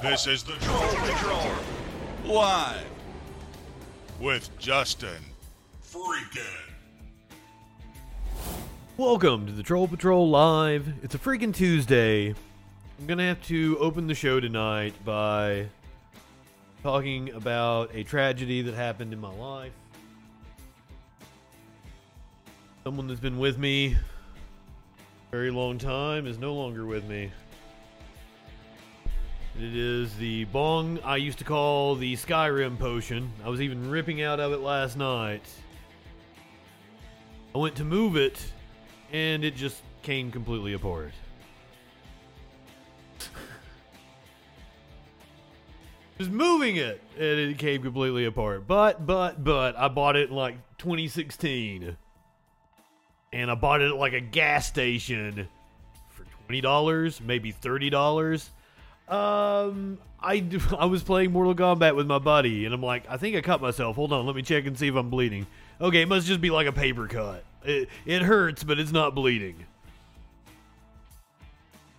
This is the Troll Patrol. Live. With Justin Freakin'. Welcome to the Troll Patrol Live. It's a freaking Tuesday. I'm gonna have to open the show tonight by talking about a tragedy that happened in my life. Someone that's been with me a very long time is no longer with me. It is the bong I used to call the Skyrim potion. I was even ripping out of it last night. I went to move it, and it just came completely apart. just moving it, and it came completely apart. But, but, but, I bought it in like 2016. And I bought it at like a gas station for $20, maybe $30. Um, I, I was playing Mortal Kombat with my buddy, and I'm like, I think I cut myself. Hold on, let me check and see if I'm bleeding. Okay, it must just be like a paper cut. It, it hurts, but it's not bleeding.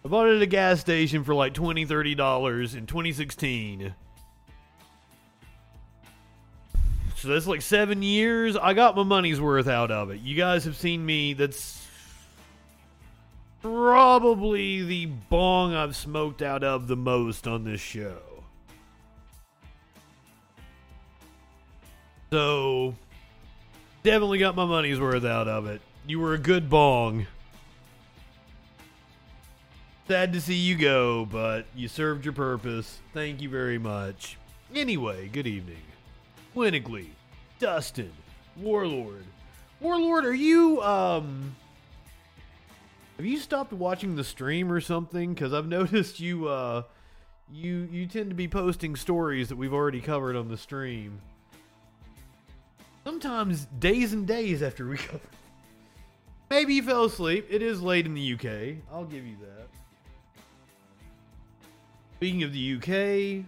I bought it at a gas station for like $20, $30 in 2016. So that's like seven years. I got my money's worth out of it. You guys have seen me. That's probably the bong I've smoked out of the most on this show. So, definitely got my money's worth out of it. You were a good bong. Sad to see you go, but you served your purpose. Thank you very much. Anyway, good evening. Winnigley, Dustin, Warlord. Warlord, are you, um. Have you stopped watching the stream or something? Because I've noticed you, uh. You, you tend to be posting stories that we've already covered on the stream. Sometimes days and days after we cover. Maybe you fell asleep. It is late in the UK. I'll give you that. Speaking of the UK,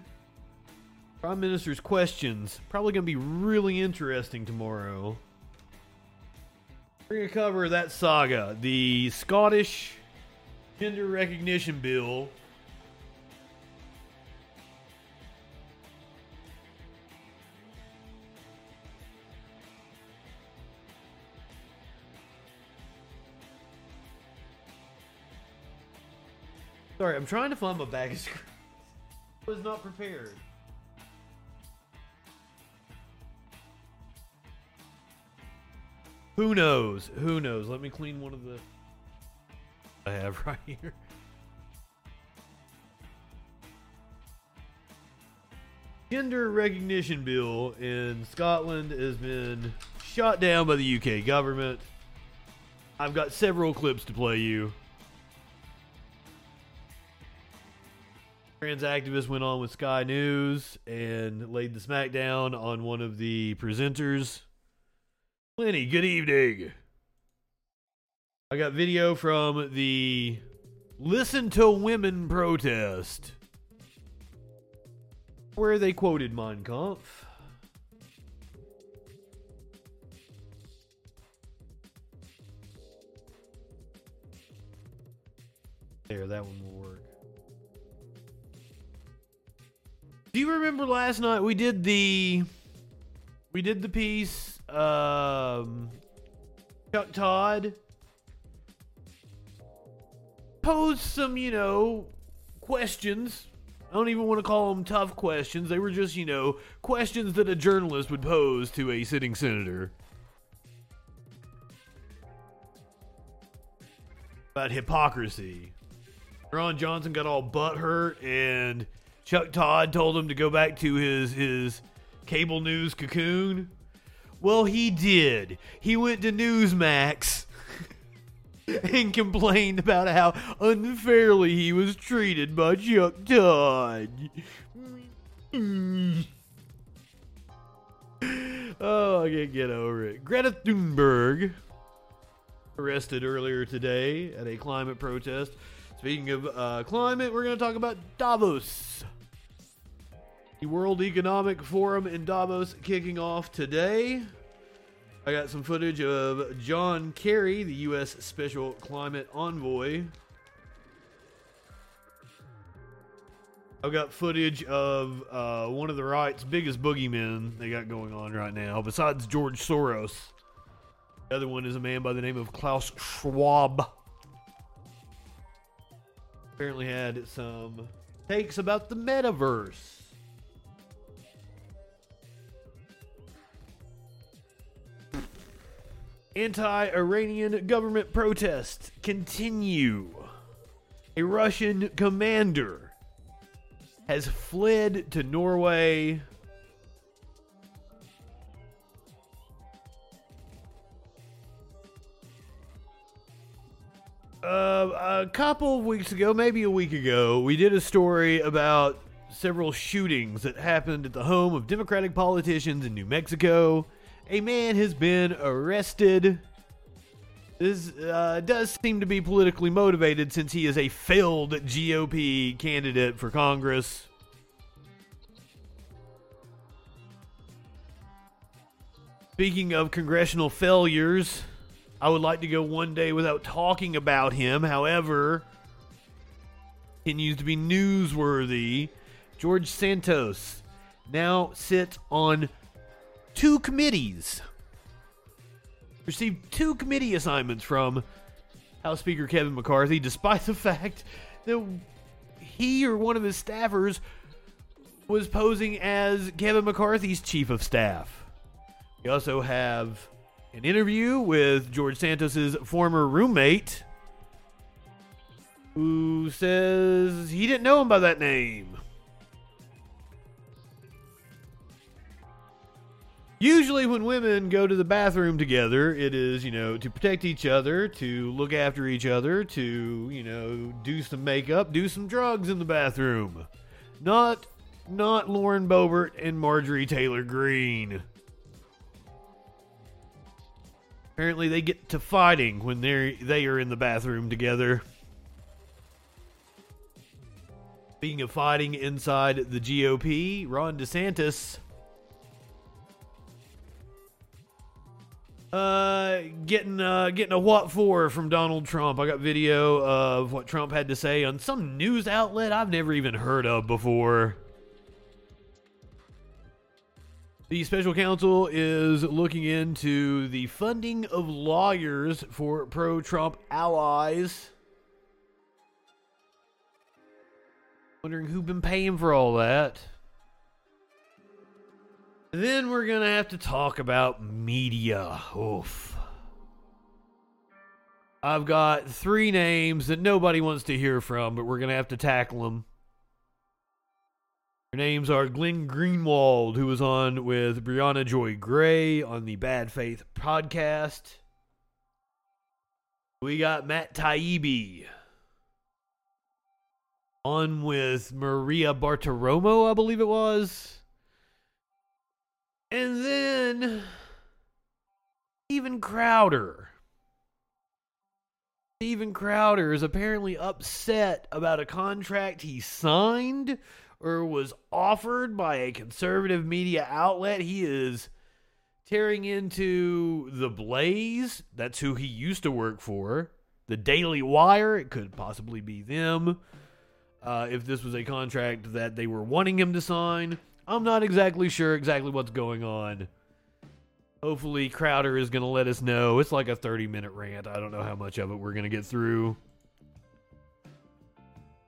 Prime Minister's questions. Probably going to be really interesting tomorrow. We're going to cover that saga. The Scottish gender recognition bill. Sorry, I'm trying to find my bag of scripts. I was not prepared. Who knows? Who knows? Let me clean one of the I have right here. Gender recognition bill in Scotland has been shot down by the UK government. I've got several clips to play you. Trans activist went on with Sky News and laid the smackdown on one of the presenters. Lenny, good evening. I got video from the Listen to Women protest where they quoted Mein Kampf. There, that one will work. Do you remember last night we did the we did the piece um Chuck Todd posed some, you know, questions. I don't even want to call them tough questions. They were just, you know, questions that a journalist would pose to a sitting senator. About hypocrisy. Ron Johnson got all butthurt and Chuck Todd told him to go back to his his cable news cocoon. Well, he did. He went to Newsmax and complained about how unfairly he was treated by Chuck Todd. oh, I can't get over it. Greta Thunberg arrested earlier today at a climate protest. Speaking of uh, climate, we're going to talk about Davos. The World Economic Forum in Davos kicking off today. I got some footage of John Kerry, the U.S. Special Climate Envoy. I've got footage of uh, one of the right's biggest boogeymen they got going on right now, besides George Soros. The other one is a man by the name of Klaus Schwab. Apparently had some takes about the metaverse. Anti Iranian government protests continue. A Russian commander has fled to Norway. Uh, a couple of weeks ago, maybe a week ago, we did a story about several shootings that happened at the home of Democratic politicians in New Mexico. A man has been arrested. This uh, does seem to be politically motivated since he is a failed GOP candidate for Congress. Speaking of congressional failures, I would like to go one day without talking about him. However, continues to be newsworthy. George Santos now sits on two committees. Received two committee assignments from House Speaker Kevin McCarthy, despite the fact that he or one of his staffers was posing as Kevin McCarthy's chief of staff. We also have an interview with George Santos's former roommate, who says he didn't know him by that name. Usually, when women go to the bathroom together, it is, you know, to protect each other, to look after each other, to, you know, do some makeup, do some drugs in the bathroom. Not, not Lauren Boebert and Marjorie Taylor Greene. Apparently, they get to fighting when they're they are in the bathroom together. Speaking of fighting inside the GOP, Ron DeSantis Uh, getting uh, getting a what for from Donald Trump. I got video of what Trump had to say on some news outlet I've never even heard of before. The special counsel is looking into the funding of lawyers for pro Trump allies. Wondering who's been paying for all that. Then we're going to have to talk about media. Oof. I've got three names that nobody wants to hear from, but we're going to have to tackle them. Their names are Glenn Greenwald, who was on with Briahna Joy Gray on the Bad Faith podcast. We got Matt Taibbi on with Maria Bartiromo, I believe it was. And then Steven Crowder. Steven Crowder is apparently upset about a contract he signed or was offered by a conservative media outlet. He is tearing into The Blaze. That's who he used to work for. The Daily Wire. It could possibly be them. Uh, if this was a contract that they were wanting him to sign. I'm not exactly sure exactly what's going on. Hopefully, Crowder is going to let us know. It's like a 30 minute rant. I don't know how much of it we're going to get through.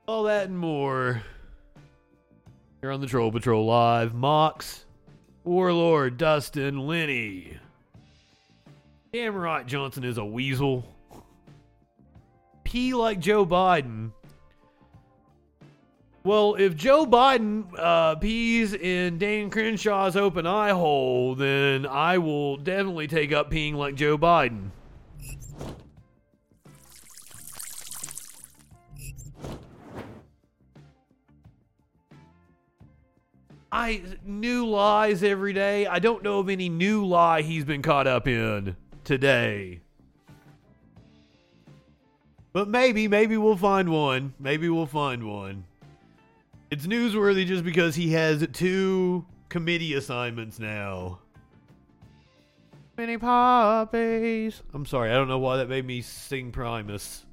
All that and more. Here on the Troll Patrol Live, Mox, Warlord, Dustin, Lenny. Damn right, Johnson is a weasel. P like Joe Biden well, if Joe Biden uh, pees in Dan Crenshaw's open eye hole, then I will definitely take up peeing like Joe Biden. I new lies every day. I don't know of any new lie he's been caught up in today. But maybe, maybe we'll find one. Maybe we'll find one. It's newsworthy just because he has two committee assignments now. Mini puppies. I'm sorry, I don't know why that made me sing Primus.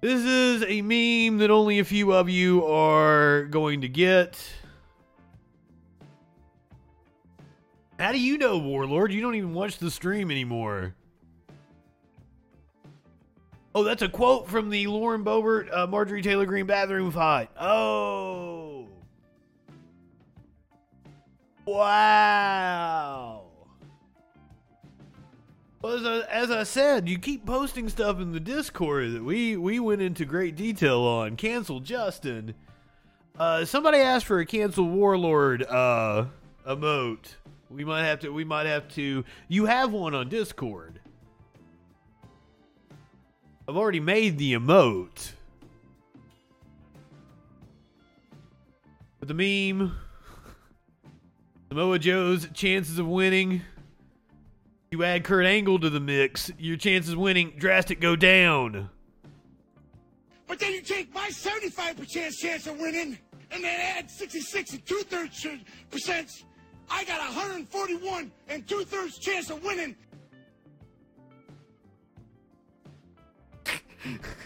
This is a meme that only a few of you are going to get. How do you know, Warlord? You don't even watch the stream anymore. Oh, that's a quote from the Lauren Boebert, uh, Marjorie Taylor Greene bathroom fight. Oh. Wow. Well, as I, as I said, you keep posting stuff in the Discord that we, we went into great detail on. Cancel Justin. Uh, somebody asked for a cancel Warlord uh, emote. We might have to. We might have to. You have one on Discord. I've already made the emote. But the meme. Samoa Joe's chances of winning. You add Kurt Angle to the mix, your chances of winning drastic go down. But then you take my 75% chance of winning and then add 66 and two thirds percent. I got 141 and two thirds chance of winning.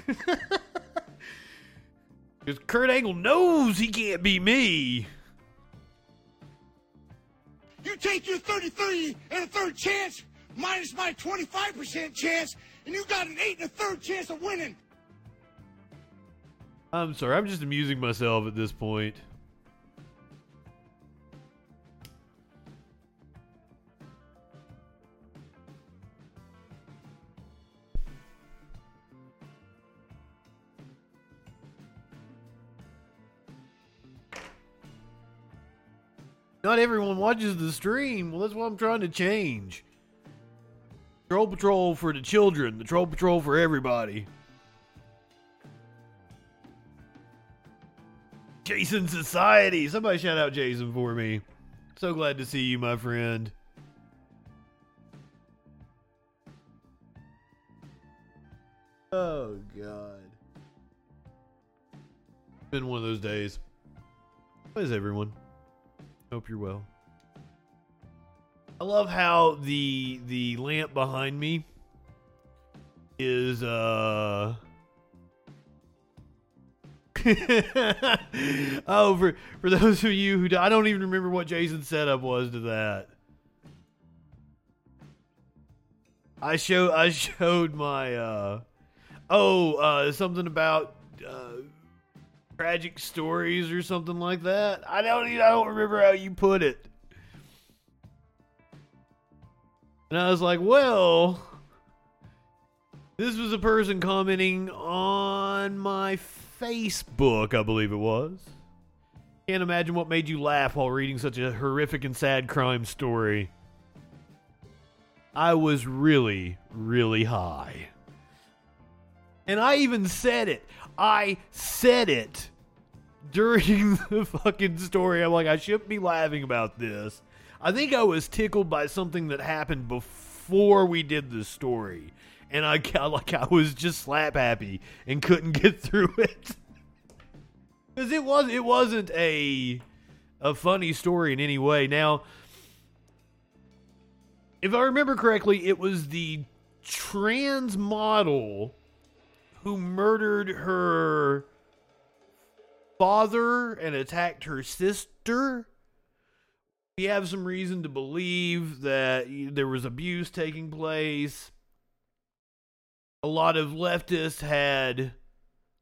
Because Kurt Angle knows he can't be me. You take your 33 and a third chance minus my 25% chance, and you got an eight and a third chance of winning. I'm sorry, I'm just amusing myself at this point. Not everyone watches the stream. Well, that's what I'm trying to change. Troll Patrol for the children, the Troll Patrol for everybody. Jason Society. Somebody shout out Jason for me. So glad to see you, my friend. Oh, God. It's Been one of those days. How is everyone? Hope you're well. I love how the the lamp behind me is uh oh, for for those of you who I don't even remember what Jason's setup was to that. I show I showed my uh oh uh something about uh tragic stories or something like that. I don't I don't remember how you put it. And I was like, well, this was a person commenting on my Facebook, I believe it was. Can't imagine what made you laugh while reading such a horrific and sad crime story. I was really, really high. And I even said it. I said it during the fucking story. I'm like, I shouldn't be laughing about this. I think I was tickled by something that happened before we did the story. And I got like I was just slap happy and couldn't get through it. Cuz it was it wasn't a a funny story in any way. Now if I remember correctly, it was the trans model who murdered her father and attacked her sister. We have some reason to believe that there was abuse taking place. A lot of leftists had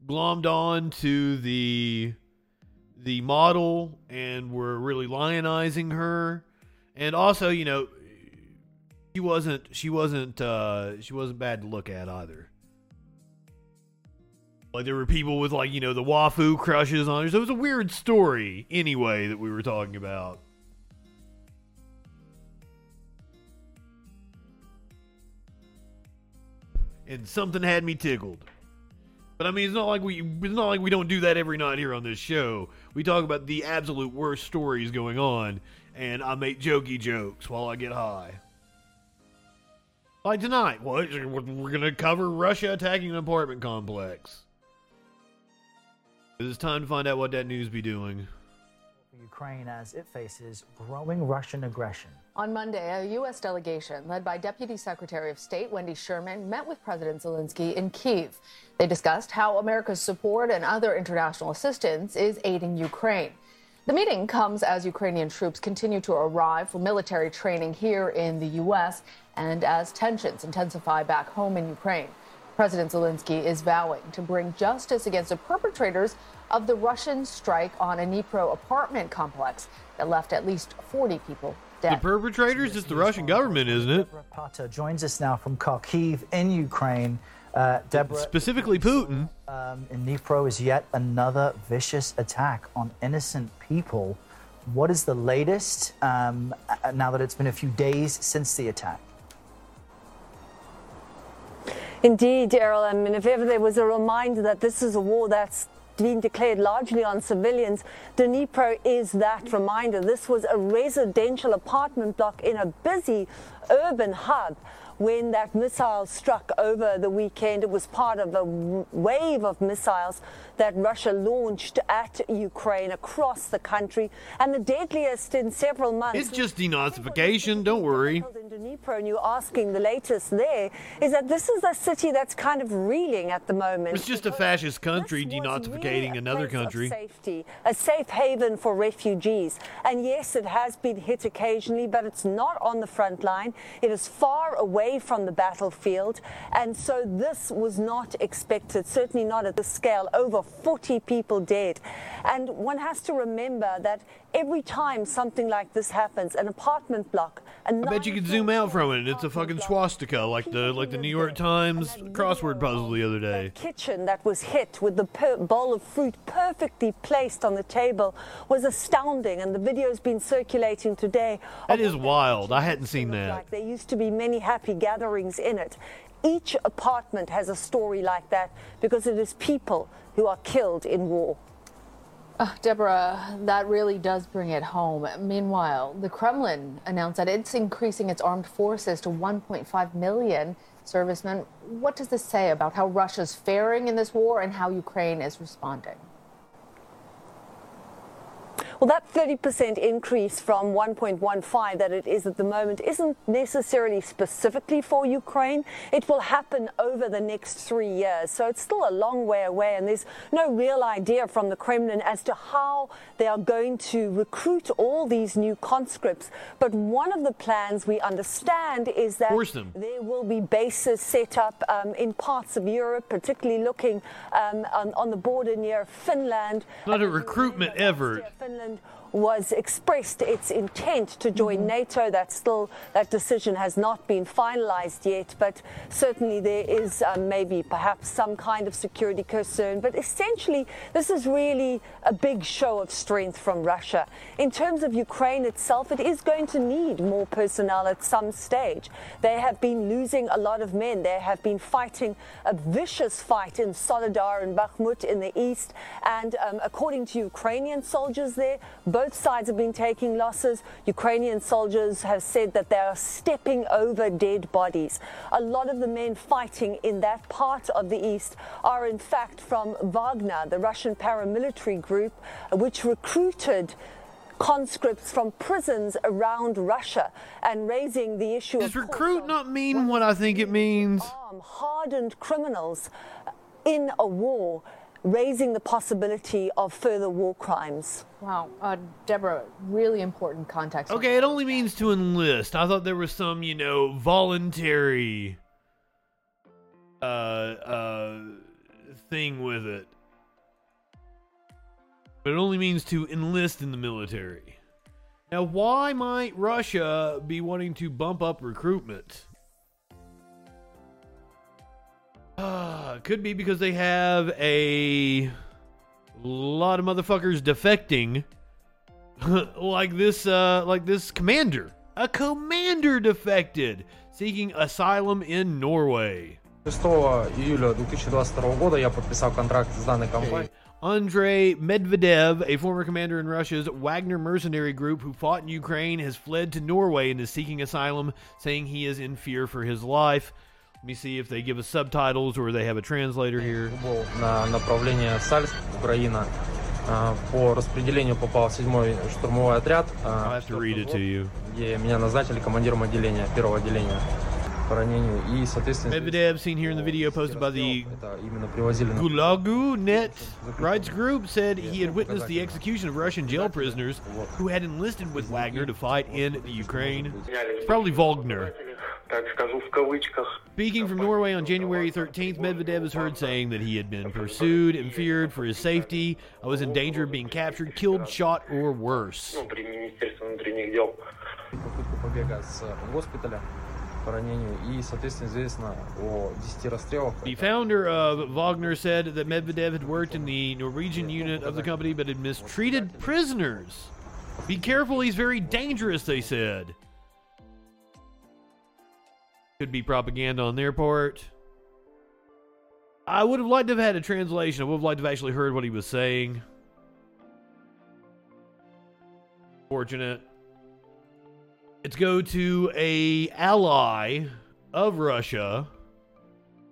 glommed on to the the model and were really lionizing her. And also, you know, she wasn't she wasn't uh she wasn't bad to look at either. Like there were people with like you know the waifu crushes on her. So it was a weird story anyway that we were talking about. And something had me tickled. But I mean, it's not like we it's not like we don't do that every night here on this show. We talk about the absolute worst stories going on, and I make jokey jokes while I get high. Like tonight, what we're gonna cover Russia attacking an apartment complex. It's time to find out what that news be doing. Ukraine as it faces growing Russian aggression. On Monday, a U.S. delegation led by Deputy Secretary of State Wendy Sherman met with President Zelensky in Kiev. They discussed how America's support and other international assistance is aiding Ukraine. The meeting comes as Ukrainian troops continue to arrive for military training here in the U.S. and as tensions intensify back home in Ukraine. President Zelensky is vowing to bring justice against the perpetrators of the Russian strike on a Dnipro apartment complex that left at least 40 people dead. The perpetrators is the Russian government, isn't it? Deborah Potter joins us now from Kharkiv in Ukraine. Uh, Deborah, Specifically Putin. um, in Dnipro is yet another vicious attack on innocent people. What is the latest um, now that it's been a few days since the attack? Indeed, Errol. I mean, if ever there was a reminder that this is a war that's been declared largely on civilians, Dnipro is that reminder. This was a residential apartment block in a busy urban hub when that missile struck over the weekend. It was part of a wave of missiles that Russia launched at Ukraine across the country, and the deadliest in several months. It's just denazification, don't worry. In Dnipro, and you're asking the latest there, is that this is a city that's kind of reeling at the moment. It's just a fascist country denazificating really another country. Safety, a safe haven for refugees. And yes, it has been hit occasionally, but it's not on the front line. It is far away from the battlefield. And so this was not expected, certainly not at the scale. Over 40 people dead. And one has to remember that every time something like this happens, an apartment block, a I bet you could zoom out from it it's a fucking swastika like the like the New York Times crossword puzzle the other day. kitchen that was hit with the per- bowl of fruit perfectly placed on the table was astounding, and the video's been circulating today. That is wild. I hadn't seen that. Like. There used to be many happy gatherings in it. Each apartment has a story like that because it is people who are killed in war. Uh, Deborah, that really does bring it home. Meanwhile, the Kremlin announced that it's increasing its armed forces to 1.5 million servicemen. What does this say about how Russia's faring in this war and how Ukraine is responding? Well, that 30% increase from 1.15 that it is at the moment isn't necessarily specifically for Ukraine. It will happen over the next three years. So it's still a long way away, and there's no real idea from the Kremlin as to how they are going to recruit all these new conscripts. But one of the plans we understand is that there will be bases set up um, in parts of Europe, particularly looking um, on, on the border near Finland. Not a recruitment year, Finland and was expressed its intent to join Mm-hmm. NATO. That still that decision has not been finalized yet, but certainly there is um, maybe perhaps some kind of security concern. But essentially, this is really a big show of strength from Russia. In terms of Ukraine itself, it is going to need more personnel at some stage. They have been losing a lot of men. They have been fighting a vicious fight in Soledar and Bakhmut in the east, and um, according to Ukrainian soldiers there, both sides have been taking losses. Ukrainian soldiers have said that they are stepping over dead bodies. A lot of the men fighting in that part of the east are, in fact, from Wagner, the Russian paramilitary group, which recruited conscripts from prisons around Russia and raising the issue Does recruit not mean what I think it means? hardened criminals in a war, raising the possibility of further war crimes. Wow, uh, Deborah, really important context. Okay, it only means to enlist. I thought there was some, you know, voluntary uh uh thing with it. But it only means to enlist in the military. Now, why might Russia be wanting to bump up recruitment? Uh, could be because they have a lot of motherfuckers defecting like this uh like this commander a commander defected seeking asylum in norway 6 июля 2022 года я подписал контракт с данной компанией. Andrei Medvedev, a former commander in Russia's Wagner mercenary group who fought in Ukraine, has fled to Norway and is seeking asylum, saying he is in fear for his life. Let me see if they give us subtitles or they have a translator here. Был на направление Сальск, Украина. А, По распределению попал в седьмой штурмовой отряд, I'll а, have to read it to you. где меня назначили командиром отделения, первого отделения Medvedev seen here in the video posted by the Gulagu Net rights group said he had witnessed the execution of Russian jail prisoners who had enlisted with Wagner to fight in the Ukraine. It's probably Wagner. Speaking from Norway on January 13th, Medvedev is heard saying that he had been pursued and feared for his safety. I was in danger of being captured, killed, shot, or worse. The founder of Wagner said that Medvedev had worked in the Norwegian unit of the company but had mistreated prisoners. Be careful, he's very dangerous, they said. Could be propaganda on their part. I would have liked to have had a translation. I would have liked to have actually heard what he was saying. Fortunate. Let's go to a ally of Russia,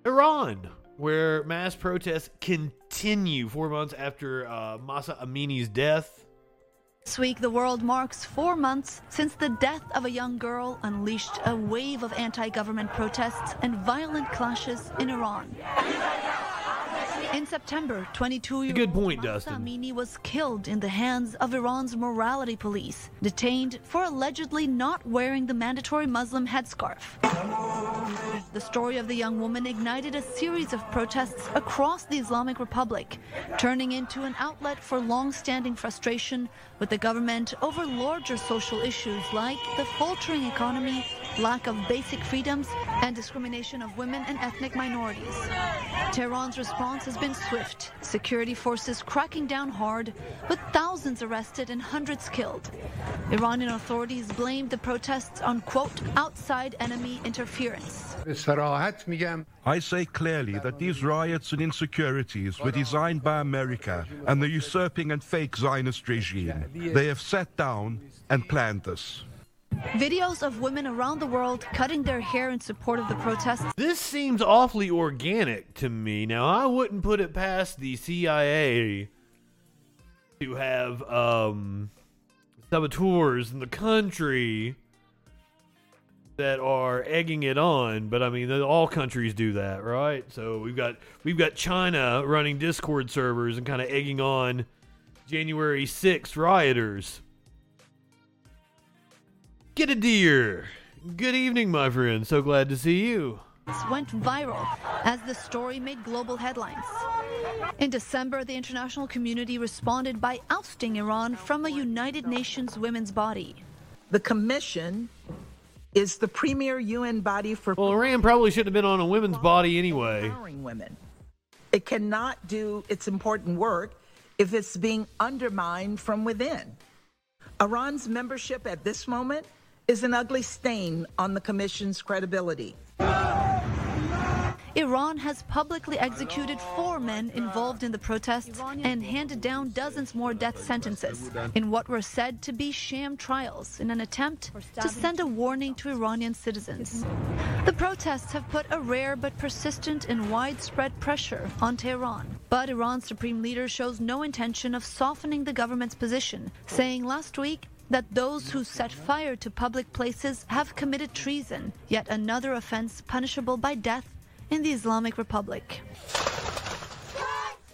Iran, where mass protests continue four months after uh, Mahsa Amini's death. This week, the world marks four months since the death of a young girl unleashed a wave of anti government protests and violent clashes in Iran. In September, 22 year good old point, Dustin. Amini was killed in the hands of Iran's morality police, detained for allegedly not wearing the mandatory Muslim headscarf. The story of the young woman ignited a series of protests across the Islamic Republic, turning into an outlet for long standing frustration with the government over larger social issues like the faltering economy, lack of basic freedoms, and discrimination of women and ethnic minorities. Tehran's response has been swift, security forces cracking down hard, with thousands arrested and hundreds killed. Iranian authorities blamed the protests on, quote, outside enemy interference. I say clearly that these riots and insecurities were designed by America and the usurping and fake Zionist regime. They have sat down and planned this. Videos of women around the world cutting their hair in support of the protests This seems awfully organic to me. Now, I wouldn't put it past the CIA to have um, saboteurs in the country that are egging it on, but I mean, all countries do that, right? So we've got we've got China running Discord servers and kind of egging on January 6th rioters. Get a deer. Good evening, my friend. So glad to see you. This went viral as the story made global headlines. In December, the international community responded by ousting Iran from a United Nations women's body. The Commission is the premier UN body for Well, Iran probably shouldn't have been on a women's body anyway. empowering women. It cannot do its important work if it's being undermined from within. Iran's membership at this moment is an ugly stain on the Commission's credibility. Iran has publicly executed four men involved in the protests and handed down dozens more death sentences in what were said to be sham trials in an attempt to send a warning to Iranian citizens. The protests have put a rare but persistent and widespread pressure on Tehran. But Iran's supreme leader shows no intention of softening the government's position, saying last week that those who set fire to public places have committed treason, yet another offense punishable by death in the Islamic Republic.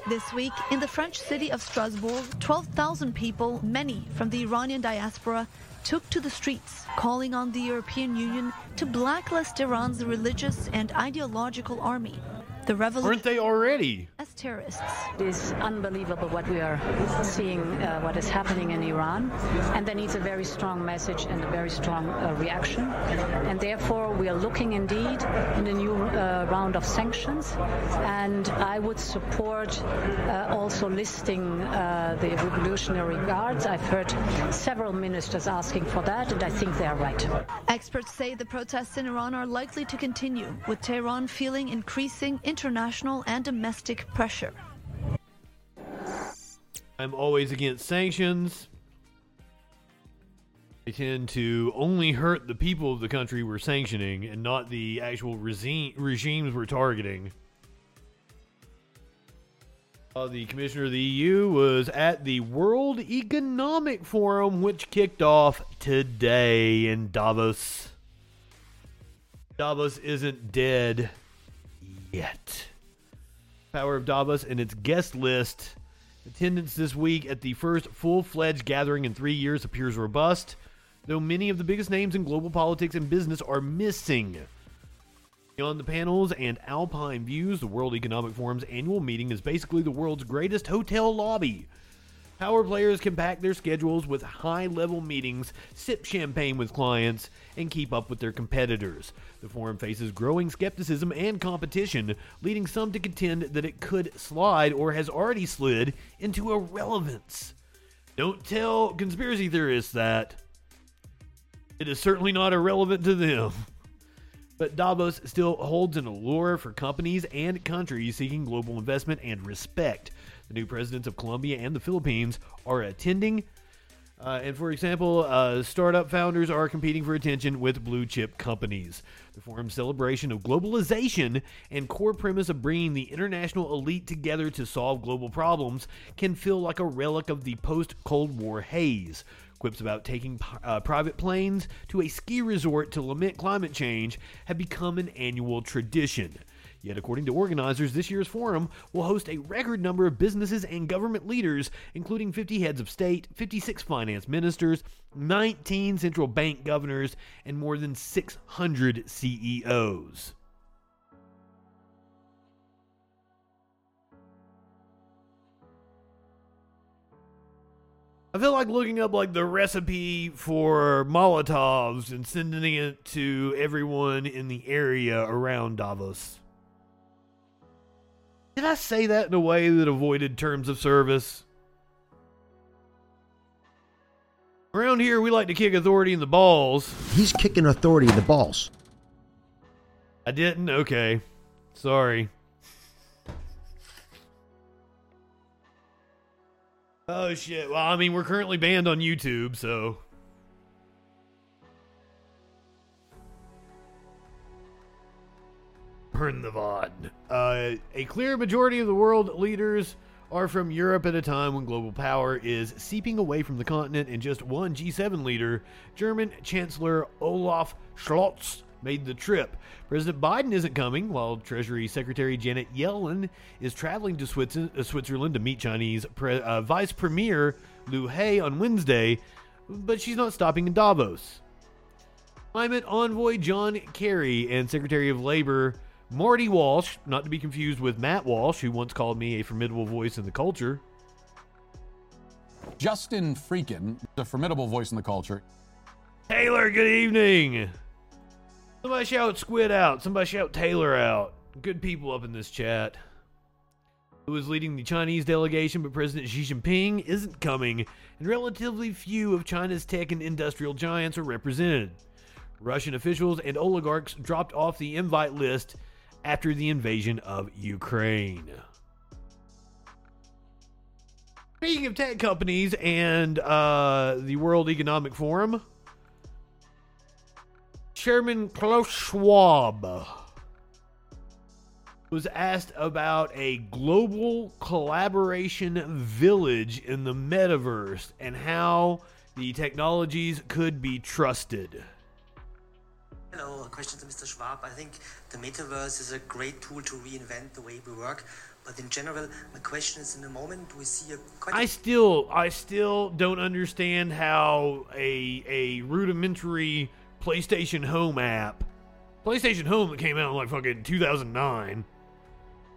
This week, in the French city of Strasbourg, 12,000 people, many from the Iranian diaspora, took to the streets, calling on the European Union to blacklist Iran's religious and ideological army. The revolution Aren't they already? as terrorists. It is unbelievable what we are seeing, uh, what is happening in Iran, and there needs a very strong message and a very strong uh, reaction. And therefore, we are looking indeed in a new uh, round of sanctions, and I would support uh, also listing uh, the Revolutionary Guards. I've heard several ministers asking for that, and I think they are right. Experts say the protests in Iran are likely to continue, with Tehran feeling increasing international and domestic pressure. I'm always against sanctions. They tend to only hurt the people of the country we're sanctioning and not the actual regime, regimes we're targeting. Uh, the commissioner of the EU was at the World Economic Forum, which kicked off today in Davos. Davos isn't dead yet. Power of Davos and its guest list. Attendance this week at the first full fledged gathering in three years appears robust, though many of the biggest names in global politics and business are missing. Beyond the panels and alpine views, the World Economic Forum's annual meeting is basically the world's greatest hotel lobby. Power players can pack their schedules with high level meetings, sip champagne with clients, and keep up with their competitors. The forum faces growing skepticism and competition, leading some to contend that it could slide or has already slid into irrelevance. Don't tell conspiracy theorists that. It is certainly not irrelevant to them. But Davos still holds an allure for companies and countries seeking global investment and respect. The new presidents of Colombia and the Philippines are attending. Uh, and for example, uh, startup founders are competing for attention with blue chip companies. The forum's celebration of globalization and core premise of bringing the international elite together to solve global problems can feel like a relic of the post Cold War haze. Quips about taking uh, private planes to a ski resort to lament climate change have become an annual tradition. Yet, according to organizers, this year's forum will host a record number of businesses and government leaders, including 50 heads of state, 56 finance ministers, 19 central bank governors, and more than 600 CEOs. I feel like looking up like the recipe for Molotovs and sending it to everyone in the area around Davos. Did I say that in a way that avoided terms of service? Around here, we like to kick authority in the balls. He's kicking authority in the balls. I didn't? Okay. Sorry. Oh shit. Well, I mean, we're currently banned on YouTube, so. Uh, a clear majority of the world leaders are from Europe at a time when global power is seeping away from the continent, and just one G7 leader, German Chancellor Olaf Scholz, made the trip. President Biden isn't coming, while Treasury Secretary Janet Yellen is traveling to uh, Switzerland to meet Chinese Pre- uh, Vice Premier Liu He on Wednesday, but she's not stopping in Davos. Climate envoy John Kerry and Secretary of Labor Marty Walsh, not to be confused with Matt Walsh, who once called me a formidable voice in the culture. Justin Freakin, a formidable voice in the culture. Taylor, good evening. Somebody shout Squid out. Somebody shout Taylor out. Good people up in this chat. Who is leading the Chinese delegation, but President Xi Jinping isn't coming, and relatively few of China's tech and industrial giants are represented. Russian officials and oligarchs dropped off the invite list after the invasion of Ukraine. Speaking of tech companies and uh, the World Economic Forum, Chairman Klaus Schwab was asked about a global collaboration village in the metaverse and how the technologies could be trusted. Hello, a question to Mr. Schwab. I think the metaverse is a great tool to reinvent the way we work. But in general, my question is: in the moment we see a quite. I still, I still don't understand how a a rudimentary PlayStation Home app. PlayStation Home that came out in like fucking 2009.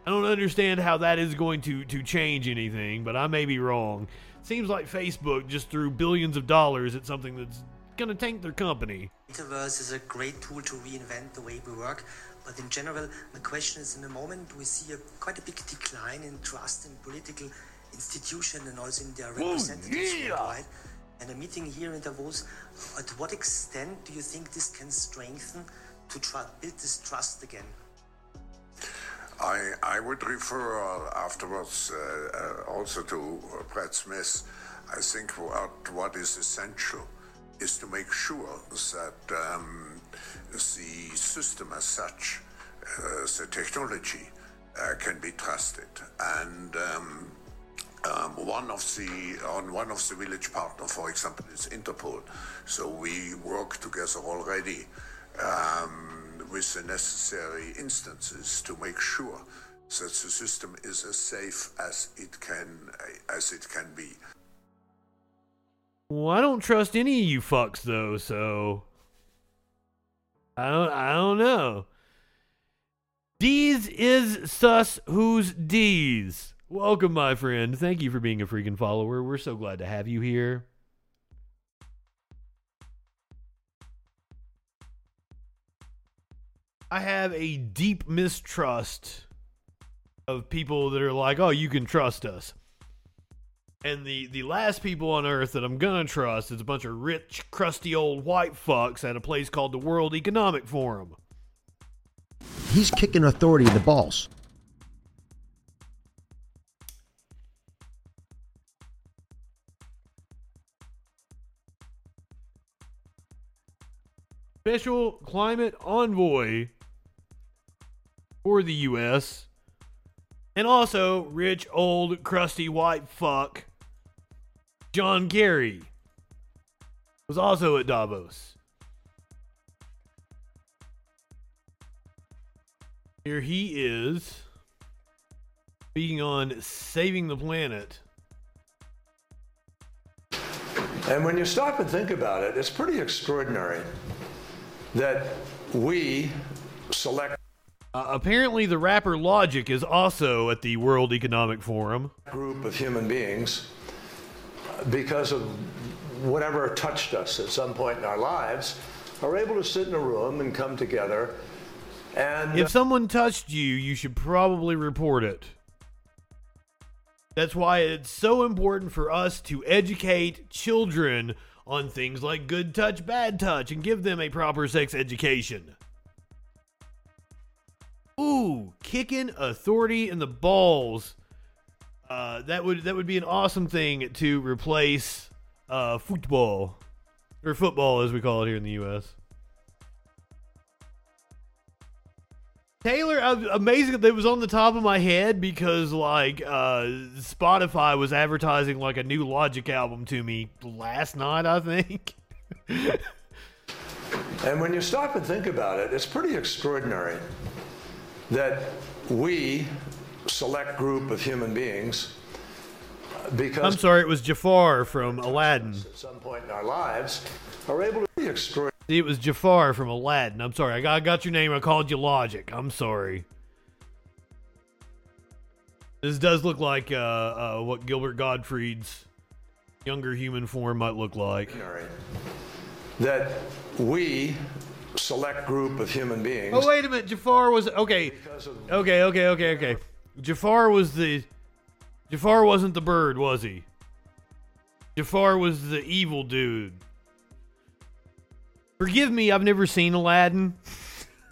I don't understand how that is going to to change anything, but I may be wrong. Seems like Facebook just threw billions of dollars at something that's going to tank their company. Metaverse is a great tool to reinvent the way we work, but in general, the question is: in the moment we see a quite a big decline in trust in political institutions and also in their representatives yeah. worldwide. And a meeting here in Davos, at what extent do you think this can strengthen to try build this trust again? I, I would refer afterwards uh, uh, also to Brad Smith. I think what, what is essential is to make sure that um, the system as such, uh, the technology, uh, can be trusted. And um, um, one of the on one of the village partner, for example, is Interpol. So we work together already um, with the necessary instances to make sure that the system is as safe as it can as it can be. Well, I don't trust any of you fucks though, so I don't I don't know. D's is sus who's D's. Welcome, my friend. Thank you for being a freaking follower. We're so glad to have you here. I have a deep mistrust of people that are like, "Oh, you can trust us." And the the last people on earth that I'm gonna trust is a bunch of rich, crusty old white fucks at a place called the World Economic Forum. He's kicking authority in the balls. Special climate envoy for the U.S. And also, rich, old, crusty, white fuck John Kerry was also at Davos. Here he is speaking on saving the planet. And when you stop and think about it, it's pretty extraordinary that we select Uh, apparently, the rapper Logic is also at the World Economic Forum. group of human beings because of whatever touched us at some point in our lives, are able to sit in a room and come together and If someone touched you, you should probably report it. That's why it's so important for us to educate children on things like good touch, bad touch, and give them a proper sex education. Ooh, kicking authority in the balls. Uh, that would that would be an awesome thing to replace uh, football or football as we call it here in the U.S. Taylor, uh, amazing that it was on the top of my head because like uh, Spotify was advertising like a new Logic album to me last night, I think. And when you stop and think about it, it's pretty extraordinary that we, select group of human beings, because I'm sorry, it was Jafar from Aladdin. at some point in our lives, are able to be extraordinary. It was Jafar from Aladdin. I'm sorry, I got, I got your name. I called you Logic. I'm sorry. This does look like uh, uh, what Gilbert Gottfried's younger human form might look like. that we, select group of human beings, Oh wait a minute, Jafar was okay. Okay, okay, okay, okay. Jafar was the Jafar wasn't the bird, was he? Jafar was the evil dude. Forgive me, I've never seen Aladdin.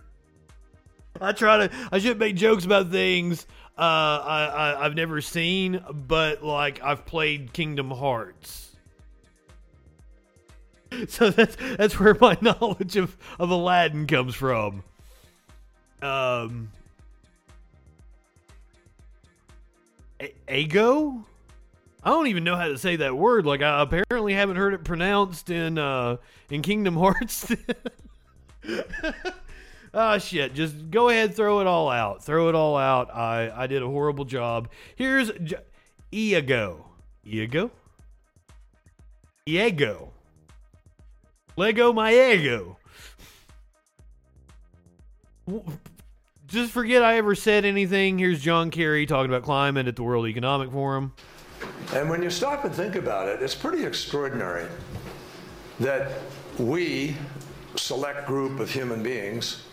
I try to I should make jokes about things uh, I, I I've never seen, but like I've played Kingdom Hearts. So that's that's where my knowledge of, of Aladdin comes from. Um, A- Ago? I don't even know how to say that word. Like I apparently haven't heard it pronounced in uh in Kingdom Hearts. Ah shit, just go ahead throw it all out. Throw it all out. I I did a horrible job. Here's J- Iago. Iago? Iago. Lego my ego. Just forget I ever said anything. Here's John Kerry talking about climate at the World Economic Forum. And when you stop and think about it, it's pretty extraordinary that we, select group of human beings,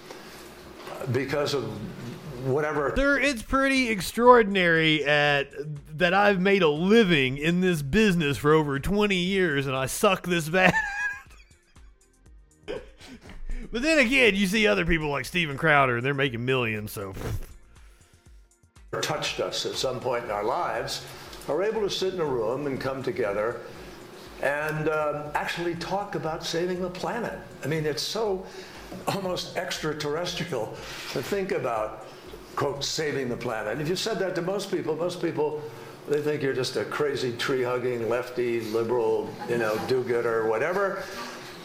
because of whatever There, it's pretty extraordinary at that I've made a living in this business for over 20 years and I suck this bad. but then again, you see other people like Steven Crowder and they're making millions, so touched us at some point in our lives are able to sit in a room and come together and um, actually talk about saving the planet. I mean, it's so almost extraterrestrial to think about quote, saving the planet. And if you said that to most people, most people, they think you're just a crazy tree hugging, lefty, liberal, you know, do gooder, or whatever.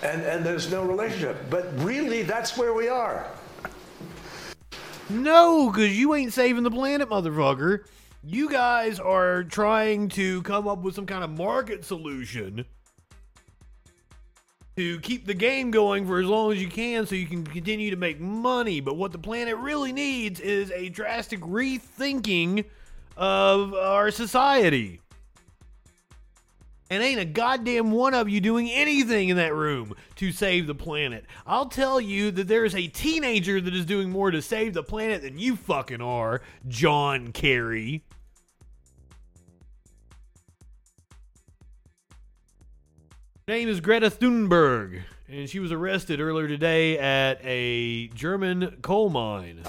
And, and there's no relationship. But really, that's where we are. No, because you ain't saving the planet, motherfucker. You guys are trying to come up with some kind of market solution to keep the game going for as long as you can so you can continue to make money. But what the planet really needs is a drastic rethinking of our society. And ain't a goddamn one of you doing anything in that room to save the planet. I'll tell you that there is a teenager that is doing more to save the planet than you fucking are, John Kerry. Name is Greta Thunberg, and she was arrested earlier today at a German coal mine.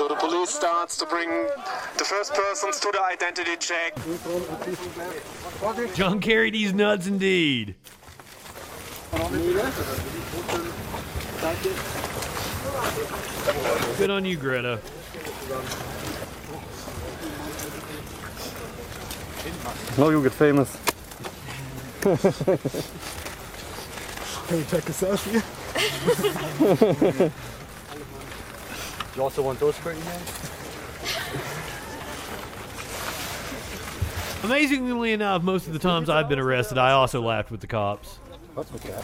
So the police starts to bring the first persons to the identity check. John Kerry, these nuts indeed. Good on you, Greta. Now you get famous. Can we take a selfie? You also want those pretty man? Amazingly enough, most of the times I've been arrested, I also laughed with the cops. That's okay.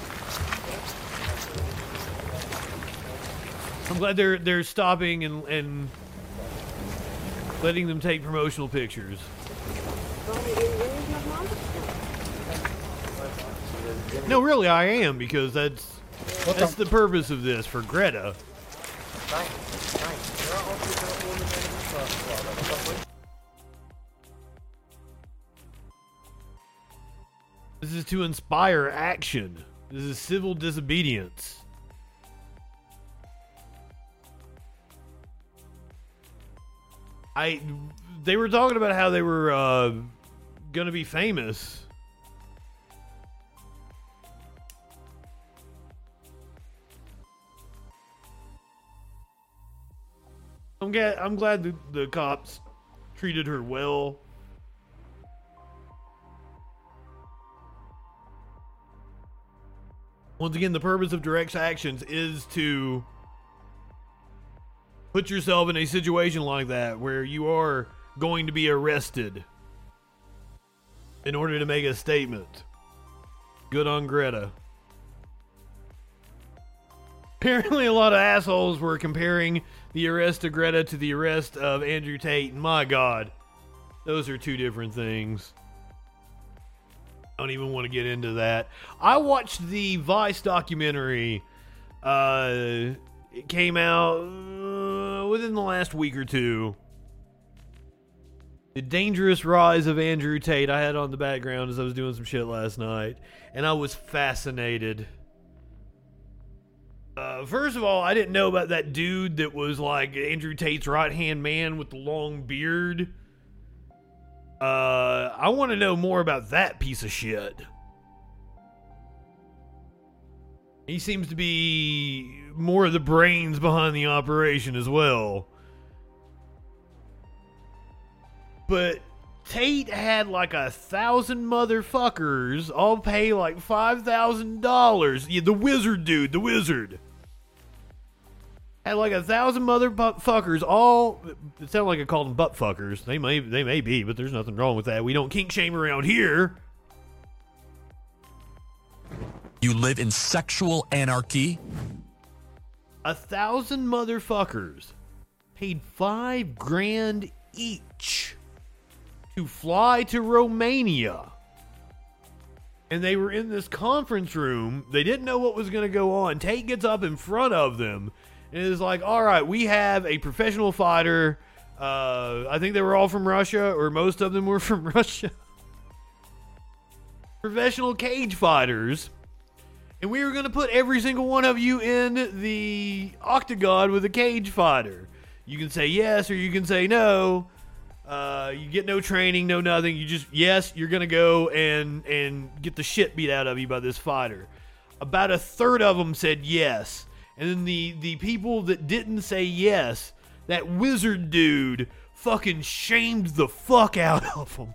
I'm glad they're they're stopping and and letting them take promotional pictures. No, really, I am because that's that's the purpose of this for Greta. This is to inspire action. This is civil disobedience. I they were talking about how they were uh, gonna be famous. I'm glad I'm glad the, the cops treated her well. Once again, the purpose of direct actions is to put yourself in a situation like that where you are going to be arrested in order to make a statement. Good on Greta. Apparently, a lot of assholes were comparing the arrest of Greta to the arrest of Andrew Tate. And my God, those are two different things. I don't even want to get into that. I watched the Vice documentary. Uh, it came out uh, within the last week or two. The dangerous rise of Andrew Tate. I had on the background as I was doing some shit last night, and I was fascinated. Uh, first of all, I didn't know about that dude that was like Andrew Tate's right hand man with the long beard. Uh, I want to know more about that piece of shit. He seems to be more of the brains behind the operation as well. But Tate had like a thousand motherfuckers all pay like five thousand dollars. Yeah, the wizard dude, the wizard. Had like a thousand motherfuckers all it sounded like I called them butt fuckers. They may they may be, but there's nothing wrong with that. We don't kink shame around here. You live in sexual anarchy? A thousand motherfuckers paid five grand each to fly to Romania. And they were in this conference room. They didn't know what was going to go on. Tate gets up in front of them and is like, all right, we have a professional fighter. Uh, I think they were all from Russia, or most of them were from Russia. professional cage fighters. And we were going to put every single one of you in the octagon with a cage fighter. You can say yes or you can say no. Uh, you get no training, no nothing. You just yes, you're gonna go and and get the shit beat out of you by this fighter. About a third of them said yes, And then the the people that didn't say yes, that wizard dude fucking shamed the fuck out of them.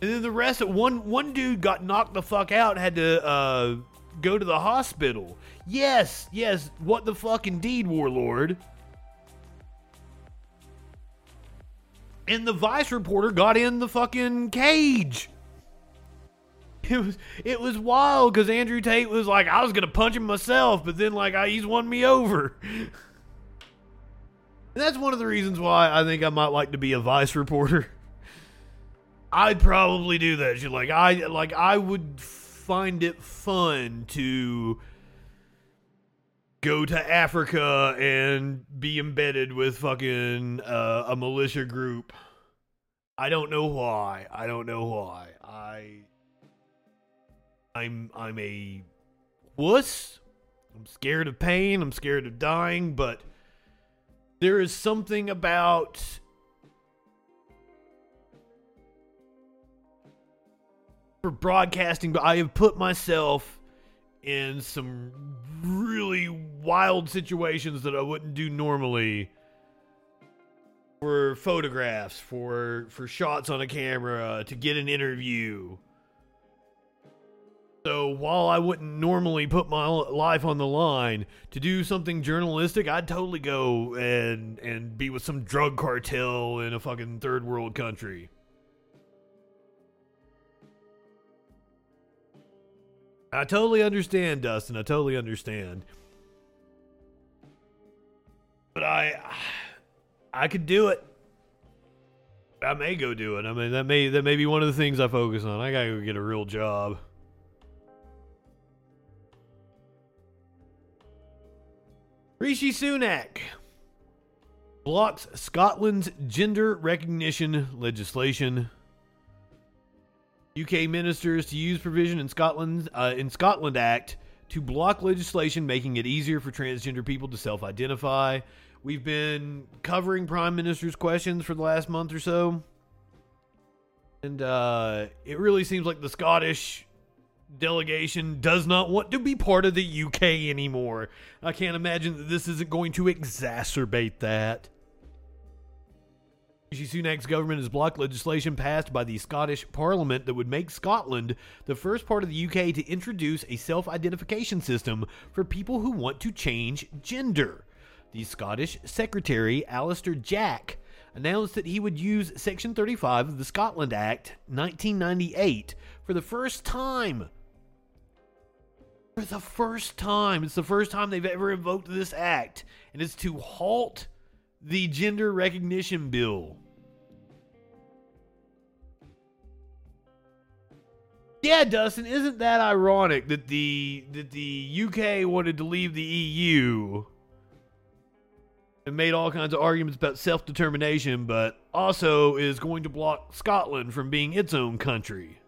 And then the rest of one one dude got knocked the fuck out had to uh, go to the hospital. Yes, yes, what the fuck indeed, warlord. And the vice reporter got in the fucking cage. It was it was wild because Andrew Tate was like, I was gonna punch him myself, but then like I, he's won me over. and that's one of the reasons why I think I might like to be a vice reporter. I'd probably do that. shit. Like I like I would find it fun to go to Africa and be embedded with fucking uh, a militia group. I don't know why. I don't know why. I I'm I'm a wuss. I'm scared of pain. I'm scared of dying, but there is something about for broadcasting, but I have put myself in some really wild situations that I wouldn't do normally for photographs, for for shots on a camera, to get an interview. So while I wouldn't normally put my life on the line to do something journalistic, I'd totally go and and be with some drug cartel in a fucking third world country. I totally understand, Dustin. I totally understand. But I I could do it. I may go do it. I mean, that may that may be one of the things I focus on. I gotta go get a real job. Rishi Sunak blocks Scotland's gender recognition legislation. UK ministers to use provision in Scotland uh, in Scotland Act to block legislation making it easier for transgender people to self-identify. We've been covering prime minister's questions for the last month or so. And uh, it really seems like the Scottish delegation does not want to be part of the UK anymore. I can't imagine that this isn't going to exacerbate that. Rishi Sunak's government has blocked legislation passed by the Scottish Parliament that would make Scotland the first part of the UK to introduce a self identification system for people who want to change gender. The Scottish Secretary, Alister Jack, announced that he would use Section 35 of the Scotland Act 1998 for the first time. For the first time. It's the first time they've ever invoked this act, and it's to halt the gender recognition bill. Yeah, Dustin, isn't that ironic that the that the UK wanted to leave the EU and made all kinds of arguments about self-determination, but also is going to block Scotland from being its own country?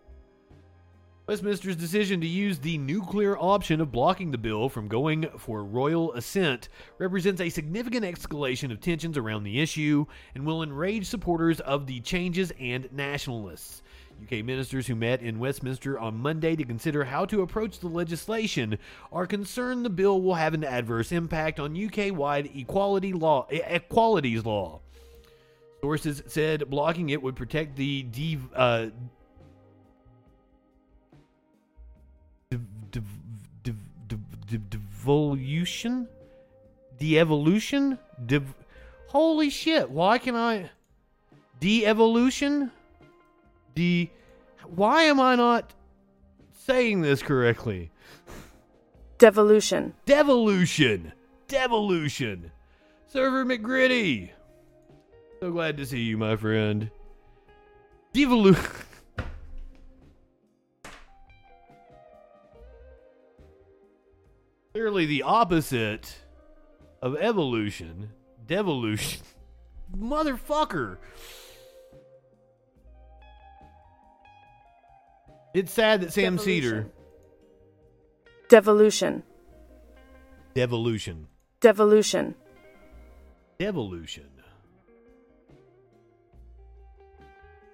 Westminster's decision to use the nuclear option of blocking the bill from going for royal assent represents a significant escalation of tensions around the issue and will enrage supporters of the changes and nationalists. UK ministers who met in Westminster on Monday to consider how to approach the legislation are concerned the bill will have an adverse impact on UK-wide equality law equalities law. Sources said blocking it would protect the uh, dev, devolution? De-evolution? Dev- Holy shit, why can I... De-evolution? De... Why am I not saying this correctly? Devolution. Devolution. Devolution. Server McGritty. So glad to see you, my friend. Devolution. Clearly the opposite of evolution. Devolution. Motherfucker. It's sad that Sam Seder. Devolution. Devolution. Devolution. Devolution.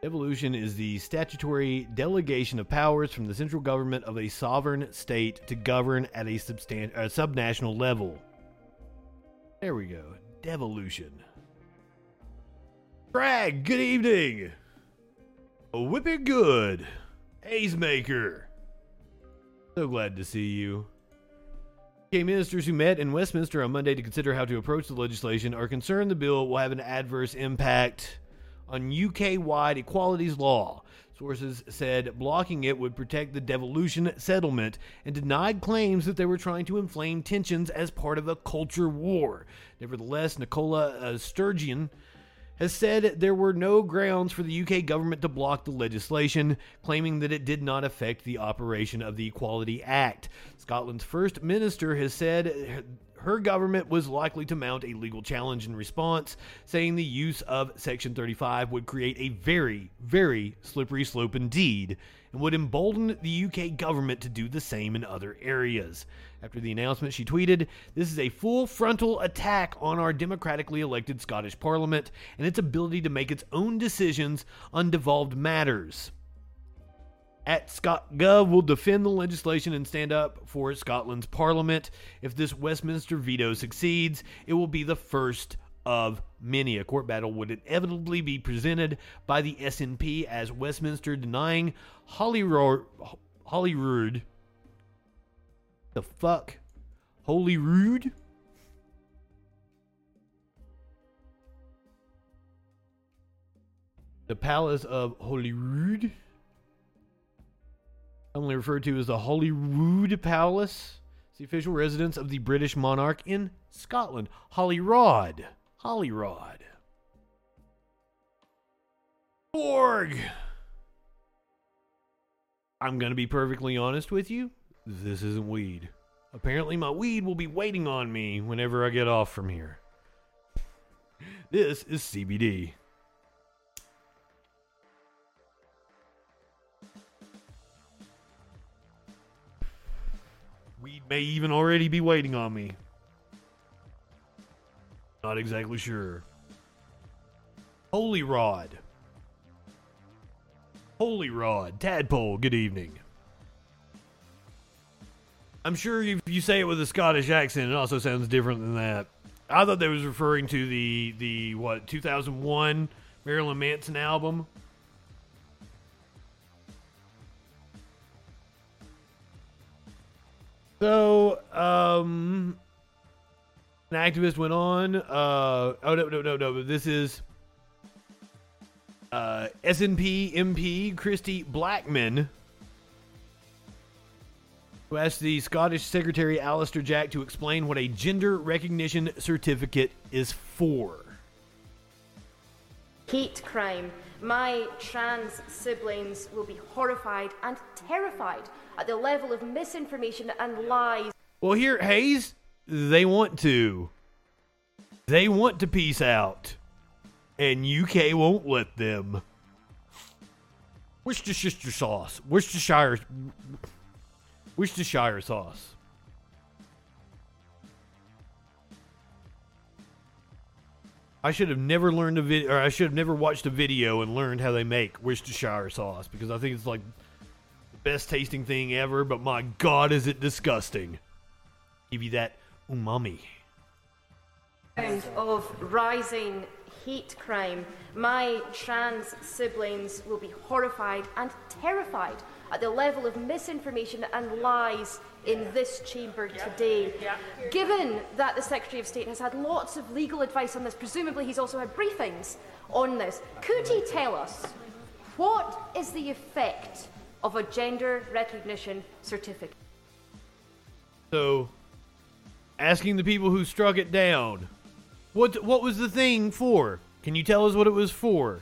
Devolution is the statutory delegation of powers from the central government of a sovereign state to govern at a substan- uh, subnational level. There we go. Devolution. Bragg, good evening. Whip it good. Haze Maker. So glad to see you. UK ministers who met in Westminster on Monday to consider how to approach the legislation are concerned the bill will have an adverse impact on UK wide equalities law. Sources said blocking it would protect the devolution settlement and denied claims that they were trying to inflame tensions as part of a culture war. Nevertheless, Nicola uh, Sturgeon has said there were no grounds for the UK government to block the legislation, claiming that it did not affect the operation of the Equality Act. Scotland's First Minister has said her government was likely to mount a legal challenge in response, saying the use of Section 35 would create a very, very slippery slope indeed and would embolden the UK government to do the same in other areas. After the announcement, she tweeted, This is a full frontal attack on our democratically elected Scottish Parliament and its ability to make its own decisions on devolved matters. At ScotGov will defend the legislation and stand up for Scotland's Parliament. If this Westminster veto succeeds, it will be the first of many. A court battle would inevitably be presented by the SNP as Westminster denying Holyrood, Holyrood the fuck? Holy rude? The Palace of Holyrood, commonly referred to as the Holyrood Palace, is the official residence of the British monarch in Scotland. Holyrood. Holyrood. Borg. I'm going to be perfectly honest with you. This isn't weed. Apparently, my weed will be waiting on me whenever I get off from here. This is CBD. Weed may even already be waiting on me. Not exactly sure. Holy Rod. Holy Rod. Tadpole, good evening. I'm sure if you say it with a Scottish accent, it also sounds different than that. I thought they was referring to the the what 2001 Marilyn Manson album. So, um, an activist went on. Uh, oh no, no, no, no. This is uh, SNP MP Kirsty Blackman who asked the Scottish Secretary Alister Jack to explain what a gender recognition certificate is for. Hate crime. My trans siblings will be horrified and terrified at the level of misinformation and lies. Well, here, Hayes, they want to. They want to peace out. And UK won't let them. Worcestershire sauce. Worcestershire. Worcestershire sauce. I should have never learned a video, or I should have never watched a video and learned how they make Worcestershire sauce because I think it's like the best tasting thing ever. But my God, is it disgusting! Give you that umami. Of rising hate crime, my trans siblings will be horrified and terrified at the level of misinformation and lies in this chamber today. Given that the Secretary of State has had lots of legal advice on this, presumably he's also had briefings on this, could he tell us what is the effect of a gender recognition certificate? So, asking the people who struck it down, what what was the thing for? Can you tell us what it was for?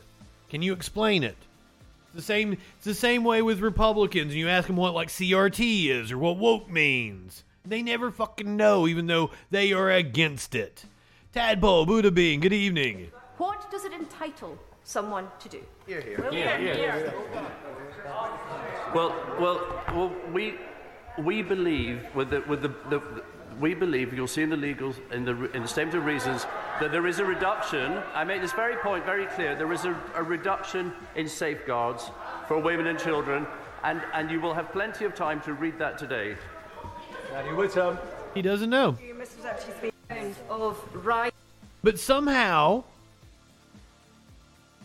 Can you explain it? It's the same. It's the same way with Republicans. And you ask them what like CRT is or what woke means. They never fucking know, even though they are against it. Tadpole, Buddha Bean, good evening. What does it entitle someone to do? Here, here. Yeah, yeah. Well, well, well, we we believe with the with the, the, the we believe you'll see in the legals in the in the statement of reasons that there is a reduction. I make this very point very clear. There is a, a reduction in safeguards for women and children, and and you will have plenty of time to read that today. Danny Whittam. He doesn't know. Of right. But somehow,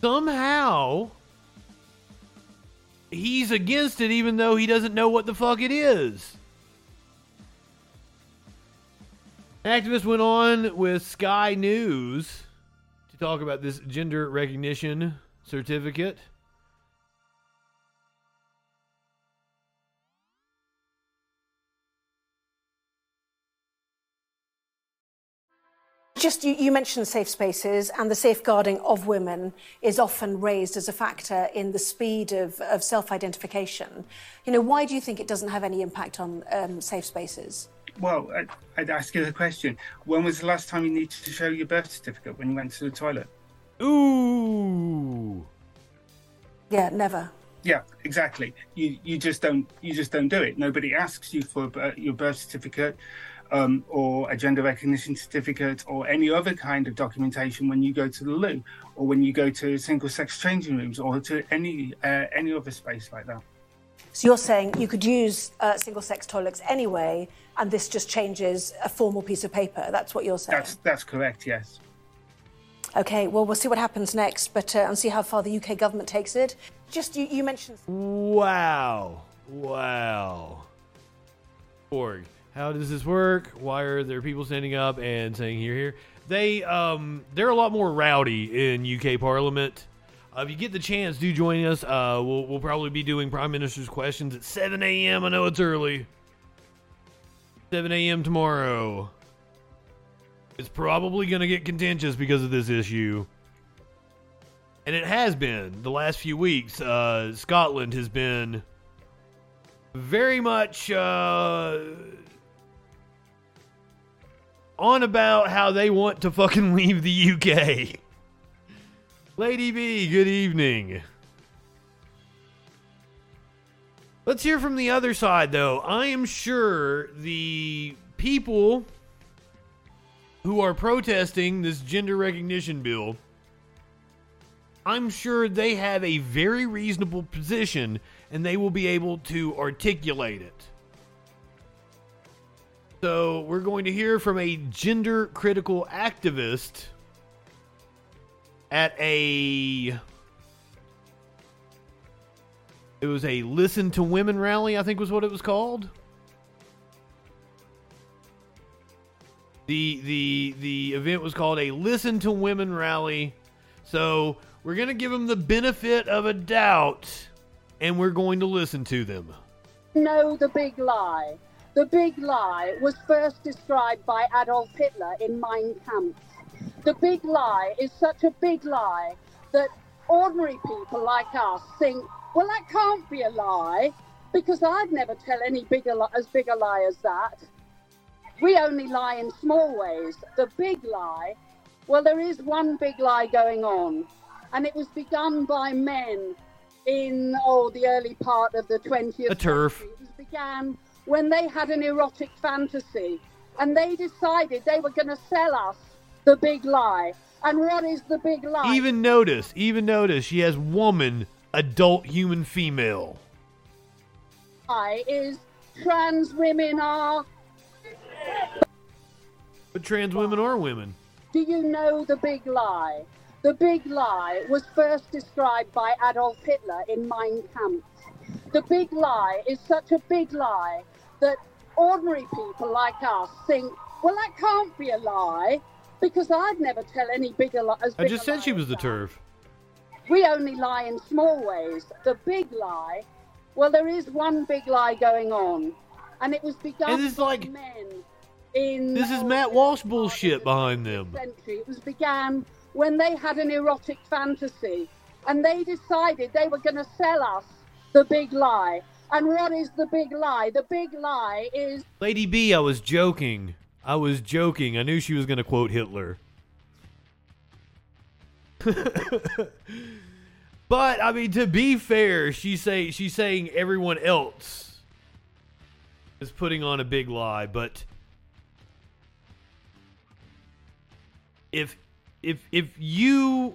somehow, he's against it even though he doesn't know what the fuck it is. Activist went on with Sky News to talk about this gender recognition certificate. Just you, you mentioned safe spaces, and the safeguarding of women is often raised as a factor in the speed of, of self identification. You know, why do you think it doesn't have any impact on um, safe spaces? Well, I- I'd ask you the question. When was the last time you needed to show your birth certificate when you went to the toilet? Ooh. Yeah, never. Yeah, exactly. You you just don't you just don't do it. Nobody asks you for your birth certificate um, or a gender recognition certificate or any other kind of documentation when you go to the loo or when you go to single sex changing rooms or to any uh, any other space like that. So you're saying you could use uh, single sex toilets anyway, and this just changes a formal piece of paper. That's what you're saying. That's that's correct. Yes. Okay, well, we'll see what happens next, but uh, and see how far the UK government takes it. Just you, you mentioned. Wow. Wow. Org. How does this work? Why are there people standing up and saying here, here? They, um, they're a lot more rowdy in UK Parliament. Uh, if you get the chance, do join us. Uh, we'll, we'll probably be doing Prime Minister's questions at 7 a.m. I know it's early. 7 a.m. tomorrow. It's probably going to get contentious because of this issue. And it has been the last few weeks. Uh, Scotland has been very much uh, on about how they want to fucking leave the UK. Lady B, good evening. Let's hear from the other side, though. I am sure the people who are protesting this gender recognition bill, I'm sure they have a very reasonable position and they will be able to articulate it. So, we're going to hear from a gender critical activist at a it was a listen to women rally i think was what it was called the the the event was called a listen to women rally so we're to give them the benefit of a doubt and we're going to listen to them no the big lie. The big lie was first described by Adolf Hitler in Mein Kampf. The big lie is such a big lie that ordinary people like us think, well, that can't be a lie because I'd never tell any bigger li- as big a lie as that. We only lie in small ways. The big lie, well, there is one big lie going on, and it was begun by men in oh the early part of the 20th a TERF century. It was began when they had an erotic fantasy, and they decided they were going to sell us the big lie. And what is the big lie? even notice even notice she has woman adult human female lie is trans women are. but trans women are women Do you know the big lie? The big lie was first described by Adolf Hitler in Mein Kampf. The big lie is such a big lie that ordinary people like us think, well, that can't be a lie because I'd never tell any bigger li- as i just said she was the TERF We only lie in small ways. The big lie, well, there is one big lie going on, and it was begun And it's like- men in this is matt walsh bullshit behind them century. It was began when they had an erotic fantasy, and they decided they were going to sell us the big lie. And what is the big lie? The big lie is Lady B, I was joking. I was joking. I knew she was going to quote Hitler. but I mean, to be fair, she say she's saying everyone else is putting on a big lie, but if if if you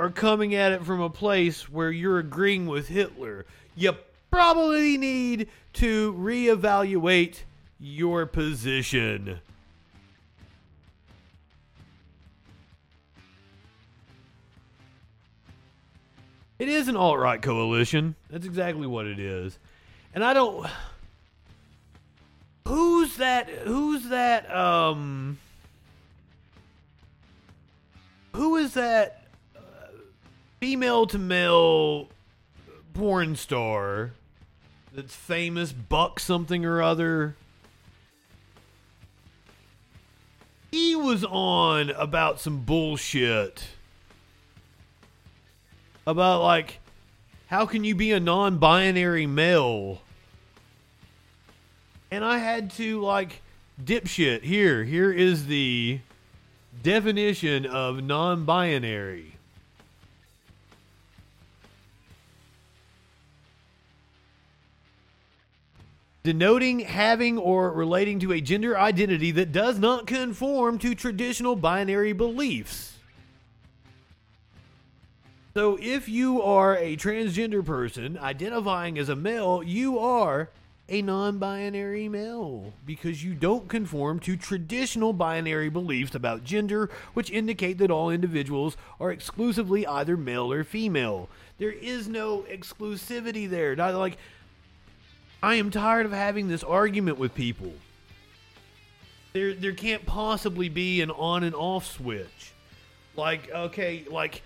are coming at it from a place where you're agreeing with Hitler, you probably need to reevaluate your position. It is an alt right coalition. That's exactly what it is. And I don't. Who's that? Who's that? Um. Who is that uh, female to male porn star that's famous? Buck something or other. He was on about some bullshit. About like how can you be a non-binary male? And i had to like dipshit. Here here is the definition of non-binary denoting having or relating to a gender identity that does not conform to traditional binary beliefs so if you are a transgender person identifying as a male, you are a non binary male because you don't conform to traditional binary beliefs about gender, which indicate that all individuals are exclusively either male or female. There is no exclusivity there. Not like I am tired of having this argument with people. There there can't possibly be an on and off switch. Like okay, like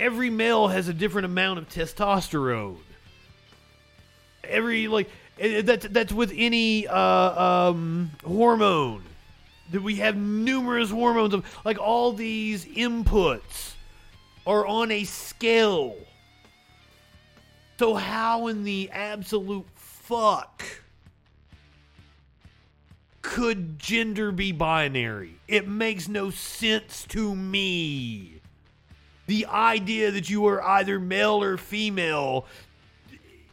every male has a different amount of testosterone. Every like that's that's with any uh, um, hormone. That we have numerous hormones of like all these inputs are on a scale. So how in the absolute fuck could gender be binary? It makes no sense to me. The idea that you are either male or female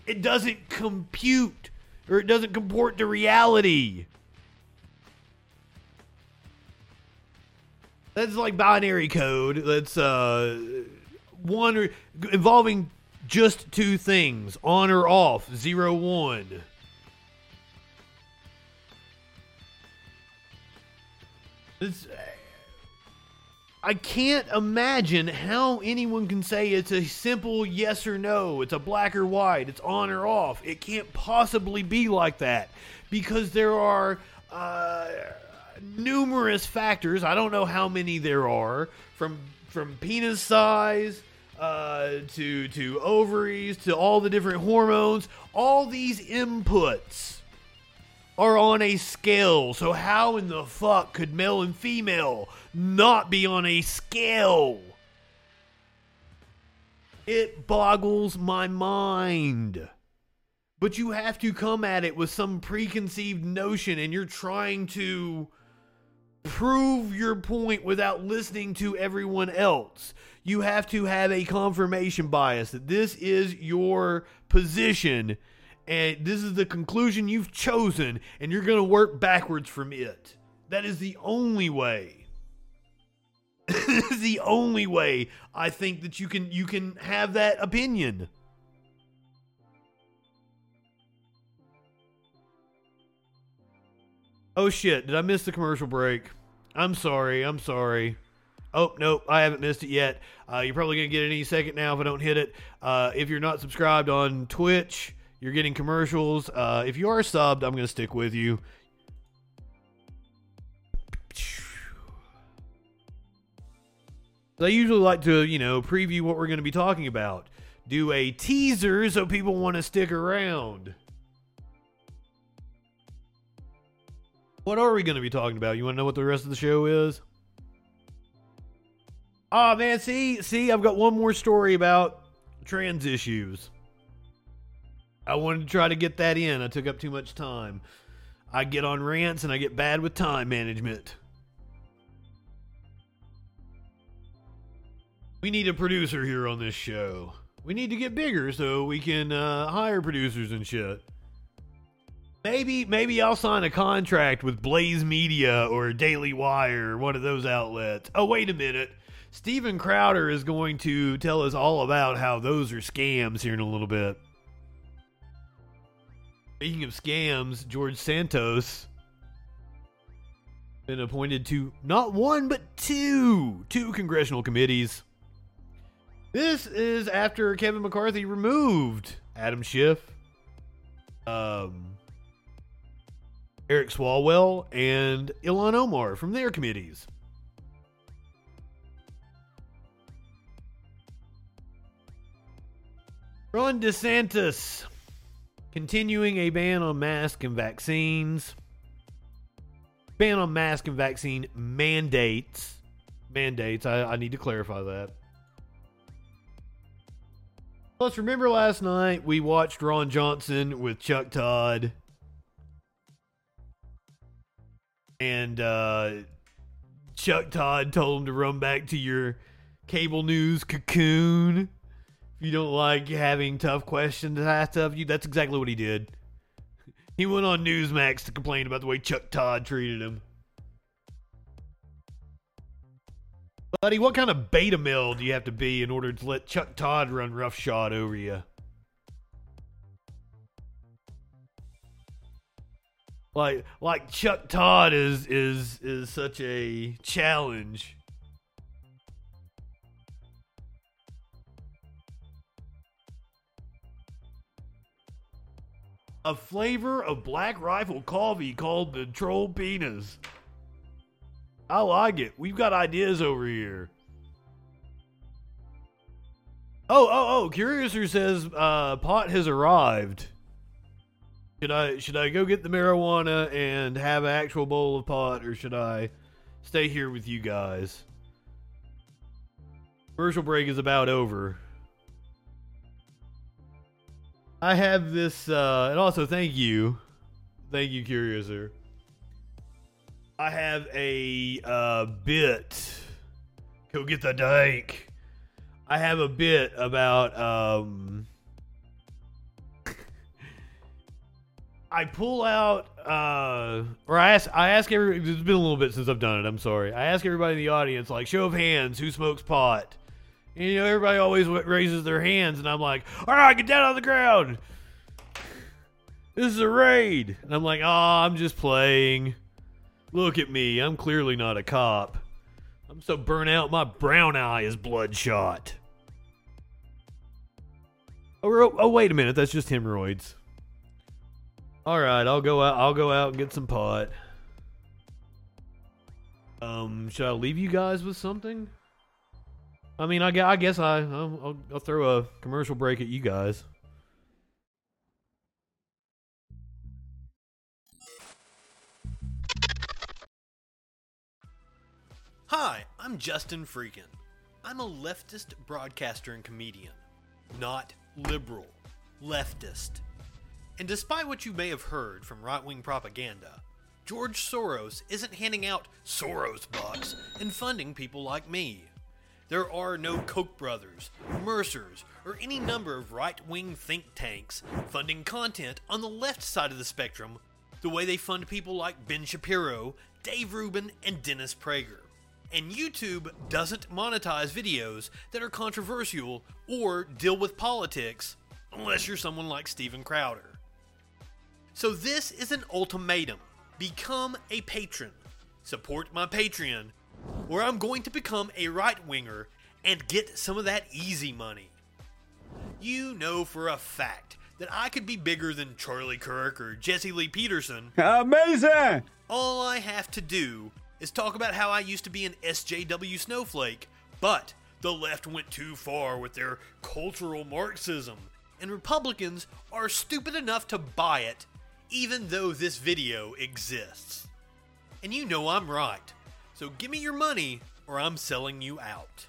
it doesn't compute or it doesn't comport to reality. That's like binary code. That's uh one or involving just two things on or off zero one it's I can't imagine how anyone can say it's a simple yes or no. It's a black or white. It's on or off. It can't possibly be like that because there are uh, numerous factors. I don't know how many there are from from penis size uh, to to ovaries to all the different hormones. All these inputs are on a scale. So how in the fuck could male and female not be on a scale? It boggles my mind. But you have to come at it with some preconceived notion and you're trying to prove your point without listening to everyone else. You have to have a confirmation bias that this is your position and this is the conclusion you've chosen, and you're going to work backwards from it. That is the only way. the only way I think that you can you can have that opinion. Oh shit, did I miss the commercial break? I'm sorry, I'm sorry. Oh, nope, I haven't missed it yet. Uh, you're probably going to get it any second now if I don't hit it. Uh, if you're not subscribed on Twitch, you're getting commercials. Uh, if you are subbed, I'm going to stick with you. I usually like to, you know, preview what we're going to be talking about. Do a teaser so people want to stick around. What are we going to be talking about? You want to know what the rest of the show is? Oh man, see, see, I've got one more story about trans issues. I wanted to try to get that in. I took up too much time. I get on rants and I get bad with time management. We need a producer here on this show. We need to get bigger so we can uh, hire producers and shit. Maybe maybe I'll sign a contract with Blaze Media or Daily Wire or one of those outlets. Oh, wait a minute. Steven Crowder is going to tell us all about how those are scams here in a little bit. Speaking of scams, George Santos been appointed to not one but two two congressional committees. This is after Kevin McCarthy removed Adam Schiff, um, Eric Swalwell, and Ilhan Omar from their committees. Ron DeSantis continuing a ban on masks and vaccines. Ban on mask and vaccine mandates. Mandates. I, I need to clarify that. Plus, remember last night we watched Ron Johnson with Chuck Todd. And uh, Chuck Todd told him to run back to your cable news cocoon. You don't like having tough questions asked of you, that's exactly what he did. He went on Newsmax to complain about the way Chuck Todd treated him. Buddy, what kind of beta male do you have to be in order to let Chuck Todd run roughshod over you? Like like Chuck Todd is is is such a challenge. A flavor of Black Rifle coffee called the Troll Penis. I like it. We've got ideas over here. Oh, oh, oh! Curiouser says uh, pot has arrived. Should I should I go get the marijuana and have an actual bowl of pot, or should I stay here with you guys? Commercial break is about over. I have this, uh, and also thank you, thank you, Curiouser. I have a uh, bit. Go get the dank. I have a bit about um. I pull out, uh, or I ask, I ask every. It's been a little bit since I've done it. I'm sorry. I ask everybody in the audience, like, show of hands, who smokes pot. You know, everybody always raises their hands, and I'm like, all right, get down on the ground. This is a raid, and I'm like, oh, I'm just playing. Look at me. I'm clearly not a cop. I'm so burnt out, my brown eye is bloodshot. Oh, oh, wait a minute. That's just hemorrhoids. All right, I'll go out. I'll go out and get some pot. Um, should I leave you guys with something? I mean, I, I guess I I'll, I'll, throw a commercial break at you guys. Hi, I'm Justin Freakin. I'm a leftist broadcaster and comedian, not liberal, leftist. And despite what you may have heard from right wing propaganda, George Soros isn't handing out Soros bucks and funding people like me. There are no Koch brothers, Mercers, or any number of right wing think tanks funding content on the left side of the spectrum the way they fund people like Ben Shapiro, Dave Rubin, and Dennis Prager. And YouTube doesn't monetize videos that are controversial or deal with politics unless you're someone like Steven Crowder. So this is an ultimatum. Become a patron. Support my Patreon, where I'm going to become a right winger and get some of that easy money. You know for a fact that I could be bigger than Charlie Kirk or Jesse Lee Peterson. Amazing! All I have to do is talk about how I used to be an SJW snowflake, but the left went too far with their cultural Marxism, and Republicans are stupid enough to buy it, even though this video exists. And you know I'm right, so give me your money or I'm selling you out.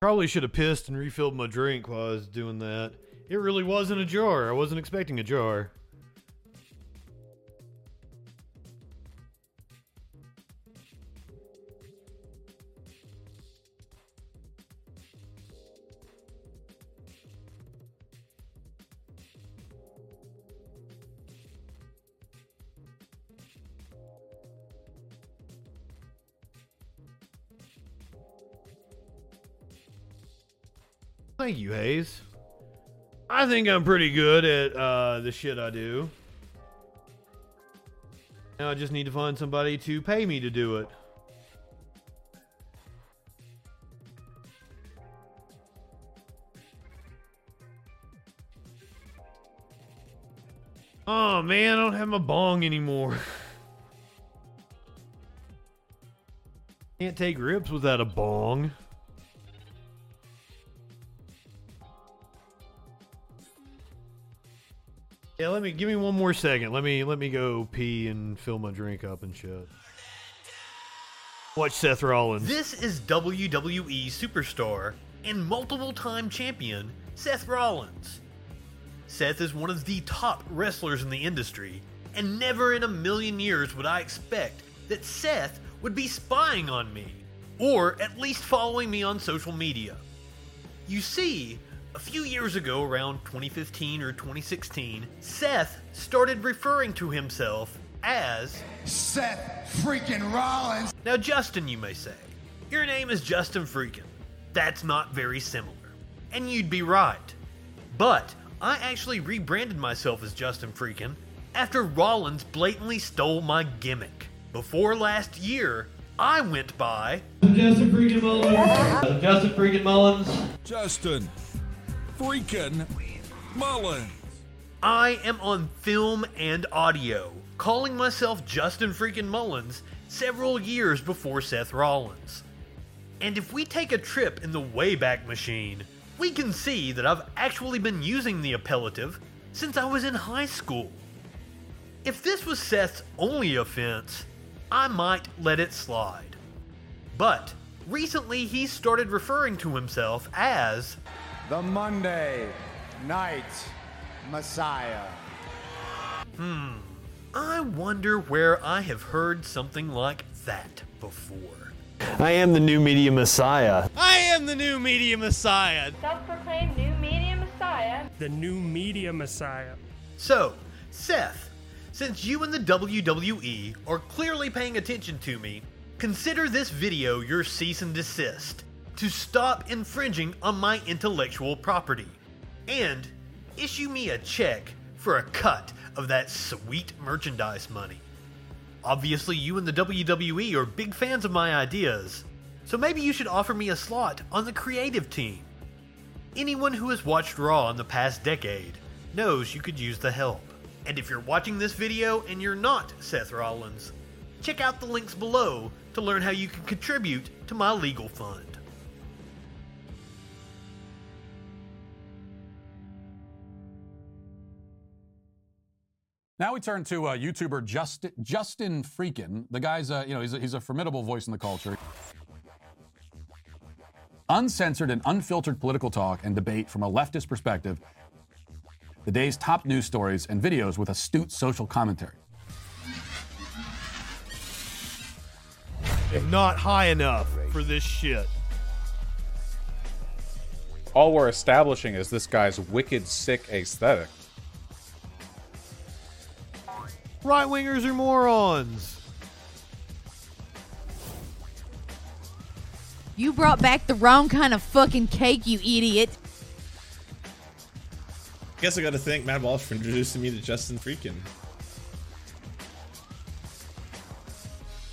Probably should have pissed and refilled my drink while I was doing that. It really wasn't a jar. I wasn't expecting a jar. Thank you, Hayes. I think I'm pretty good at uh, the shit I do. Now I just need to find somebody to pay me to do it. Oh man, I don't have my bong anymore. Can't take rips without a bong. Yeah, let me give me one more second. Let me let me go pee and fill my drink up and shit. Watch Seth Rollins. This is WWE superstar and multiple time champion Seth Rollins. Seth is one of the top wrestlers in the industry, and never in a million years would I expect that Seth would be spying on me, or at least following me on social media. You see, a few years ago, around 2015 or 2016, Seth started referring to himself as Seth freaking Rollins. Now, Justin, you may say, your name is Justin Freakin. That's not very similar. And you'd be right. But I actually rebranded myself as Justin Freakin after Rollins blatantly stole my gimmick. Before last year, I went by Justin Freakin Mullins. Justin Freakin Mullins. Justin freaking Mullins. I am on film and audio, calling myself Justin freaking Mullins several years before Seth Rollins. And if we take a trip in the Wayback Machine, we can see that I've actually been using the appellative since I was in high school. If this was Seth's only offense, I might let it slide. But recently he started referring to himself as the Monday Night Messiah. Hmm. I wonder where I have heard something like that before. I am the new media messiah. I am the new media messiah. Self-proclaimed new media messiah. The new media messiah. So, Seth, since you and the WWE are clearly paying attention to me, consider this video your cease and desist to stop infringing on my intellectual property. And issue me a check for a cut of that sweet merchandise money. Obviously, you and the WWE are big fans of my ideas, so maybe you should offer me a slot on the creative team. Anyone who has watched Raw in the past decade knows you could use the help. And if you're watching this video and you're not Seth Rollins, check out the links below to learn how you can contribute to my legal fund. Now we turn to uh, YouTuber Justin, Justin Freakin. The guy's, a, you know, he's a, he's a formidable voice in the culture. Uncensored and unfiltered political talk and debate from a leftist perspective. The day's top news stories and videos with astute social commentary. Not high enough for this shit. All we're establishing is this guy's wicked sick aesthetic. Right wingers are morons. You brought back the wrong kind of fucking cake, you idiot. I Guess I gotta thank Matt Walsh for introducing me to Justin Freakin.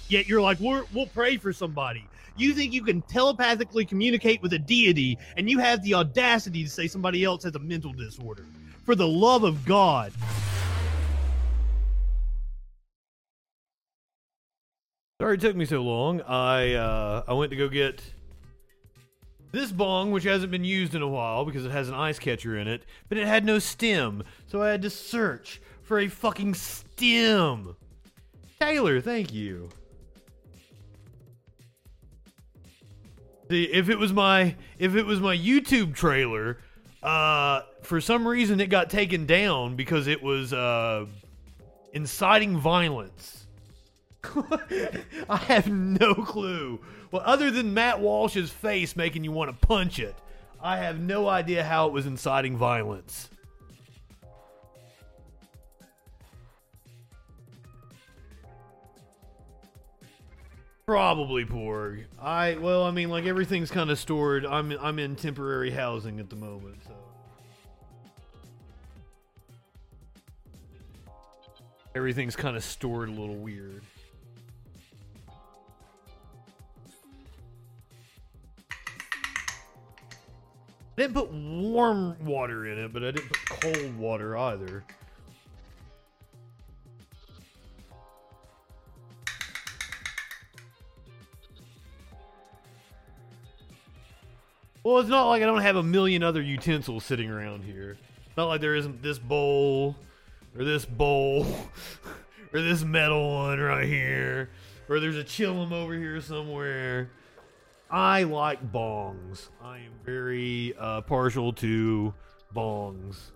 Yet you're like, We're, we'll pray for somebody. You think you can telepathically communicate with a deity, and you have the audacity to say somebody else has a mental disorder. For the love of God. Sorry it took me so long. I uh, I went to go get this bong, which hasn't been used in a while because it has an ice catcher in it, but it had no stem, so I had to search for a fucking stem. Taylor, thank you. See, if it was my if it was my YouTube trailer, uh, for some reason it got taken down because it was uh, inciting violence. I have no clue. Well, other than Matt Walsh's face making you want to punch it, I have no idea how it was inciting violence. Probably Porg. I well, I mean, like everything's kind of stored. I'm I'm in temporary housing at the moment, so everything's kind of stored a little weird. I didn't put warm water in it, but I didn't put cold water either. Well, it's not like I don't have a million other utensils sitting around here. Not like there isn't this bowl, or this bowl, or this metal one right here, or there's a chillum over here somewhere. I like bongs. I am very uh, partial to bongs.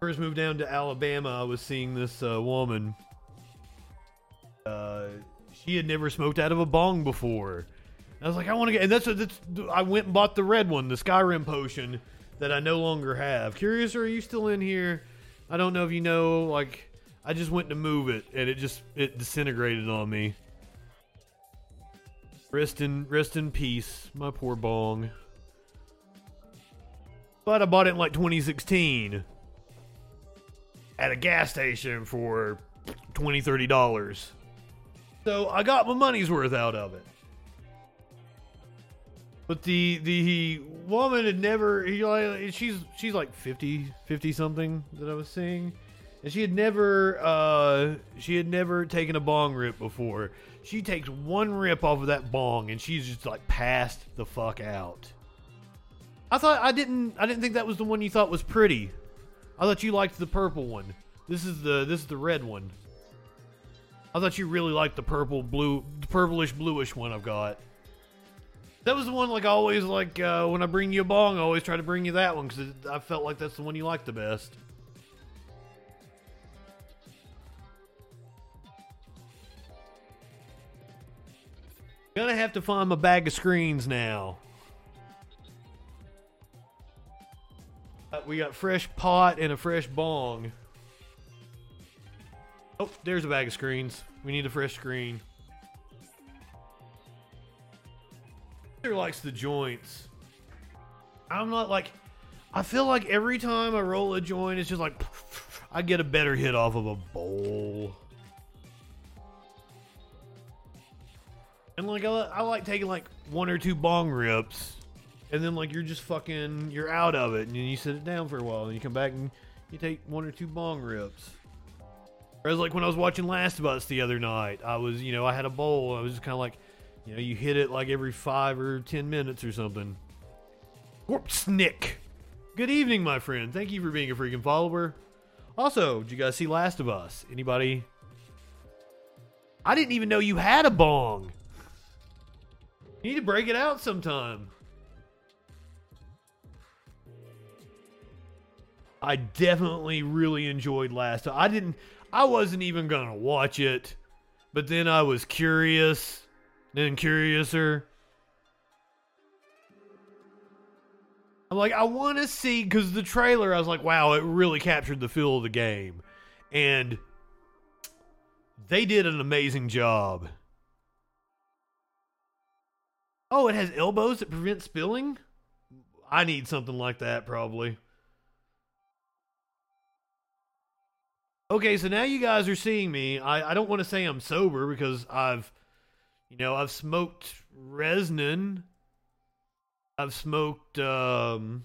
First moved down to Alabama, I was seeing this uh, woman. Uh, she had never smoked out of a bong before. I was like, I want to get, and that's, that's I went and bought the red one, the Skyrim potion that I no longer have. Curious, are you still in here? I don't know if you know, like, I just went to move it and it just it disintegrated on me. Rest in rest in peace, my poor bong. But I bought it in like 2016 at a gas station for 20 30 dollars. So I got my money's worth out of it. But the the woman had never he she's she's like 50 50 something that I was seeing and she had never uh she had never taken a bong rip before. She takes one rip off of that bong and she's just like passed the fuck out. I thought I didn't I didn't think that was the one you thought was pretty. I thought you liked the purple one. This is the this is the red one. I thought you really liked the purple blue the purplish bluish one I've got. That was the one like I always like uh, when I bring you a bong I always try to bring you that one cuz I felt like that's the one you liked the best. Gonna have to find my bag of screens now. Uh, we got fresh pot and a fresh bong. Oh, there's a bag of screens. We need a fresh screen. Peter likes the joints. I'm not like. I feel like every time I roll a joint, it's just like I get a better hit off of a bowl. And like I, I like taking like one or two bong rips, and then like you're just fucking you're out of it, and then you sit it down for a while, and you come back and you take one or two bong rips. Whereas like when I was watching Last of Us the other night, I was you know I had a bowl, I was just kind of like, you know, you hit it like every five or ten minutes or something. Snick. Good evening, my friend. Thank you for being a freaking follower. Also, did you guys see Last of Us? Anybody? I didn't even know you had a bong. You need to break it out sometime. I definitely really enjoyed last. I didn't. I wasn't even gonna watch it, but then I was curious, then curiouser. I'm like, I want to see because the trailer. I was like, wow, it really captured the feel of the game, and they did an amazing job. Oh, it has elbows that prevent spilling? I need something like that probably. Okay, so now you guys are seeing me. I, I don't want to say I'm sober because I've, you know, I've smoked Resnin. I've smoked um,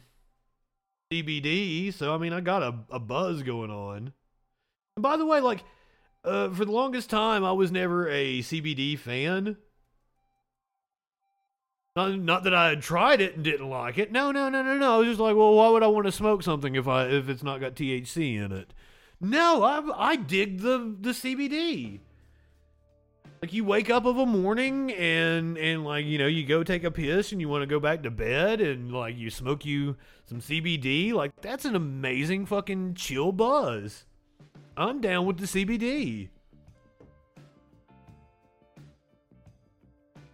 CBD. So, I mean, I got a, a buzz going on. And by the way, like, uh, for the longest time, I was never a CBD fan. Not, not that I had tried it and didn't like it. No, no, no, no, no. I was just like, well, why would I want to smoke something if I if it's not got THC in it? No, I I dig the the CBD. Like you wake up of a morning and and like you know you go take a piss and you want to go back to bed and like you smoke you some CBD. Like that's an amazing fucking chill buzz. I'm down with the CBD.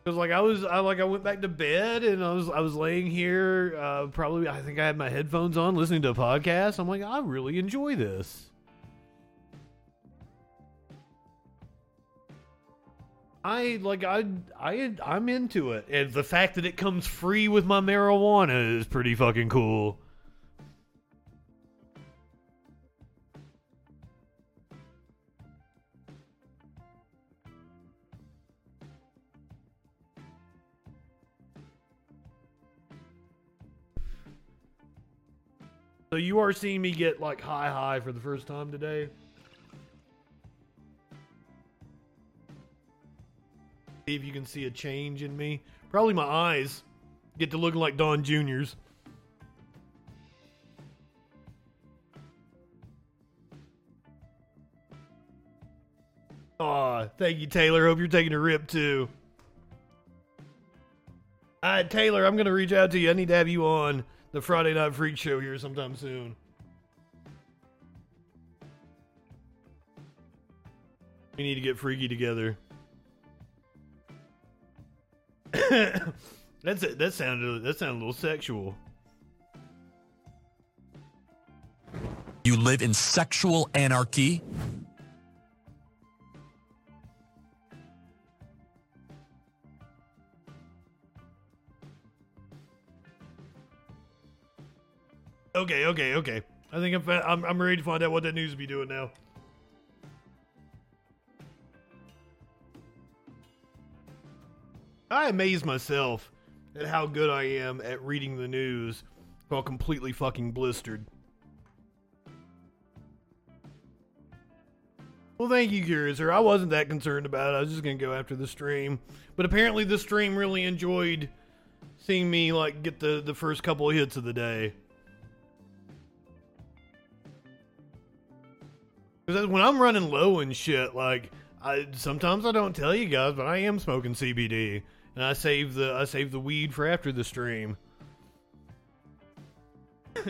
Because like I was, I like I went back to bed and I was, I was laying here. Uh, probably, I think I had my headphones on, listening to a podcast. I'm like, I really enjoy this. I like I I I'm into it, and the fact that it comes free with my marijuana is pretty fucking cool. So you are seeing me get like high high for the first time today. See if you can see a change in me. Probably my eyes get to looking like Don Jr.'s. Aw, thank you, Taylor. Hope you're taking a rip too. Alright, Taylor, I'm gonna reach out to you. I need to have you on the Friday Night Freak Show here sometime soon. We need to get freaky together. That's it. That sounded that sounded a little sexual. You live in sexual anarchy? Okay, okay, okay. I think I'm I'm, I'm ready to find out what that news will be doing now. I amaze myself at how good I am at reading the news while completely fucking blistered. Well, thank you, Curiouser. I wasn't that concerned about it. I was just gonna go after the stream, but apparently the stream really enjoyed seeing me like get the the first couple hits of the day. Because when I'm running low and shit, like I sometimes I don't tell you guys, but I am smoking CBD, and I save the I save the weed for after the stream.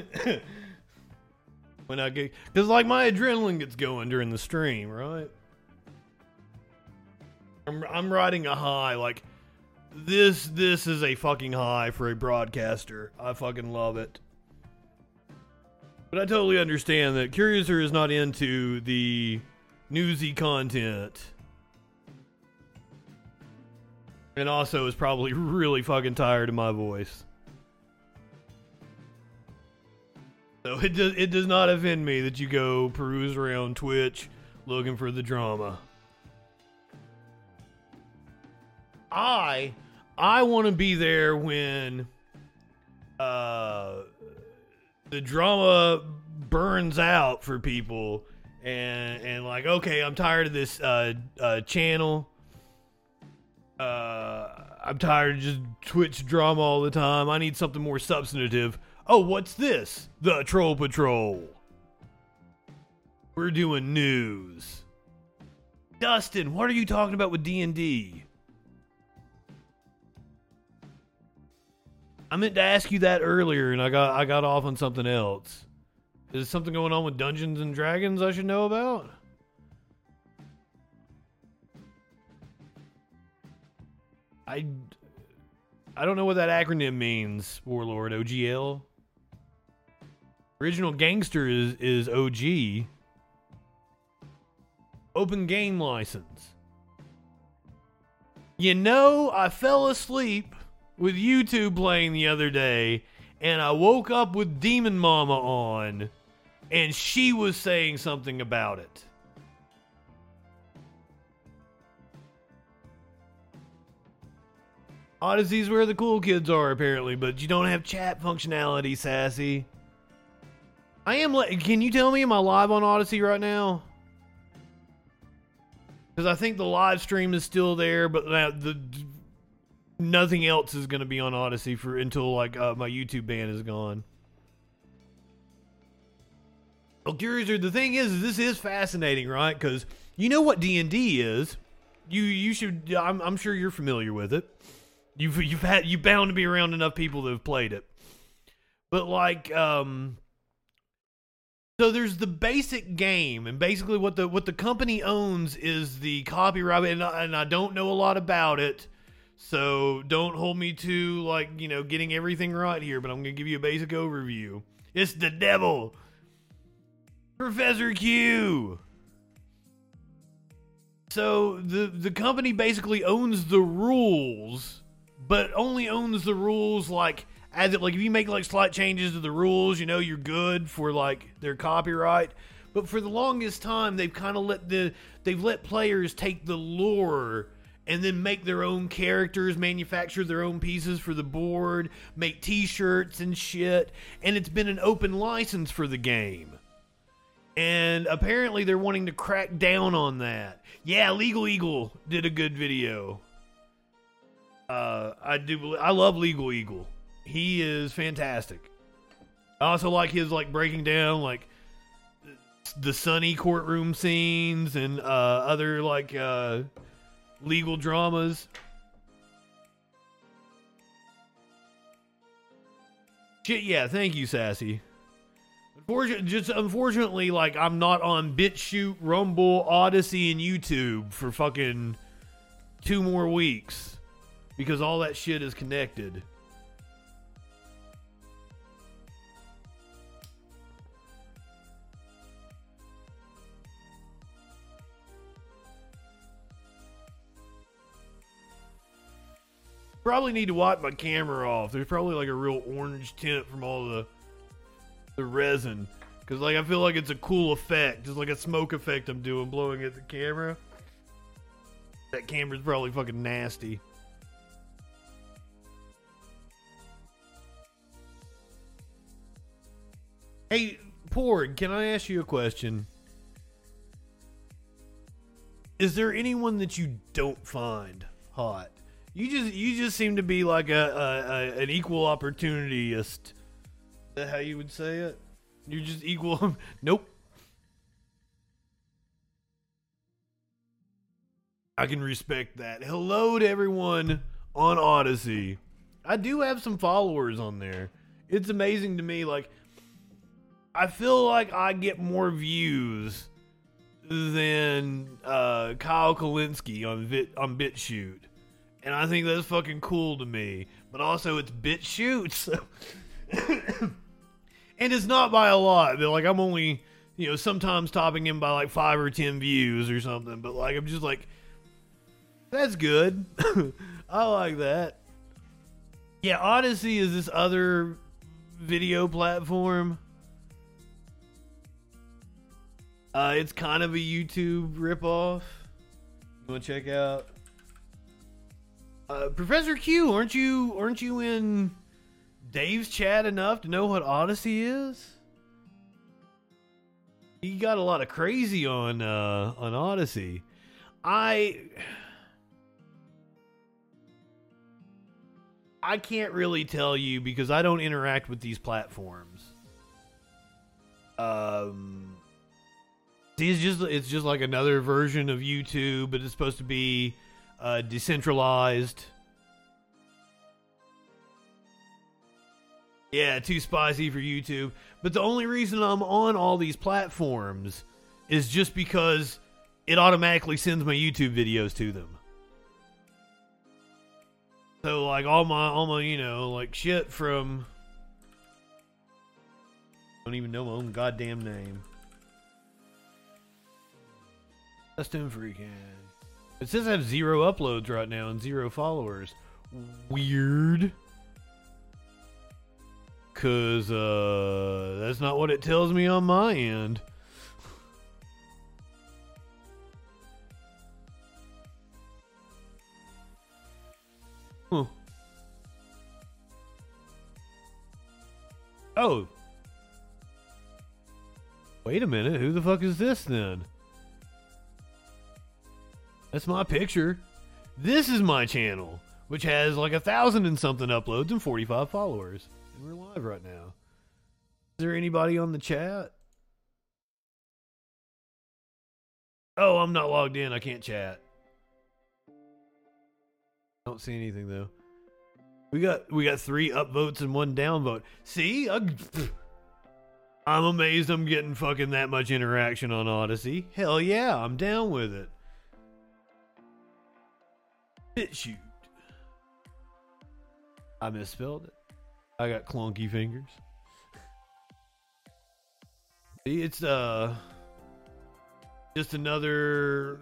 when I get, because like my adrenaline gets going during the stream, right? I'm I'm riding a high, like this this is a fucking high for a broadcaster. I fucking love it. But I totally understand that Curiouser is not into the newsy content. And also is probably really fucking tired of my voice. So it does it does not offend me that you go peruse around Twitch looking for the drama. I I want to be there when uh the drama burns out for people and and like okay i'm tired of this uh, uh channel. Uh i'm tired of just twitch drama all the time. I need something more substantive. Oh what's this? The troll patrol. We're doing news. Dustin what are you talking about with d&d I meant to ask you that earlier, and I got I got off on something else. Is there something going on with Dungeons and Dragons I should know about? I I don't know what that acronym means, Warlord. OGL. Original Gangster is is OG. Open game license. You know, I fell asleep with YouTube playing the other day, and I woke up with Demon Mama on, and she was saying something about it. Odysee's where the cool kids are, apparently, but you don't have chat functionality, sassy. I am. Li- Can you tell me am I live on Odysee right now? Because I think the live stream is still there, but the nothing else is going to be on Odysee for until like uh, my YouTube ban is gone. Well, curious, the thing is, is this is fascinating, right? Because you know what D and D is. You you should. I'm, I'm sure you're familiar with it. You've you've had you bound to be around enough people that have played it. But like, um, so there's the basic game, and basically what the what the company owns is the copyright, and I, and I don't know a lot about it. So don't hold me to like, you know, getting everything right here, but I'm going to give you a basic overview. It's the devil. Professor Q. So the the company basically owns the rules, but only owns the rules like as it like if you make like slight changes to the rules, you know you're good for like their copyright. But for the longest time, they've kind of let the they've let players take the lore and then make their own characters, manufacture their own pieces for the board, make T-shirts and shit, and it's been an open license for the game. And apparently, they're wanting to crack down on that. Yeah, Legal Eagle did a good video. Uh, I do. I love Legal Eagle. He is fantastic. I also like his like breaking down like the sunny courtroom scenes and uh, other like uh, legal dramas. Shit, yeah. Thank you, Sassy. Unfortunately, just unfortunately, like I'm not on BitChute, Rumble, Odysee, and YouTube for fucking two more weeks because all that shit is connected. Probably need to wipe my camera off. There's probably like a real orange tint from all the the resin. Cause like I feel like it's a cool effect, just like a smoke effect I'm doing, blowing at the camera. That camera's probably fucking nasty. Hey, Porg, can I ask you a question? Is there anyone that you don't find hot? You just you just seem to be like a, a, a an equal opportunityist. Is that how you would say it? You're just equal. nope. I can respect that. Hello to everyone on Odysee. I do have some followers on there. It's amazing to me. Like, I feel like I get more views than uh, Kyle Kulinski on Bit on BitChute, and I think that's fucking cool to me. But also, it's BitChute, so and it's not by a lot. They're like I'm only, you know, sometimes topping him by like five or ten views or something. But like I'm just like, that's good. I like that. Yeah, Odysee is this other video platform. Uh, it's kind of a YouTube ripoff. You want to check out? Uh, Professor Q, aren't you aren't you in Dave's chat enough to know what Odysee is? He got a lot of crazy on uh, on Odysee. I I can't really tell you because I don't interact with these platforms. Um, it's just it's just like another version of YouTube, but it's supposed to be uh, decentralized. Yeah, too spicy for YouTube. But the only reason I'm on all these platforms is just because it automatically sends my YouTube videos to them. So like all my all my you know like shit from don't even know my own goddamn name. Justin freaking. It says I have zero uploads right now and zero followers. Weird. Cause uh that's not what it tells me on my end. Oh. Wait a minute, who the fuck is this then? That's my picture. This is my channel, which has like a thousand and something uploads and 45 followers. And we're live right now. Is there anybody on the chat? Oh, I'm not logged in. I can't chat. Don't see anything though. We got we got three upvotes and one downvote. See, I, I'm amazed I'm getting fucking that much interaction on Odysee. Hell yeah, I'm down with it. BitChute. I misspelled it. I got clunky fingers. It's uh just another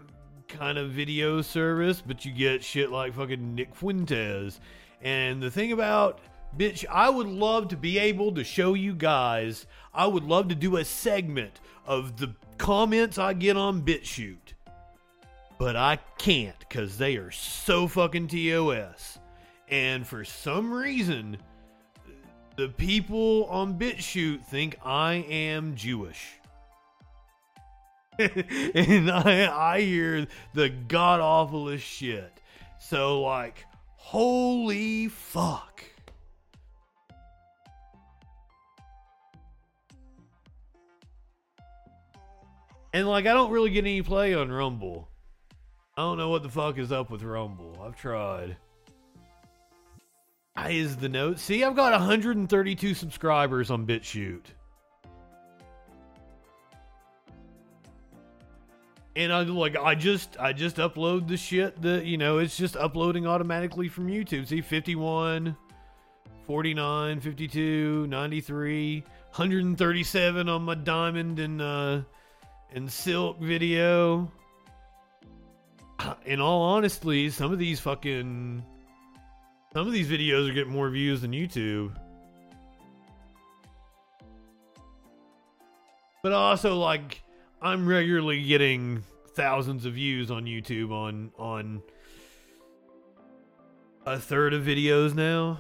kind of video service, but you get shit like fucking Nick Fuentes. And the thing about bitch, I would love to be able to show you guys. I would love to do a segment of the comments I get on BitChute. But I can't because they are so fucking TOS. And for some reason, the people on BitChute think I am Jewish. and I, I hear the god awfulest shit. So, like, holy fuck. And, like, I don't really get any play on Rumble. I don't know what the fuck is up with Rumble. I've tried. I is the note. See, I've got 132 subscribers on BitChute. And I like I just I just upload the shit that you know it's just uploading automatically from YouTube. See 51 49 52 93 137 on my diamond and uh and silk video. In all honesty, some of these fucking some of these videos are getting more views than YouTube. But also like I'm regularly getting thousands of views on YouTube on on a third of videos now.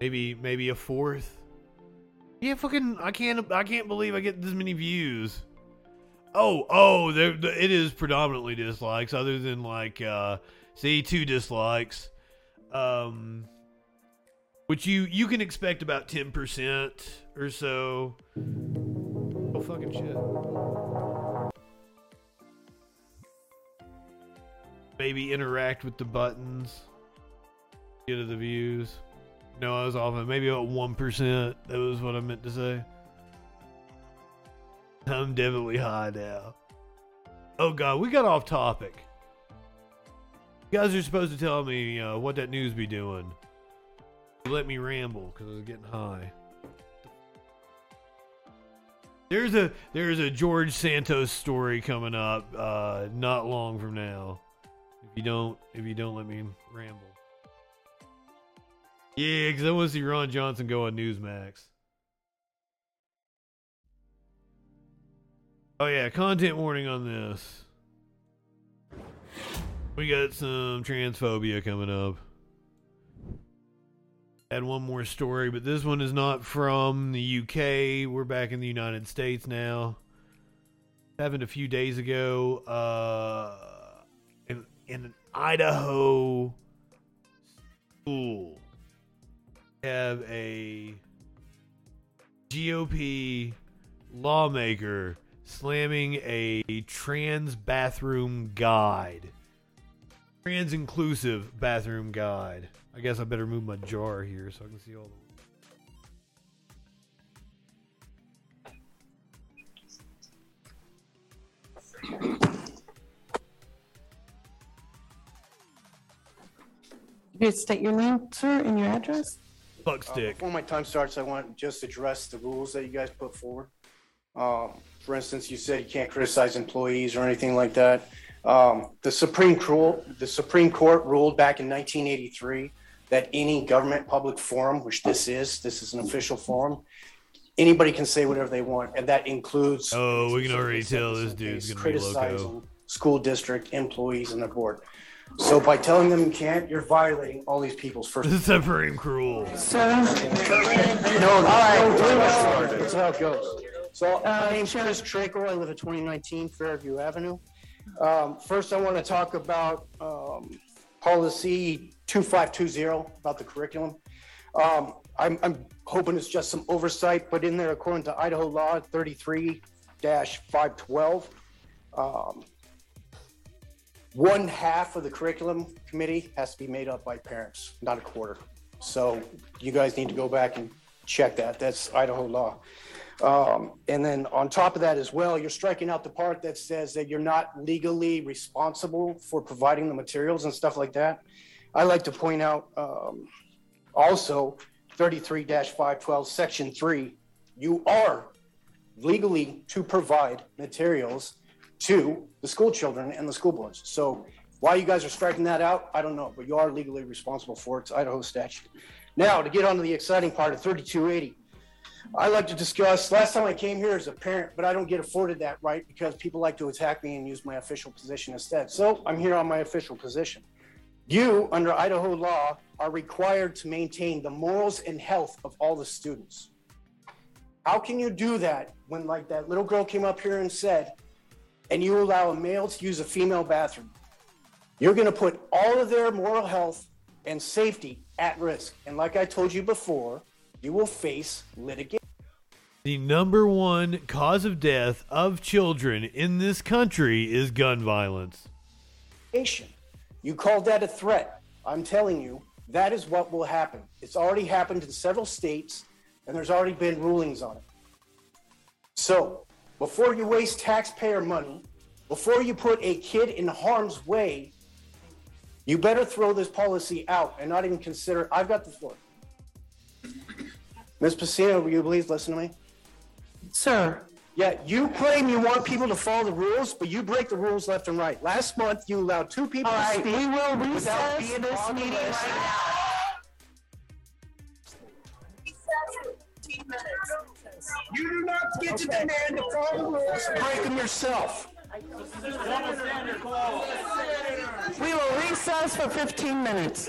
Maybe maybe a fourth. Yeah, fucking I can't I can't believe I get this many views. Oh, oh, there, it is predominantly dislikes other than like uh see two dislikes. Um which you you can expect about 10% or so. Oh fucking shit. Maybe interact with the buttons. Get to the views. No, I was off. Maybe about one percent. That was what I meant to say. I'm definitely high now. Oh god, we got off topic. You guys are supposed to tell me uh, what that news be doing. Let me ramble because I was getting high. There's a there's a George Santos story coming up uh, not long from now. If you don't if you don't let me ramble. Yeah, because I want to see Ron Johnson go on Newsmax. Oh yeah, content warning on this. We got some transphobia coming up. Add one more story, but this one is not from the UK. We're back in the United States now. Happened a few days ago. Uh, in in an Idaho school, have a GOP lawmaker slamming a trans bathroom guide. Trans inclusive bathroom guide. I guess I better move my jar here so I can see all the. You could state your name, sir, and your address. Fuck Uh, before my time starts, I want to just address the rules that you guys put forward. Um, for instance, you said you can't criticize employees or anything like that. Um, the Supreme Court, the Supreme Court ruled back in 1983 that any government public forum, which this is, this is an official forum, anybody can say whatever they want, and that includes Oh, we can already tell this dude's gonna be loco. criticizing school district employees and the board. So by telling them you can't, you're violating all these people's first. This is supreme cruel. Sir? No, all right, that's how it goes. So Uh, my name's Chris Trakel. I live at 2019 Fairview Avenue. Um, first, I want to talk about um, policy 2520 about the curriculum. Um, I'm, I'm hoping it's just some oversight, but in there, according to Idaho law 33-512, um, one half of the curriculum committee has to be made up by parents, not a quarter. So you guys need to go back and check that. That's Idaho law. Um, and then on top of that as well, you're striking out the part that says that you're not legally responsible for providing the materials and stuff like that. I like to point out um, also 33-512, section three, you are legally to provide materials to the school children and the school boards. So why you guys are striking that out, I don't know, but you are legally responsible for it. It's Idaho statute. Now, to get on to the exciting part of 3280. I like to discuss, last time I came here as a parent, but I don't get afforded that right because people like to attack me and use my official position instead. So I'm here on my official position. You, under Idaho law, are required to maintain the morals and health of all the students. How can you do that when, like that little girl came up here and said, and you allow a male to use a female bathroom? You're going to put all of their moral health and safety at risk. And like I told you before, you will face litigation. The number one cause of death of children in this country is gun violence. You called that a threat. I'm telling you, that is what will happen. It's already happened in several states, and there's already been rulings on it. So, before you waste taxpayer money, before you put a kid in harm's way, you better throw this policy out and not even consider. I've got the floor. Ms. Pacino, will you please listen to me? Sir. Yeah, you claim you want people to follow the rules, but you break the rules left and right. Last month, you allowed two people All to right, speak we will without recess being this on the meeting list. right now. You do not get to demand to follow the rules. Break them yourself. We will recess for 15 minutes.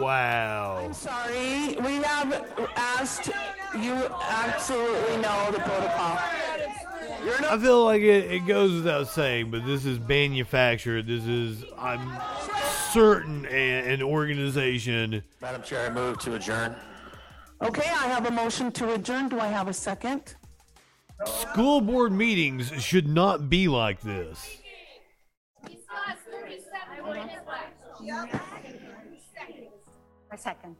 Wow. I'm sorry. We have asked you absolutely know the protocol. I feel like it, it goes without saying, but this is manufactured. This is, I'm certain, a- an organization. Madam Chair, I move to adjourn. Okay, I have a motion to adjourn. Do I have a second? School board meetings should not be like this. A second.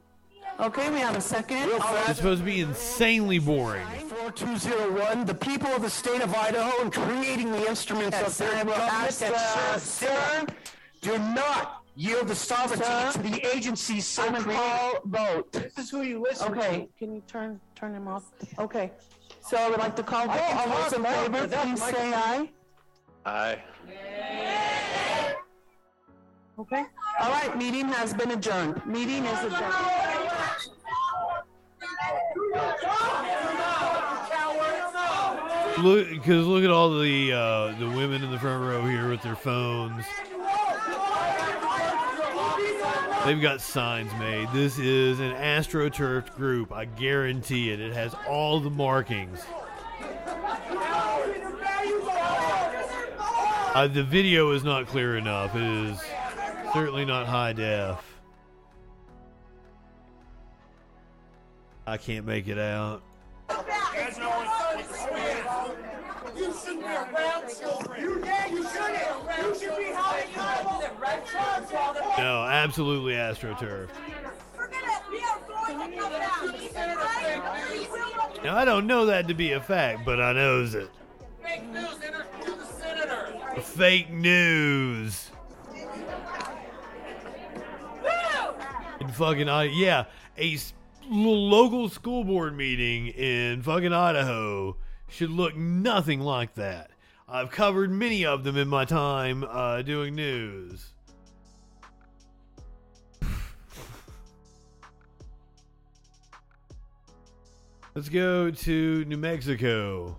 Okay, we have a second. It's supposed to be insanely boring. 4201, the people of the state of Idaho and creating the instruments Yes, of their I will government ask, that serve them, do not yield the sovereignty Sir, to the agencies so I'm created. vote. This is who you listen to. Okay, can you turn turn him off? Okay. So I would like to call I vote. Oh, can All those in favor, please say microphone- aye. Aye. Okay. All right, meeting has been adjourned. Meeting is adjourned. Look, because look at all the uh, the women in the front row here with their phones. They've got signs made. This is an AstroTurf group. I guarantee it. It has all the markings. Uh, the video is not clear enough. It is certainly not high def. I can't make it out. You shouldn't be around children. You, yeah, you shouldn't. You should be held accountable. No, absolutely AstroTurf. Now I don't know that to be a fact, but I knows it. Fake news interview the senator. Fake news. In fucking I yeah, a local school board meeting in fucking Idaho should look nothing like that. I've covered many of them in my time uh, doing news. Let's go to New Mexico.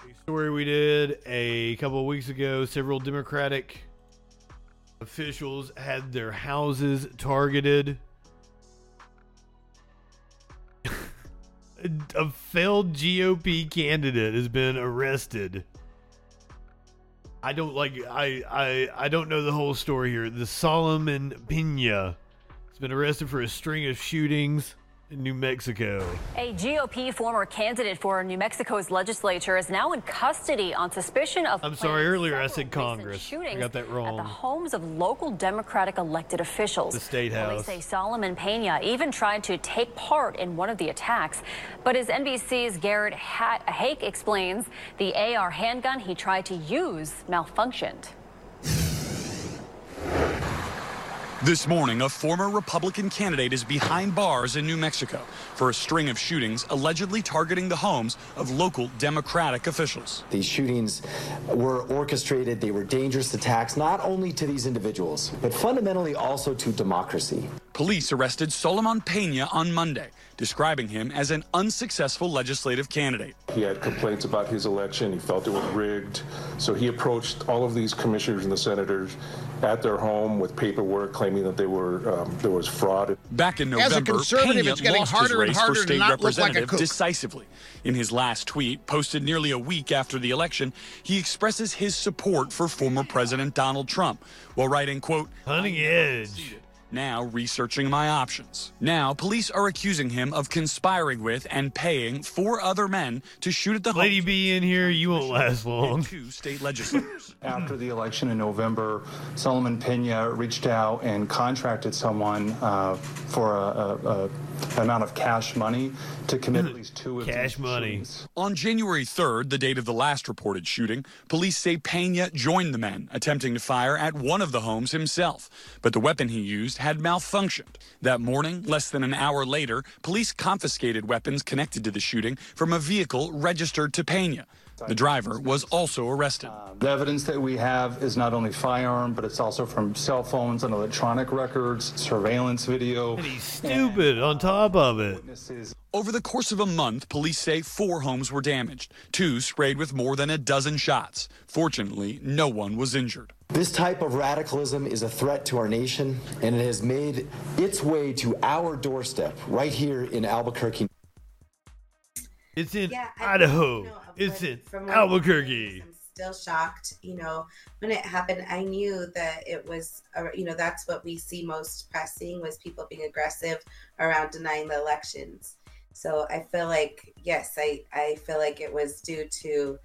A story we did a couple of weeks ago. Several Democratic officials had their houses targeted. a failed GOP candidate has been arrested. I don't like I I I don't know the whole story here. The Solomon Pena has been arrested for a string of shootings in New Mexico. A GOP former candidate for New Mexico's legislature is now in custody on suspicion of I'm sorry, earlier I said Congress. I got that wrong. at the homes of local Democratic elected officials. The State House. Police say Solomon Pena even tried to take part in one of the attacks. But as NBC's Garrett ha- Haake explains, the AR handgun he tried to use malfunctioned. This morning, a former Republican candidate is behind bars in New Mexico for a string of shootings allegedly targeting the homes of local Democratic officials. These shootings were orchestrated, they were dangerous attacks, not only to these individuals, but fundamentally also to democracy. Police arrested Solomon Pena on Monday, describing him as an unsuccessful legislative candidate. He had complaints about his election. He felt it was rigged. So he approached all of these commissioners and the senators at their home with paperwork claiming that they were um, there was fraud. Back in November, As a November, conservative, Pena it's getting lost harder and his race harder for to state not look like a representative kook. decisively. In his last tweet, posted nearly a week after the election, he expresses his support for former President Donald Trump while writing, quote, Hunting Edge. Now researching my options. Now, police are accusing him of conspiring with and paying four other men to shoot at the Lady homes B in here, you won't last long. two state legislators. After the election in November, Solomon Pena reached out and contracted someone uh, for a, a, a amount of cash money to commit at least two of Cash these money. shootings. On January 3rd, the date of the last reported shooting, police say Pena joined the men, attempting to fire at one of the homes himself. But the weapon he used had malfunctioned. That morning, less than an hour later, police confiscated weapons connected to the shooting from a vehicle registered to Pena. The driver was also arrested. The evidence that we have is not only firearm, but it's also from cell phones and electronic records, surveillance video. And he's stupid on top of it. Over the course of a month, police say four homes were damaged, two sprayed with more than a dozen shots. Fortunately, no one was injured. This type of radicalism is a threat to our nation, and it has made its way to our doorstep right here in Albuquerque. It's in Yeah, Idaho. know, it's in Albuquerque. I'm still shocked. You know, when it happened, I knew that it was, uh, you know, that's what we see most pressing was people being aggressive around denying the elections. So I feel like, yes, I, I feel like it was due to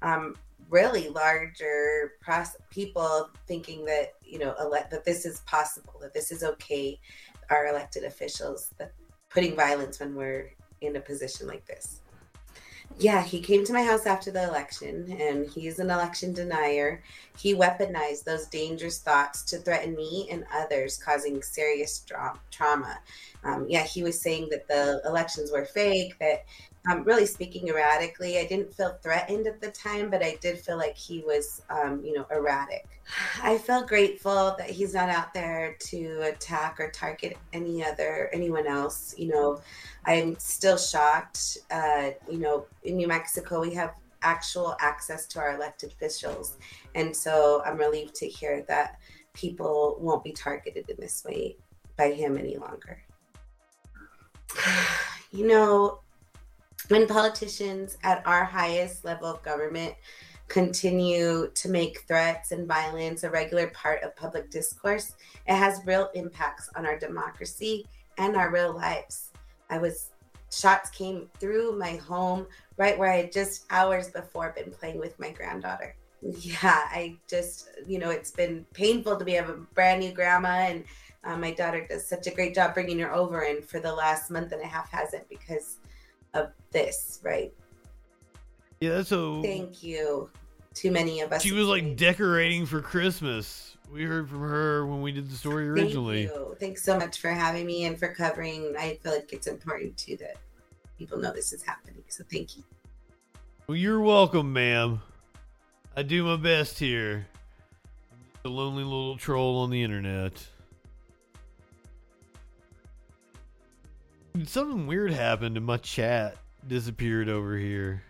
um, really larger pros- people thinking that, you know, elect- that this is possible, that this is okay, our elected officials, putting violence when we're in a position like this. Yeah, he came to my house after the election and he's an election denier. He weaponized those dangerous thoughts to threaten me and others, causing serious dra- trauma. Um, yeah, he was saying that the elections were fake, that um, really speaking erratically. I didn't feel threatened at the time, but I did feel like he was, um, you know, erratic. I feel grateful that he's not out there to attack or target any other anyone else. You know, I'm still shocked. Uh, you know, in New Mexico, we have actual access to our elected officials, and so I'm relieved to hear that people won't be targeted in this way by him any longer. You know, when politicians at our highest level of government continue to make threats and violence a regular part of public discourse, it has real impacts on our democracy and our real lives. I was shots came through my home right where I had just hours before been playing with my granddaughter. Yeah, I just, you know, it's been painful to be a brand new grandma and uh, my daughter does such a great job bringing her over and for the last month and a half hasn't because of this, right? Yeah, so Thank you. Too many of us. she was like decorating for Christmas. We heard from her when we did the story originally. Thank you. Thanks so much for having me and for covering. I feel like it's important too that people know this is happening. So thank you. Well, you're welcome, ma'am. I do my best here. I'm just a lonely little troll on the internet. Something weird happened and my chat disappeared over here.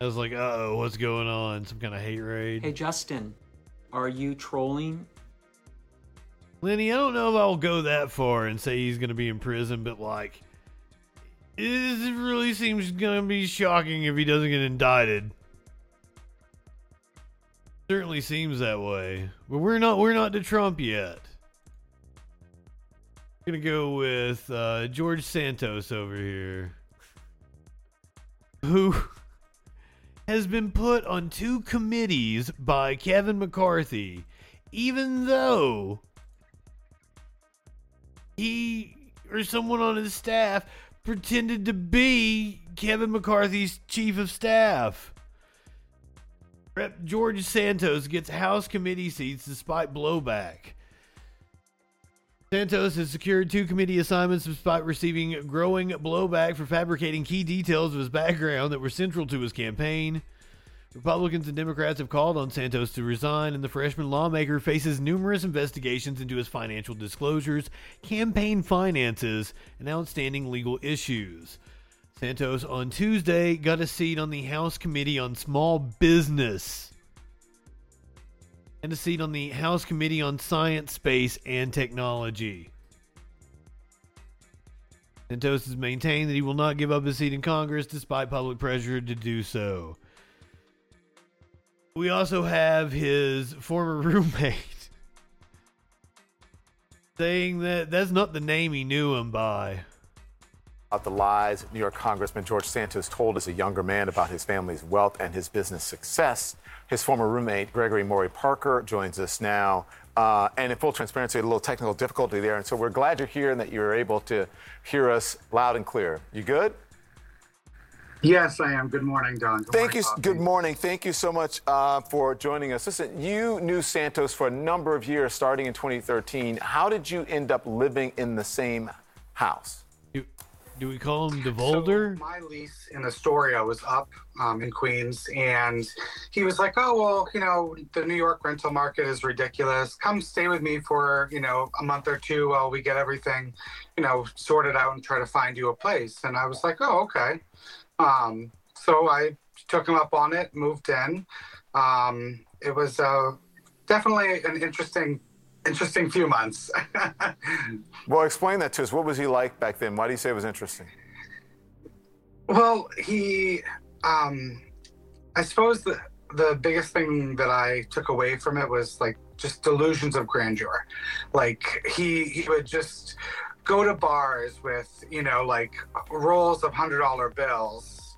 I was like, oh, what's going on? Some kind of hate raid? Hey, Justin, are you trolling? Lenny, I don't know if I'll go that far and say he's going to be in prison, but like, it really seems going to be shocking if he doesn't get indicted. Certainly seems that way, but we're not. We're not to Trump yet. I'm gonna go with uh, George Santos over here, who has been put on two committees by Kevin McCarthy, even though he or someone on his staff pretended to be Kevin McCarthy's chief of staff. Rep. George Santos gets House committee seats despite blowback. Santos has secured two committee assignments despite receiving growing blowback for fabricating key details of his background that were central to his campaign. Republicans and Democrats have called on Santos to resign, and the freshman lawmaker faces numerous investigations into his financial disclosures, campaign finances, and outstanding legal issues. Santos on Tuesday got a seat on the House Committee on Small Business and a seat on the House Committee on Science, Space, and Technology. Santos has maintained that he will not give up his seat in Congress despite public pressure to do so. We also have his former roommate saying that that's not the name he knew him by. About the lies New York Congressman George Santos told as a younger man about his family's wealth and his business success. His former roommate, Gregory Morey Parker, joins us now. Uh, and in full transparency, a little technical difficulty there. And so we're glad you're here and that you're able to hear us loud and clear. You good? Yes, I am. Good morning, Don. Good Thank morning, you. Poppy. Good morning. Thank you so much uh, for joining us. Listen, you knew Santos for a number of years, starting in 2013. How did you end up living in the same house? Do, do we call him DeVolder? So my lease in Astoria was up um, in Queens, and he was like, "Oh well, you know, the New York rental market is ridiculous. Come stay with me for you know a month or two while we get everything, you know, sorted out and try to find you a place." And I was like, "Oh, okay." Um, so I took him up on it, moved in. Um, it was uh, definitely an interesting, interesting few months. Well, explain that to us. What was he like back then? Why do you say it was interesting? well, he, um, I suppose the the biggest thing that I took away from it was like just delusions of grandeur. Like he he would just go to bars with you know like rolls of hundred dollar bills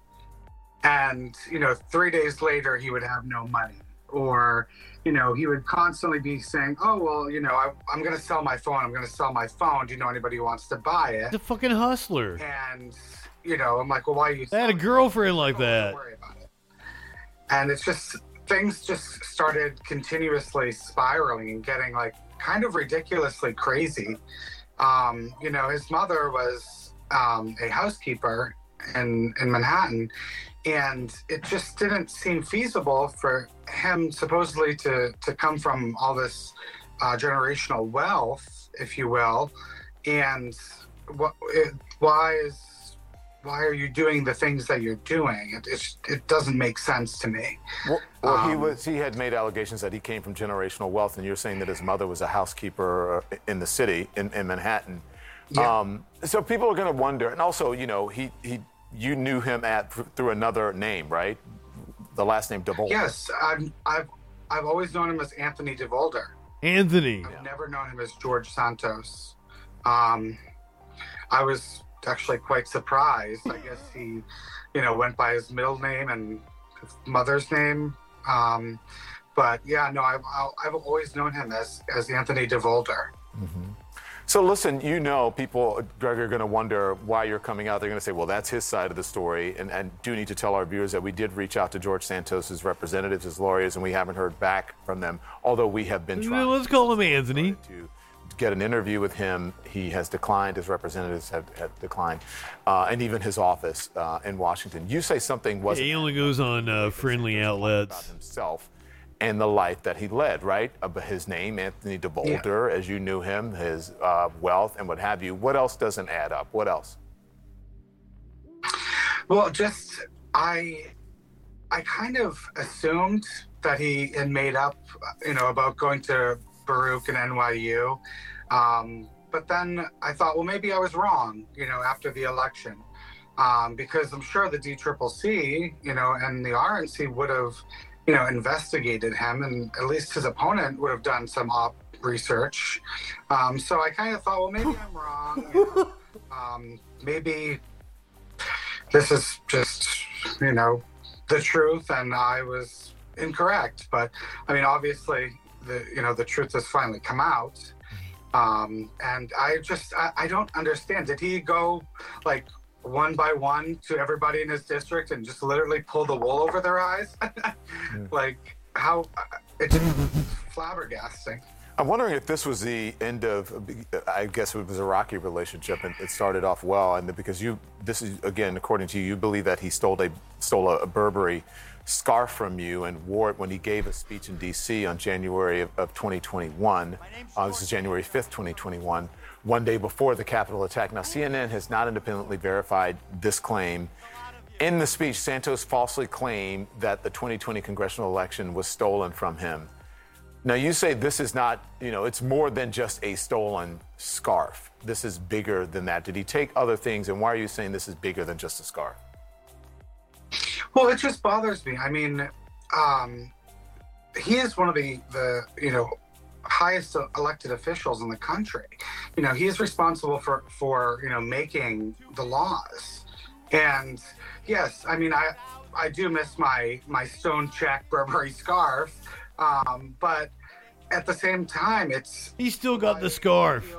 and you know three days later he would have no money or you know he would constantly be saying oh well you know I, i'm going to sell my phone i'm going to sell my phone do you know anybody who wants to buy it? The fucking hustler. and you know i'm like well why are you I had a girlfriend like that. and it's just things just started continuously spiraling and getting like kind of ridiculously crazy. Um, you know his mother was um, a housekeeper in in manhattan and it just didn't seem feasible for him supposedly to to come from all this uh, generational wealth if you will and what it, why is why are you doing the things that you're doing? It, it doesn't make sense to me. Well, well he Um, was. He had made allegations that he came from generational wealth, and you're saying that his mother was a housekeeper uh, in the city in, in Manhattan. Um, so people are going to wonder, and also, you know, he he you knew him at through another name, right? The last name DeVolder. Yes, I've, I've, I've always known him as Anthony DeVolder. Anthony. I've never known him as George Santos. Um, I was actually quite surprised. I guess he, you know, went by his middle name and his mother's name. Um, but yeah, no, I've, I've always known him as, as Anthony DeVolder. So listen, you know, people, Greg, are going to wonder why you're coming out. They're going to say, well, that's his side of the story. And, and do need to tell our viewers that we did reach out to George Santos's representatives, his lawyers, and we haven't heard back from them. Although we have been trying. Let's call him Anthony. To get an interview with him, he has declined. His representatives have, have declined, uh, and even his office uh, in Washington. You say something wasn't he only goes on uh, friendly outlets. himself and the life that he led, right? Uh, his name, Anthony DeVolder, as you knew him, his uh, wealth and what have you. What else doesn't add up? What else? Well, just I, I kind of assumed that he had made up, you know, about going to Baruch and NYU, um, but then I thought, well, maybe I was wrong, you know, after the election, um, because I'm sure the DCCC, you know, and the RNC would have, you know, investigated him, and at least his opponent would have done some op research. Um, so I kind of thought, well, maybe I'm wrong. You know, um, maybe this is just you know the truth and i was incorrect but i mean obviously the you know the truth has finally come out um and i just I, I don't understand did he go like one by one to everybody in his district and just literally pull the wool over their eyes like how it's flabbergasting I'm wondering if this was the end of, I guess it was a rocky relationship, and it started off well, and because you, this is again, according to you, you believe that he stole a stole a, Burberry scarf from you and wore it when he gave a speech in D.C. on January of, of 2021. Uh, this is January 5th, 2021, one day before the Capitol attack. Now, CNN has not independently verified this claim. In the speech, Santos falsely claimed that the 2020 congressional election was stolen from him. Now, you say this is not, you know, it's more than just a stolen scarf. This is bigger than that. Did he take other things, and why are you saying this is bigger than just a scarf? Well, it just bothers me. I mean, um, he is one of the, the, you know, highest elected officials in the country. You know, he is responsible for, for, you know, making the laws. And yes, I mean, I, I do miss my, my stone check Burberry scarf um, but at the same time, it's he still got the scarf.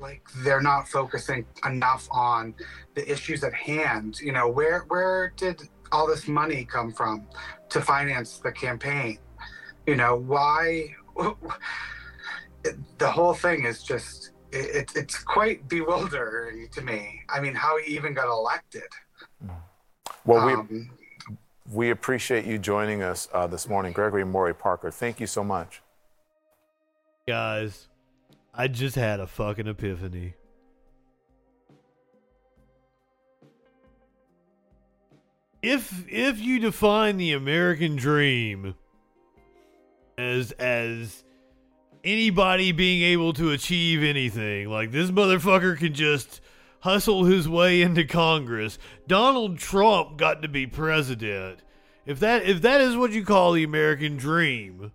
Like they're not focusing enough on the issues at hand. You know, where where did all this money come from to finance the campaign? You know, why? The whole thing is just it, it's quite bewildering to me. I mean, how he even got elected. Well, we um, we appreciate you joining us uh, this morning, Gregory Morey Parker. Thank you so much. Guys, I just had a fucking epiphany. If if you define the American dream as as anybody being able to achieve anything, like this motherfucker can just hustle his way into Congress. Donald Trump got to be president. If that if that is what you call the American dream,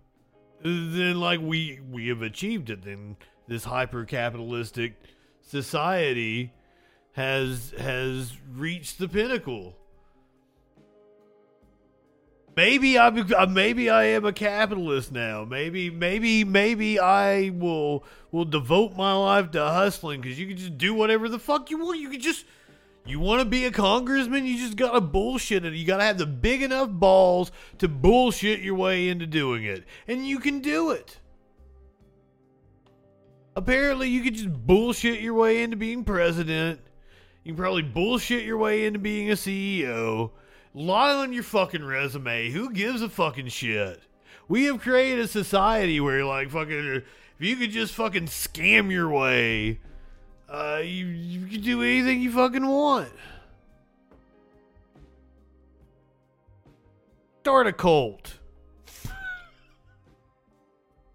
then like we we have achieved it. Then this hyper capitalistic society has has reached the pinnacle. Maybe I uh, maybe I am a capitalist now. Maybe maybe maybe I will will devote my life to hustling because you can just do whatever the fuck you want. You can just you want to be a congressman, you just gotta bullshit it. You gotta have the big enough balls to bullshit your way into doing it, and you can do it. Apparently, you could just bullshit your way into being president. You can probably bullshit your way into being a CEO Lie on your fucking resume. Who gives a fucking shit? We have created a society where, like, fucking, if you could just fucking scam your way, uh, you, you can do anything you fucking want. Start a cult.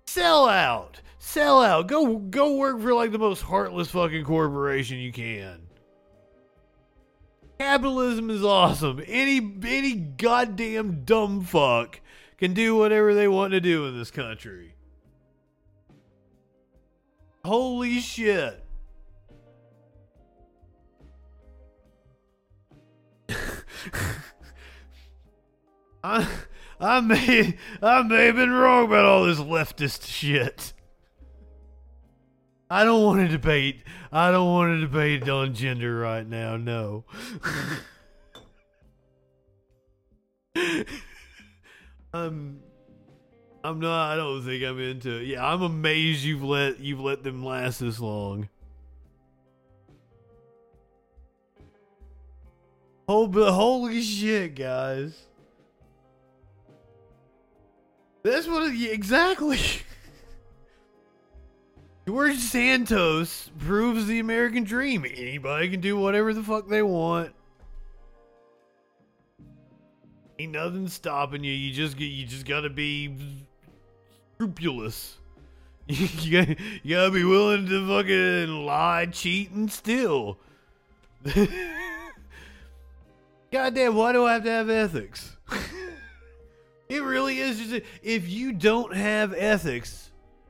Sell out. Sell out. Go go work for like the most heartless fucking corporation you can. Capitalism is awesome. Any any goddamn dumb fuck can do whatever they want to do in this country. Holy shit. I I may I may have been wrong about all this leftist shit. I don't want to debate. I don't want to debate on gender right now. No. I'm. Um, I'm not. I don't think I'm into it. Yeah, I'm amazed you've let you've let them last this long. Oh, but holy shit, guys! That's what exactly. George Santos proves the American dream. Anybody can do whatever the fuck they want. Ain't nothing stopping you. You just. You just gotta be scrupulous. you, gotta, you gotta be willing to fucking lie, cheat, and steal. Goddamn! Why do I have to have ethics? it really is just. If you don't have ethics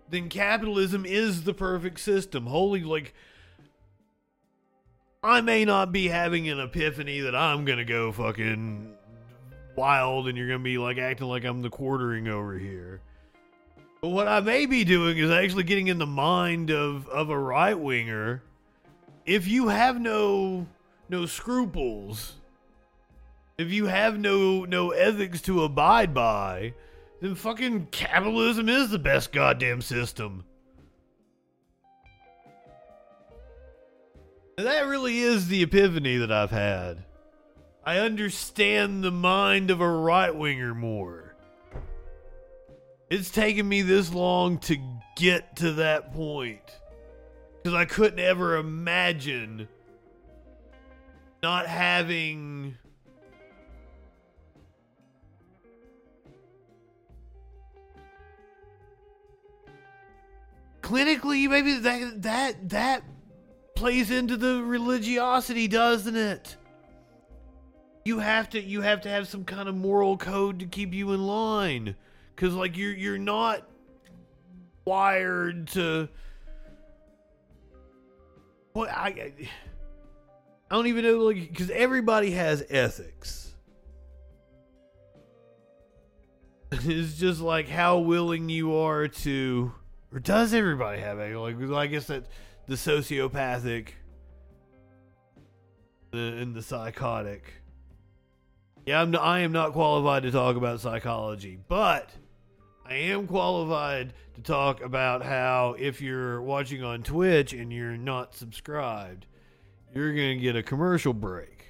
then capitalism is the perfect system. Holy, like, I may not be having an epiphany that I'm gonna go fucking wild and you're gonna be like acting like I'm the quartering over here. But what I may be doing is actually getting in the mind of, of a right winger. If you have no no scruples, if you have no no ethics to abide by, then fucking capitalism is the best goddamn system. And that really is the epiphany that I've had. I understand the mind of a right winger more. It's taken me this long to get to that point. Because I couldn't ever imagine not having Clinically, maybe that that that plays into the religiosity, doesn't it? You have to you have to have some kind of moral code to keep you in line cuz like you're you're not wired to what I I don't even know like cuz everybody has ethics. it's just like how willing you are to or does everybody have ethics? Like I guess that the sociopathic the, and the psychotic. Yeah, I'm, I am not qualified to talk about psychology, but I am qualified to talk about how if you're watching on Twitch and you're not subscribed, you're going to get a commercial break.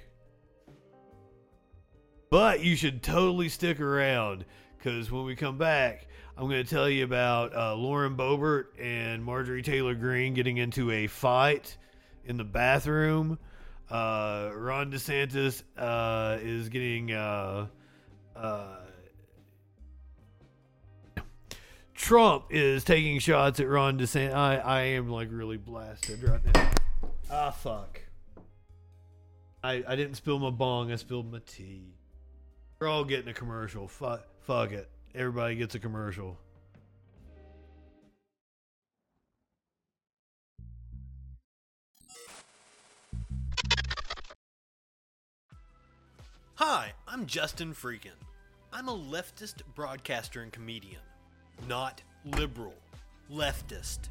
But you should totally stick around because when we come back, I'm going to tell you about uh, Lauren Boebert and Marjorie Taylor Greene getting into a fight in the bathroom. Uh, Ron DeSantis uh, is getting. Uh, uh, Trump is taking shots at Ron DeSantis. I, I am like really blasted right now. Ah, fuck. I, I didn't spill my bong, I spilled my tea. We're all getting a commercial. Fuck, fuck it. Everybody gets a commercial. Hi, I'm Justin Freakin. I'm a leftist broadcaster and comedian, not liberal, leftist.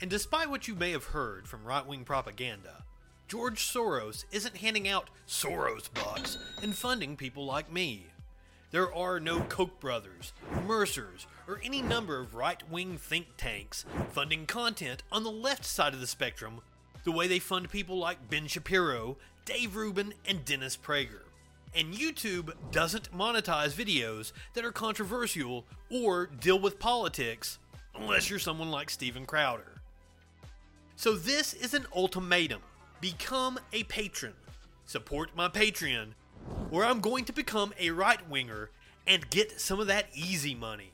And despite what you may have heard from right wing propaganda, George Soros isn't handing out Soros bucks and funding people like me. There are no Koch brothers, Mercers, or any number of right wing think tanks funding content on the left side of the spectrum the way they fund people like Ben Shapiro, Dave Rubin, and Dennis Prager. And YouTube doesn't monetize videos that are controversial or deal with politics unless you're someone like Steven Crowder. So this is an ultimatum. Become a patron. Support my Patreon, or I'm going to become a right winger and get some of that easy money.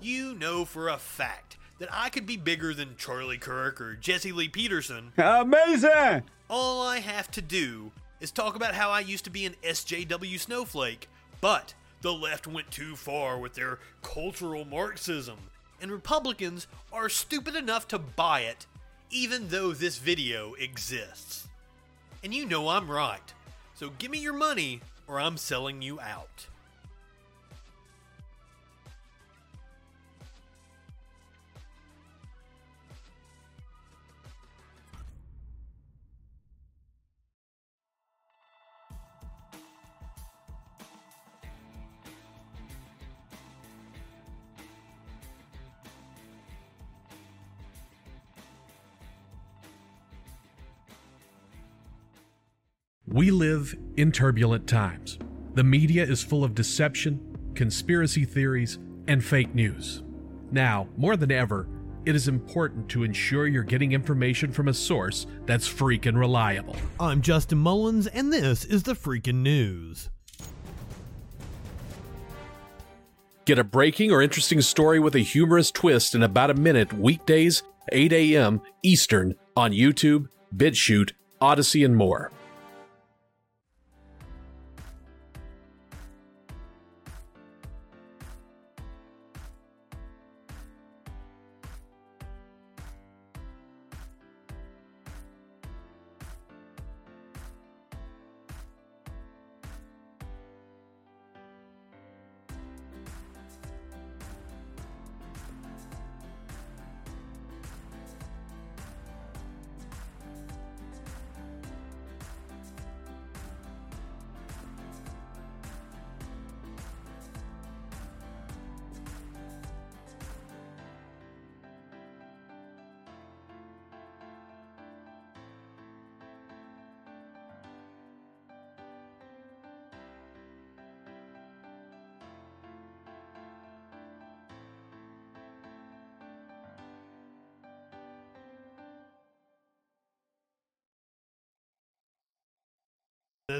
You know for a fact that I could be bigger than Charlie Kirk or Jesse Lee Peterson. Amazing! All I have to do is talk about how I used to be an SJW snowflake, but the left went too far with their cultural Marxism, and Republicans are stupid enough to buy it, even though this video exists. And you know I'm right, so give me your money or I'm selling you out. We live in turbulent times. The media is full of deception, conspiracy theories, and fake news. Now, more than ever, it is important to ensure you're getting information from a source that's freaking reliable. I'm Justin Mullins, and this is the freaking news. Get a breaking or interesting story with a humorous twist in about a minute weekdays, 8 a.m. Eastern on YouTube, BitChute, Odysee, and more.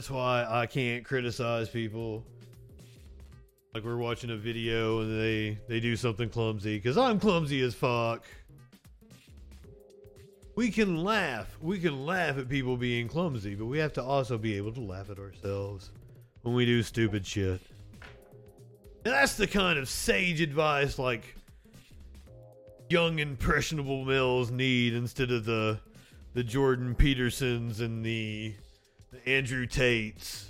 That's why I can't criticize people. Like we're watching a video and they they do something clumsy because I'm clumsy as fuck. We can laugh. We can laugh at people being clumsy, but we have to also be able to laugh at ourselves when we do stupid shit. And that's the kind of sage advice like young impressionable males need instead of the the Jordan Petersons and the, the Andrew Tates.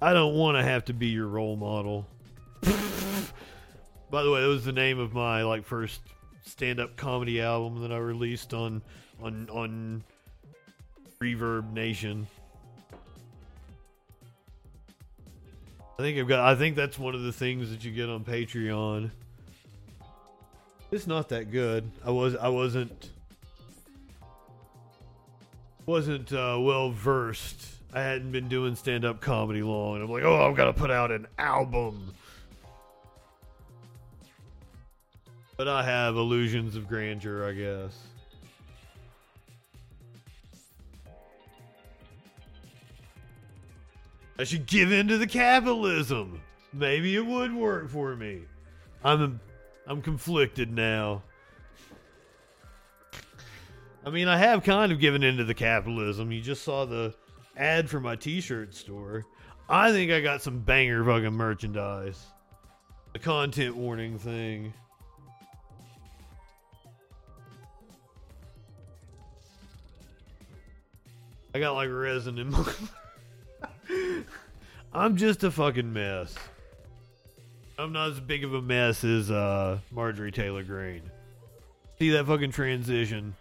I don't want to have to be your role model. By the way, that was the name of my like first stand-up comedy album that I released on on on Reverb Nation. I think I've got. I think that's one of the things that you get on Patreon. It's not that good. I was. I wasn't. Wasn't uh, well versed. I hadn't been doing stand up comedy long, I'm like, oh, I've got to put out an album. But I have illusions of grandeur, I guess. I should give in to the capitalism. Maybe it would work for me. I'm I'm conflicted now. I mean, I have kind of given into the capitalism. You just saw the ad for my t-shirt store. I think I got some banger fucking merchandise. The content warning thing. I got like resin in my I'm just a fucking mess. I'm not as big of a mess as uh, Marjorie Taylor Greene. See that fucking transition?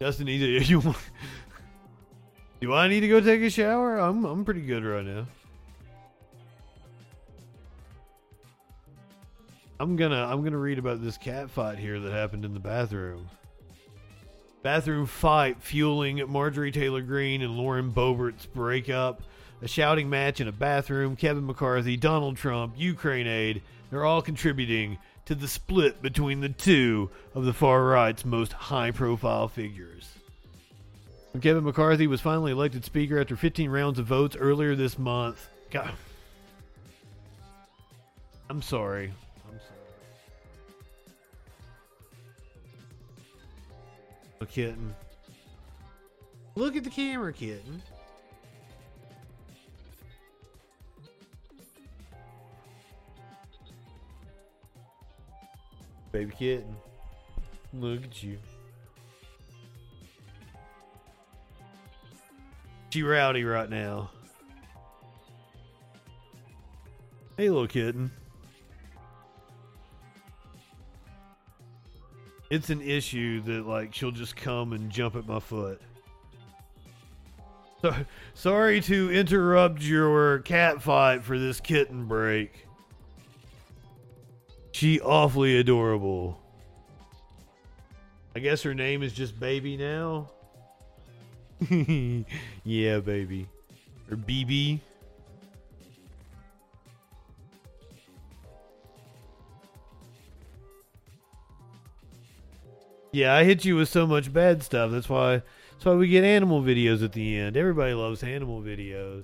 Justin. You, do I need to go take a shower? I'm I'm pretty good right now. I'm gonna I'm gonna read about this cat fight here that happened in the bathroom. Bathroom fight fueling Marjorie Taylor Greene and Lauren Boebert's breakup. A shouting match in a bathroom. Kevin McCarthy, Donald Trump, Ukraine aid. They're all contributing to the split between the two of the far right's most high profile figures. When Kevin McCarthy was finally elected Speaker after 15 rounds of votes earlier this month. God. I'm sorry. Kitten. Look at the camera, kitten. Baby kitten. Look at you. She rowdy right now. Hey, little kitten. It's an issue that, like, she'll just come and jump at my foot. So, sorry to interrupt your cat fight for this kitten break. She awfully adorable. I guess her name is just Baby now. yeah, baby. Or BB. Yeah, I hit you with so much bad stuff. That's why that's why we get animal videos at the end. Everybody loves animal videos.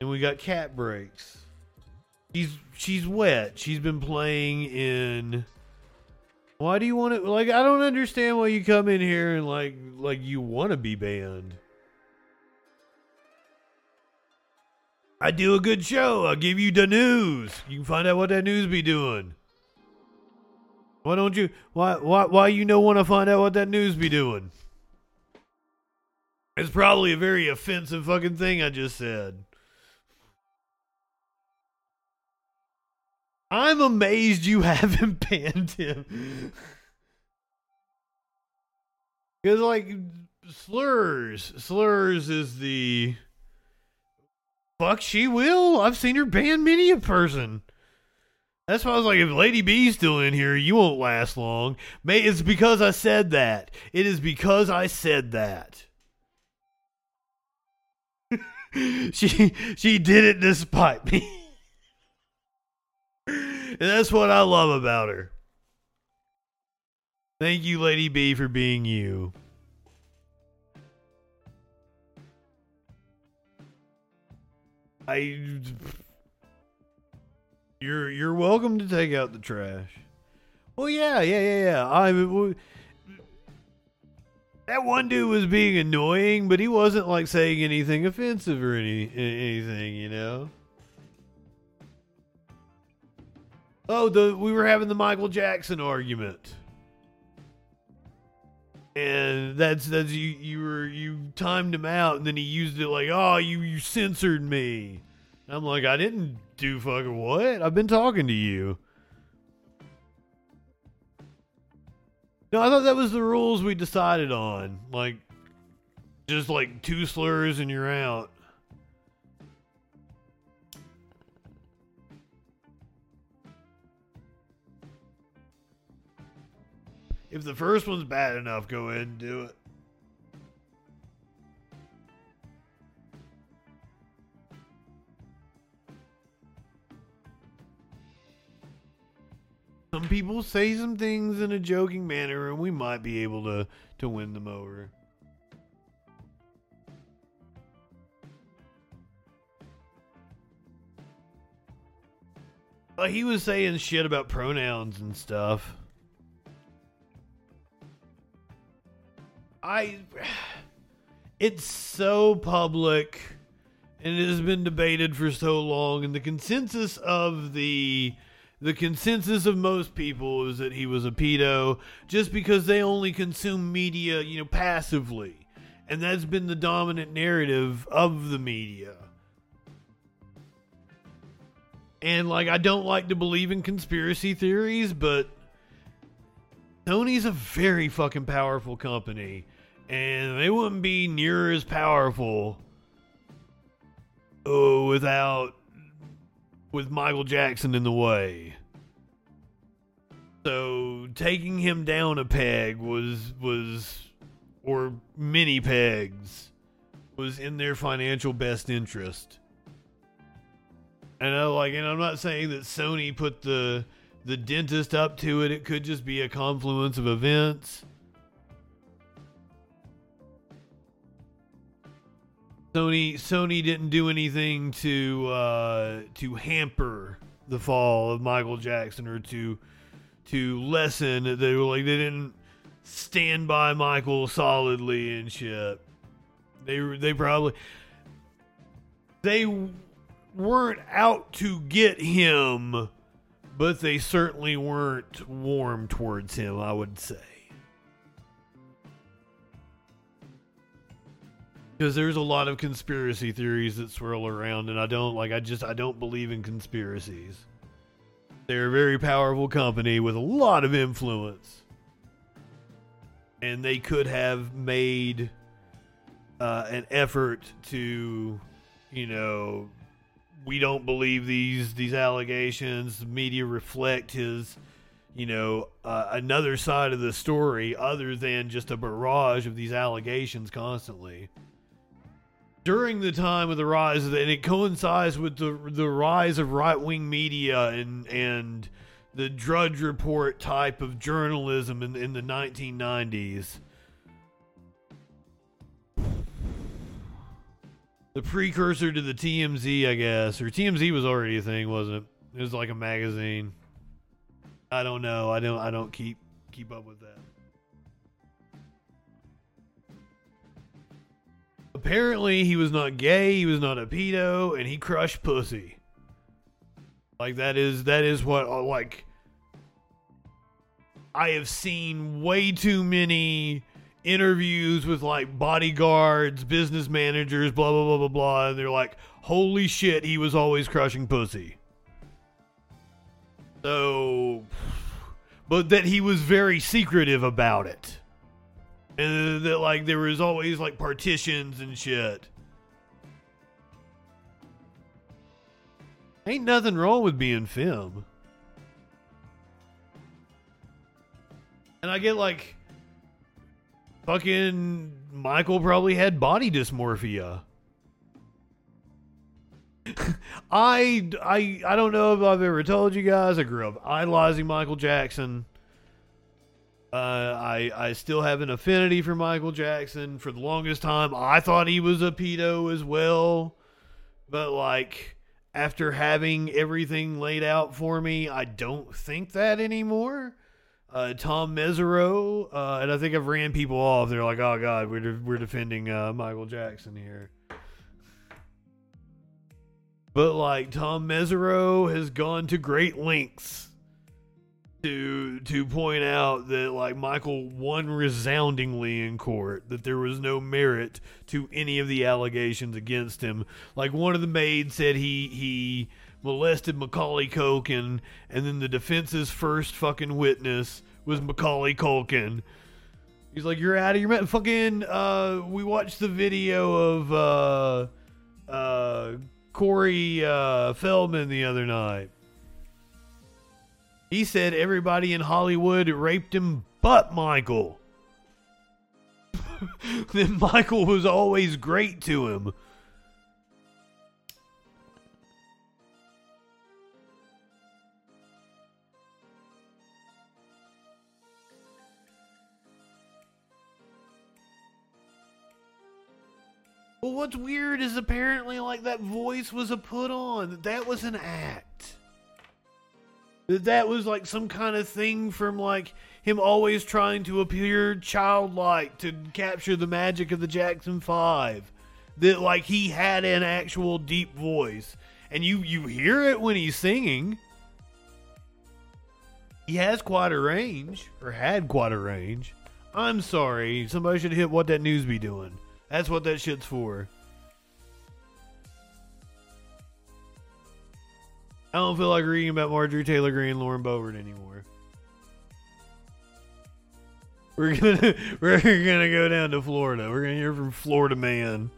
And we got cat breaks. She's she's wet. She's been playing in why do you want to like I don't understand why you come in here and like like you want to be banned. I do a good show. I'll give you the news. You can find out what that news be doing. Why don't you why why why you don't want to find out what that news be doing? It's probably a very offensive fucking thing I just said. I'm amazed you haven't banned him. Because, like, slurs. Slurs is the. Fuck, she will. I've seen her ban many a person. That's why I was like, if Lady B's still in here, you won't last long. May it's because I said that. It is because I said that. she she did it despite me. and that's what I love about her. Thank you, Lady B, for being you. I you're you're welcome to take out the trash. Well, yeah, yeah, yeah, yeah. I well, that one dude was being annoying, but he wasn't like saying anything offensive or any anything, you know. Oh, the we were having the Michael Jackson argument. And that's that's you you were you timed him out and then he used it like, "Oh, you you censored me." I'm like, "I didn't do fucking what? I've been talking to you." No, I thought that was the rules we decided on. Like just like two slurs and you're out. If the first one's bad enough, go ahead and do it. Some people say some things in a joking manner, and we might be able to to win them over. He was saying shit about pronouns and stuff. I it's so public and it has been debated for so long and the consensus of the the consensus of most people is that he was a pedo just because they only consume media, you know, passively. And that's been the dominant narrative of the media. And like I don't like to believe in conspiracy theories, but Sony's a very fucking powerful company, and they wouldn't be near as powerful oh, without with Michael Jackson in the way. So taking him down a peg was was or many pegs was in their financial best interest. And I like and I'm not saying that Sony put the the dentist up to it. It could just be a confluence of events. Sony Sony didn't do anything to uh, to hamper the fall of Michael Jackson or to to lessen. They were like they didn't stand by Michael solidly and shit. They they probably they weren't out to get him, but they certainly weren't warm towards him. I would say. Because there's a lot of conspiracy theories that swirl around and i don't like i just i don't believe in conspiracies. They're a very powerful company with a lot of influence. And they could have made uh, an effort to you know we don't believe these these allegations. The media reflect his you know uh, another side of the story other than just a barrage of these allegations constantly during the time of the rise of the, and it coincides with the the rise of right wing media and and the Drudge Report type of journalism in in the 1990s. The precursor to the TMZ, I guess, or TMZ was already a thing, wasn't it? It was like a magazine. I don't know. I don't. I don't keep keep up with that. Apparently, he was not gay. He was not a pedo, and he crushed pussy. Like that is that is what uh, like. I have seen way too many interviews with like bodyguards, business managers, blah blah blah blah blah, and they're like, "Holy shit, he was always crushing pussy." So, but that he was very secretive about it and that like there was always like partitions and shit. Ain't nothing wrong with being film. And I get like fucking Michael probably had body dysmorphia. I I I don't know if I've ever told you guys I grew up idolizing Michael Jackson. Uh, I I still have an affinity for Michael Jackson. For the longest time, I thought he was a pedo as well, but like after having everything laid out for me, I don't think that anymore. Uh, Tom Mesereau, uh, and I think I've ran people off. They're like, "Oh God, we're de- we're defending uh, Michael Jackson here." But like Tom Mesereau has gone to great lengths to to point out that like Michael won resoundingly in court that there was no merit to any of the allegations against him. Like one of the maids said he he molested Macaulay Culkin, and then the defense's first fucking witness was Macaulay Culkin. He's like, "You're out of your mind." Fucking, uh, we watched the video of uh, uh, Corey uh, Feldman the other night. He said everybody in Hollywood raped him but Michael. then Michael was always great to him. Well, what's weird is apparently like that voice was a put on. That was an act. That that was like some kind of thing from like him always trying to appear childlike to capture the magic of the Jackson 5. That like he had an actual deep voice. And you you hear it when he's singing. He has quite a range or had quite a range. I'm sorry. Somebody should hit what that news be doing. That's what that shit's for. I don't feel like reading about Marjorie Taylor Greene and Lauren Boebert anymore. We're gonna we're gonna go down to Florida. We're gonna hear from Florida man.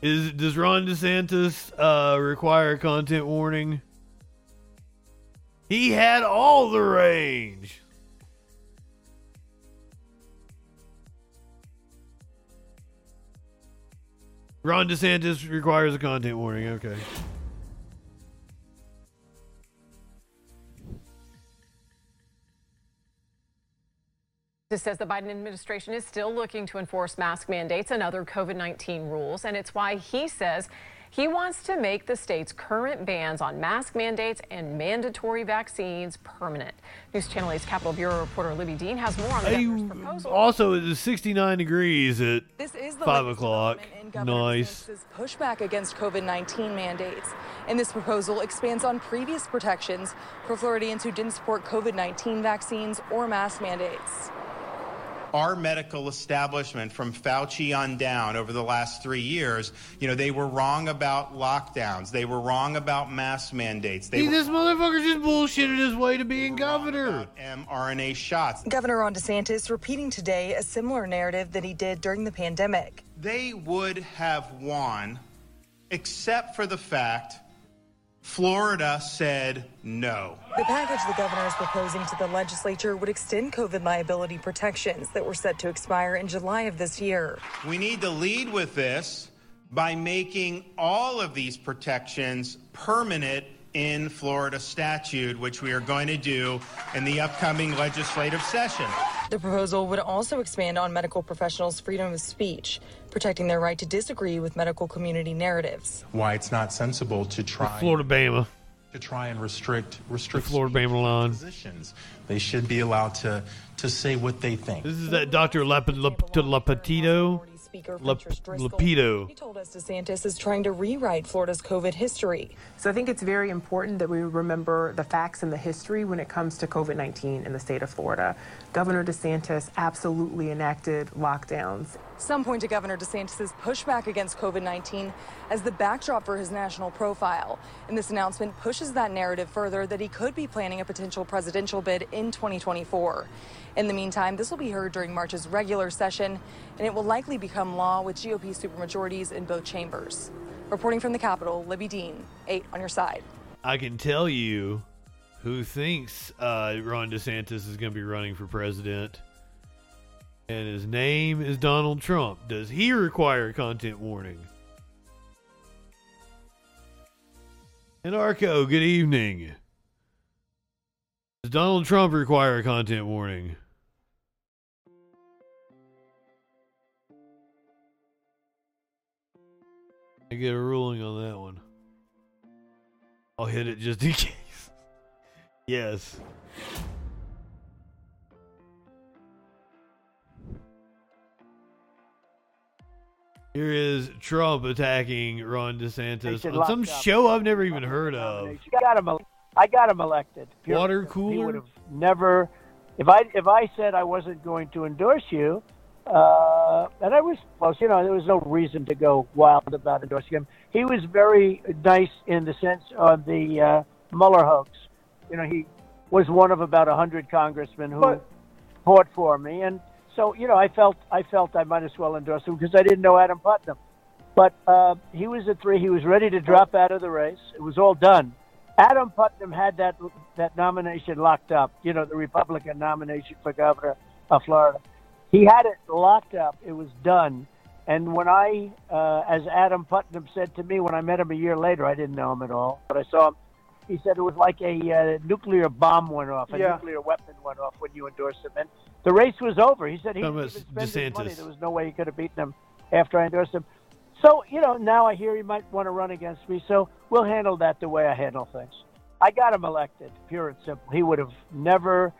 Is does Ron DeSantis uh, require a content warning? He had all the range. Ron DeSantis requires a content warning. Okay. This says the Biden administration is still looking to enforce mask mandates and other COVID 19 rules, and it's why he says he wants to make the state's current bans on mask mandates and mandatory vaccines permanent. News Channel 8's Capitol Bureau reporter Libby Dean has more on the governor's proposal. Also, it is 69 degrees at This is the 5 o'clock. development in Governor Nice. Pushback against COVID 19 mandates. And this proposal expands on previous protections for Floridians who didn't support COVID 19 vaccines or mask mandates. Our medical establishment from Fauci on down over the last three years, you know, they were wrong about lockdowns. They were wrong about mask mandates. They See, this motherfucker just bullshitted his way to being governor. mRNA shots. Governor Ron DeSantis repeating today a similar narrative that he did during the pandemic. They would have won, except for the fact Florida said no. The package the governor is proposing to the legislature would extend COVID liability protections that were set to expire in July of this year. We need to lead with this by making all of these protections permanent in Florida statute, which we are going to do in the upcoming legislative session. The proposal would also expand on medical professionals' freedom of speech, protecting their right to disagree with medical community narratives. Why it's not sensible to try Florida Bama. to try and restrict restrict Florida Bama line. positions. They should be allowed to to say what they think. This is that Dr. Lap- Lap- Lapetito. Speaker Lap- Lapido. He told us DeSantis is trying to rewrite Florida's COVID history. So I think it's very important that we remember the facts and the history when it comes to COVID 19 in the state of Florida. Governor DeSantis absolutely enacted lockdowns. Some point to Governor DeSantis' pushback against COVID 19 as the backdrop for his national profile. And this announcement pushes that narrative further that he could be planning a potential presidential bid in 2024. In the meantime, this will be heard during March's regular session, and it will likely become law with GOP supermajorities in both chambers. Reporting from the Capitol, Libby Dean, 8 on your side. I can tell you who thinks uh, Ron DeSantis is going to be running for president, and his name is Donald Trump. Does he require a content warning? And Arco, good evening. Does Donald Trump require a content warning? I get a ruling on that one. I'll hit it just in case. Yes. Here is Trump attacking Ron DeSantis on some up. show I've never even heard of. I got him. I got him elected. Pure- Water He cooler? would have never. If I if I said I wasn't going to endorse you, uh, and I was close, you know, there was no reason to go wild about endorsing him. He was very nice in the sense of the uh, Mueller hoax. You know, he was one of about a hundred congressmen who But- fought for me, and so you know, I felt I felt I might as well endorse him because I didn't know Adam Putnam. But uh, he was a three. He was ready to drop out of the race. It was all done. Adam Putnam had that that nomination locked up. You know, the Republican nomination for governor of Florida. He had it locked up. It was done. And when I, uh, as Adam Putnam said to me when I met him a year later, I didn't know him at all, but I saw him. He said it was like a uh, nuclear bomb went off, a Yeah. nuclear weapon went off when you endorsed him, and the race was over. He said he Talking didn't about even spend his money. DeSantis. There was no way he could have beaten him after I endorsed him. So you know, now I hear he might want to run against me. So we'll handle that the way I handle things. I got him elected, pure and simple. He would have never,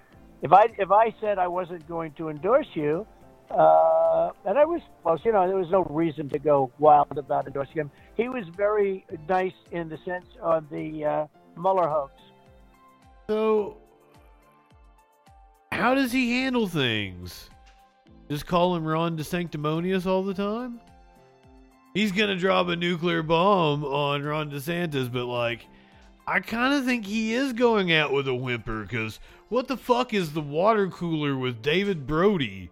if I if I said I wasn't going to endorse you, uh, and I was close. You know, there was no reason to go wild about endorsing him. He was very nice in the sense of the uh, Mueller hoax. So, how does he handle things? Just call him Ron DeSanctimonious all the time? He's gonna drop a nuclear bomb on Ron DeSantis, but like, I kind of think he is going out with a whimper. Cause what the fuck is the water cooler with David Brody?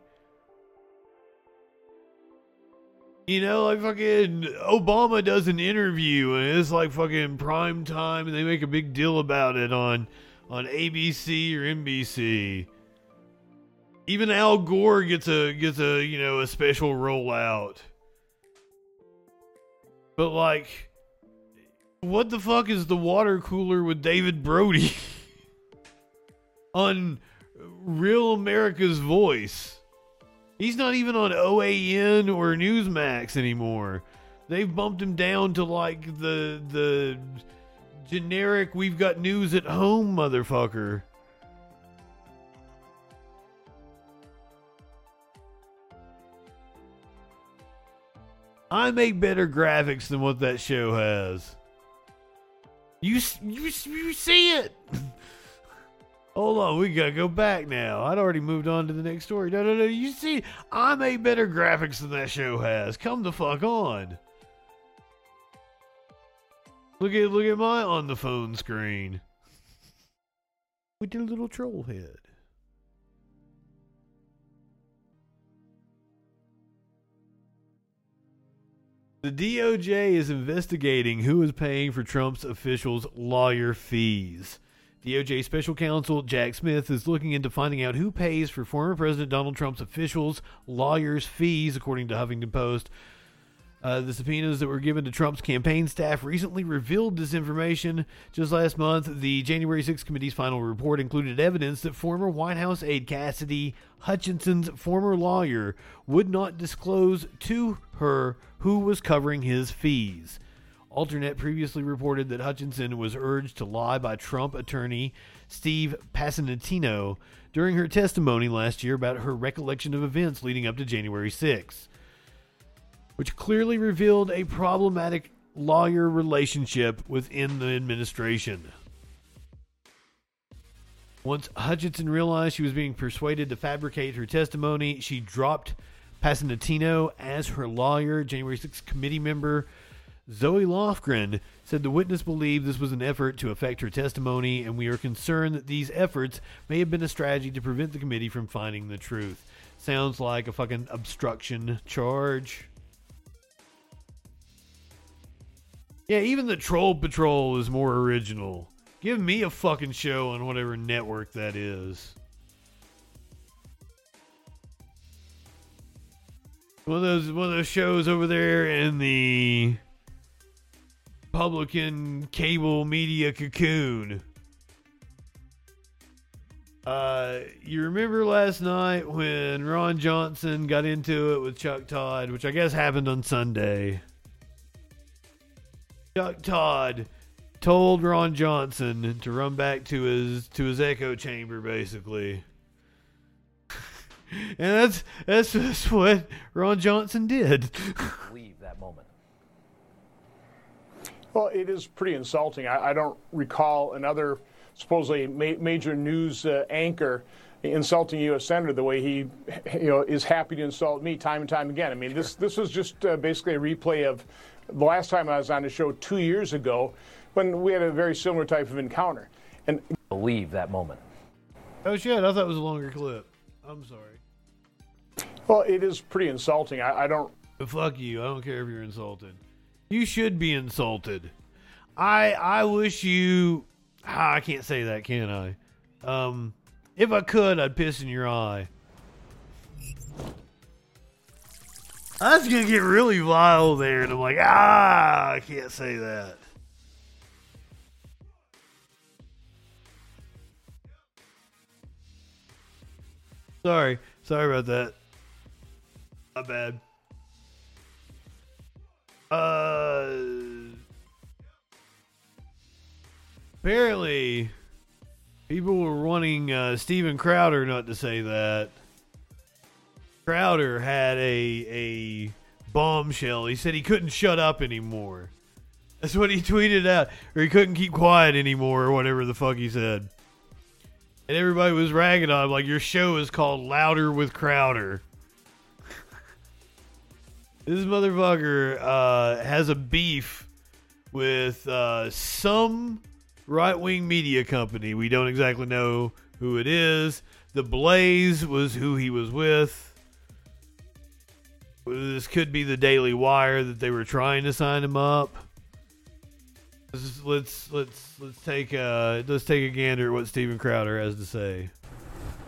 You know, like fucking Obama does an interview and it's like fucking prime time and they make a big deal about it on on ABC or NBC. Even Al Gore gets a gets a, you know, a special rollout. But like what the fuck is the water cooler with David Brody on Real America's Voice? He's not even on OAN or Newsmax anymore. They've bumped him down to like the the generic we've got news at home motherfucker. I make better graphics than what that show has. You you you see it? Hold on, we gotta go back now. I'd already moved on to the next story. No, no, no. You see, I made better graphics than that show has. Come the fuck on. Look at look at my on the phone screen. With your little troll head. The DOJ is investigating who is paying for Trump's officials' lawyer fees. DOJ special counsel Jack Smith is looking into finding out who pays for former President Donald Trump's officials' lawyers' fees, according to Huffington Post. Uh, the subpoenas that were given to Trump's campaign staff recently revealed this information. Just last month, the January 6th committee's final report included evidence that former White House aide Cassidy Hutchinson's former lawyer would not disclose to her who was covering his fees. Alternet previously reported that Hutchinson was urged to lie by Trump attorney Steve Passanantino during her testimony last year about her recollection of events leading up to January 6th which clearly revealed a problematic lawyer relationship within the administration. Once Hutchinson realized she was being persuaded to fabricate her testimony, she dropped Passanantino as her lawyer. January 6th committee member Zoe Lofgren said the witness believed this was an effort to affect her testimony, and we are concerned that these efforts may have been a strategy to prevent the committee from finding the truth. Sounds like a fucking obstruction charge. Yeah, even the Troll Patrol is more original. Give me a fucking show on whatever network that is. One of those one of those shows over there in the Republican cable media cocoon. Uh, you remember last night when Ron Johnson got into it with Chuck Todd, which I guess happened on Sunday. Chuck Todd told Ron Johnson to run back to his to his echo chamber, basically. and that's, that's that's what Ron Johnson did. Leave that moment. Well, it is pretty insulting. I, I don't recall another supposedly ma- major news uh, anchor insulting you, a senator, the way he, you know, is happy to insult me time and time again. I mean, this this was just uh, basically a replay of the last time I was on the show two years ago, when we had a very similar type of encounter. And believe that moment. Oh shit! I thought it was a longer clip. I'm sorry. Well, it is pretty insulting. I, I don't. But fuck you. I don't care if you're insulted. You should be insulted. I I wish you. Ah, I can't say that, can I? Um, if I could, I'd piss in your eye. That's gonna get really vile there, and I'm like, ah, I can't say that. Sorry, sorry about that. My bad. Uh, apparently, people were wanting uh, Steven Crowder not to say that. Crowder had a a bombshell. He said he couldn't shut up anymore. That's what he tweeted out, or he couldn't keep quiet anymore, or whatever the fuck he said. And everybody was ragging on him like your show is called Louder with Crowder. This motherfucker uh, has a beef with uh, some right wing media company. We don't exactly know who it is. The Blaze was who he was with. This could be the Daily Wire that they were trying to sign him up. Let's let's let's, let's take a let's take a gander at what Steven Crowder has to say.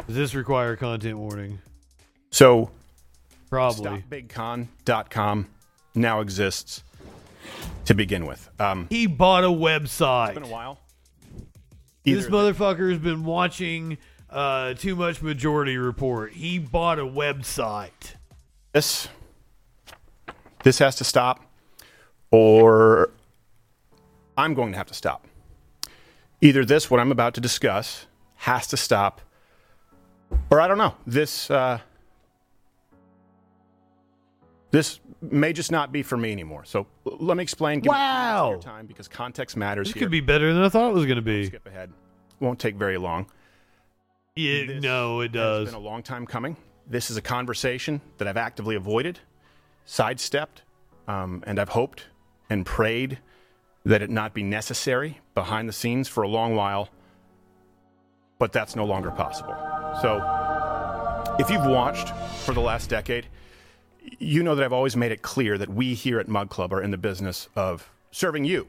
Does this require content warning? So, Probably. StopBigCon.com now exists to begin with. Um, He bought a website. It's been a while. This motherfucker has been watching uh, Too Much Majority Report. He bought a website. this this has to stop, or I'm going to have to stop. Either this, what I'm about to discuss, has to stop, or I don't know. This uh, this may just not be for me anymore. So l- let me explain. Give me Wow. your time because context matters This here. could be better than I thought it was going to be. Skip ahead. Won't take very long. Yeah, no, it does. It's been a long time coming. This is a conversation that I've actively avoided, sidestepped, um, and I've hoped and prayed that it not be necessary behind the scenes for a long while. But that's no longer possible. So, if you've watched for the last decade, you know that I've always made it clear that we here at Mug Club are in the business of serving you,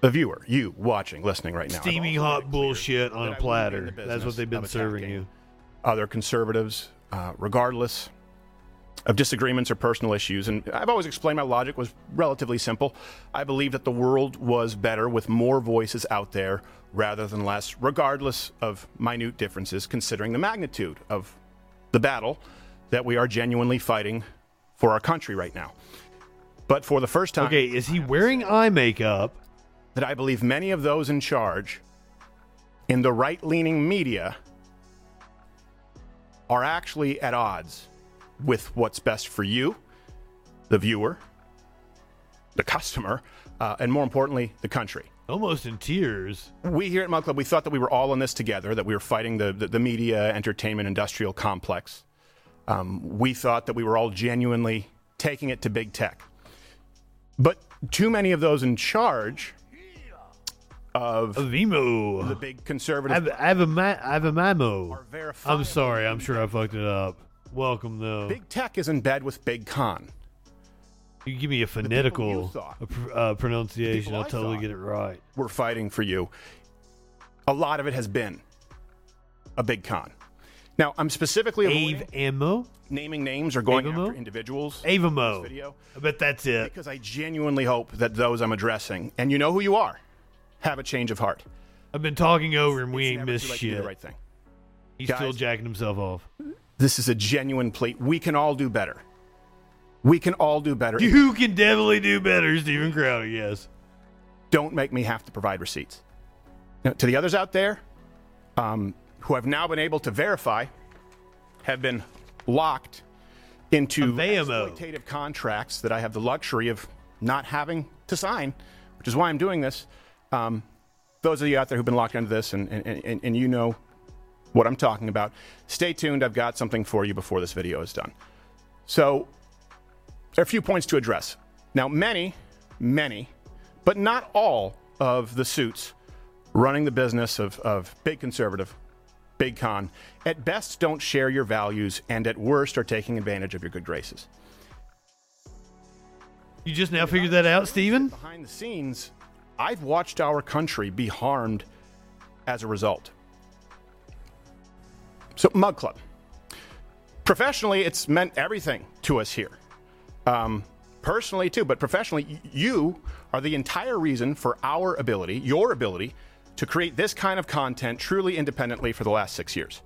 the viewer, you watching, listening right now. Steaming hot bullshit on a platter. That's what they've been serving you. other conservatives, uh, regardless of disagreements or personal issues. And I've always explained my logic was relatively simple. I believe that the world was better with more voices out there rather than less, regardless of minute differences, considering the magnitude of the battle that we are genuinely fighting for our country right now. But for the first time, Okay, is he wearing eye makeup? that I believe many of those in charge in the right leaning media are actually at odds with what's best for you, the viewer, the customer, uh, and more importantly, the country. Almost in tears. We here at Mug Club, we thought that we were all in this together, that we were fighting the, the, the media, entertainment, industrial complex. Um, we thought that we were all genuinely taking it to big tech. But too many of those in charge of Vimo, the big conservative I have a ma- I have a memo. I'm sorry. I'm sure I fucked it up. Welcome though. Big tech is in bed with big con. You give me a phonetical uh, pronunciation, I'll totally get it right. We're fighting for you. A lot of it has been a big con. Now, I'm specifically avoiding Ammo, naming names or going after individuals. Avamo. video I bet that's it. because I genuinely hope that those I'm addressing, and you know who you are, have a change of heart. I've been talking over him. We It's ain't missed shit. the right thing. He's Guys- still jacking himself off. This is a genuine plea. We can all do better. We can all do better. You can definitely do better, Steven Crowder. Yes. Don't make me have to provide receipts. Now, to the others out there um, who have now been able to verify, have been locked into exploitative contracts that I have the luxury of not having to sign, which is why I'm doing this. Um, those of you out there who've been locked into this and, and, and, and you know what I'm talking about, stay tuned. I've got something for you before this video is done. So, there are a few points to address. Now, many, many, but not all of the suits running the business of, of big conservative, big con, at best don't share your values and at worst are taking advantage of your good graces. You just now figured that out, Steven? Behind the scenes, I've watched our country be harmed as a result. So, Mug Club. Professionally, it's meant everything to us here. Um, personally, too, but professionally, you are the entire reason for our ability, your ability, to create this kind of content truly independently for the last six years.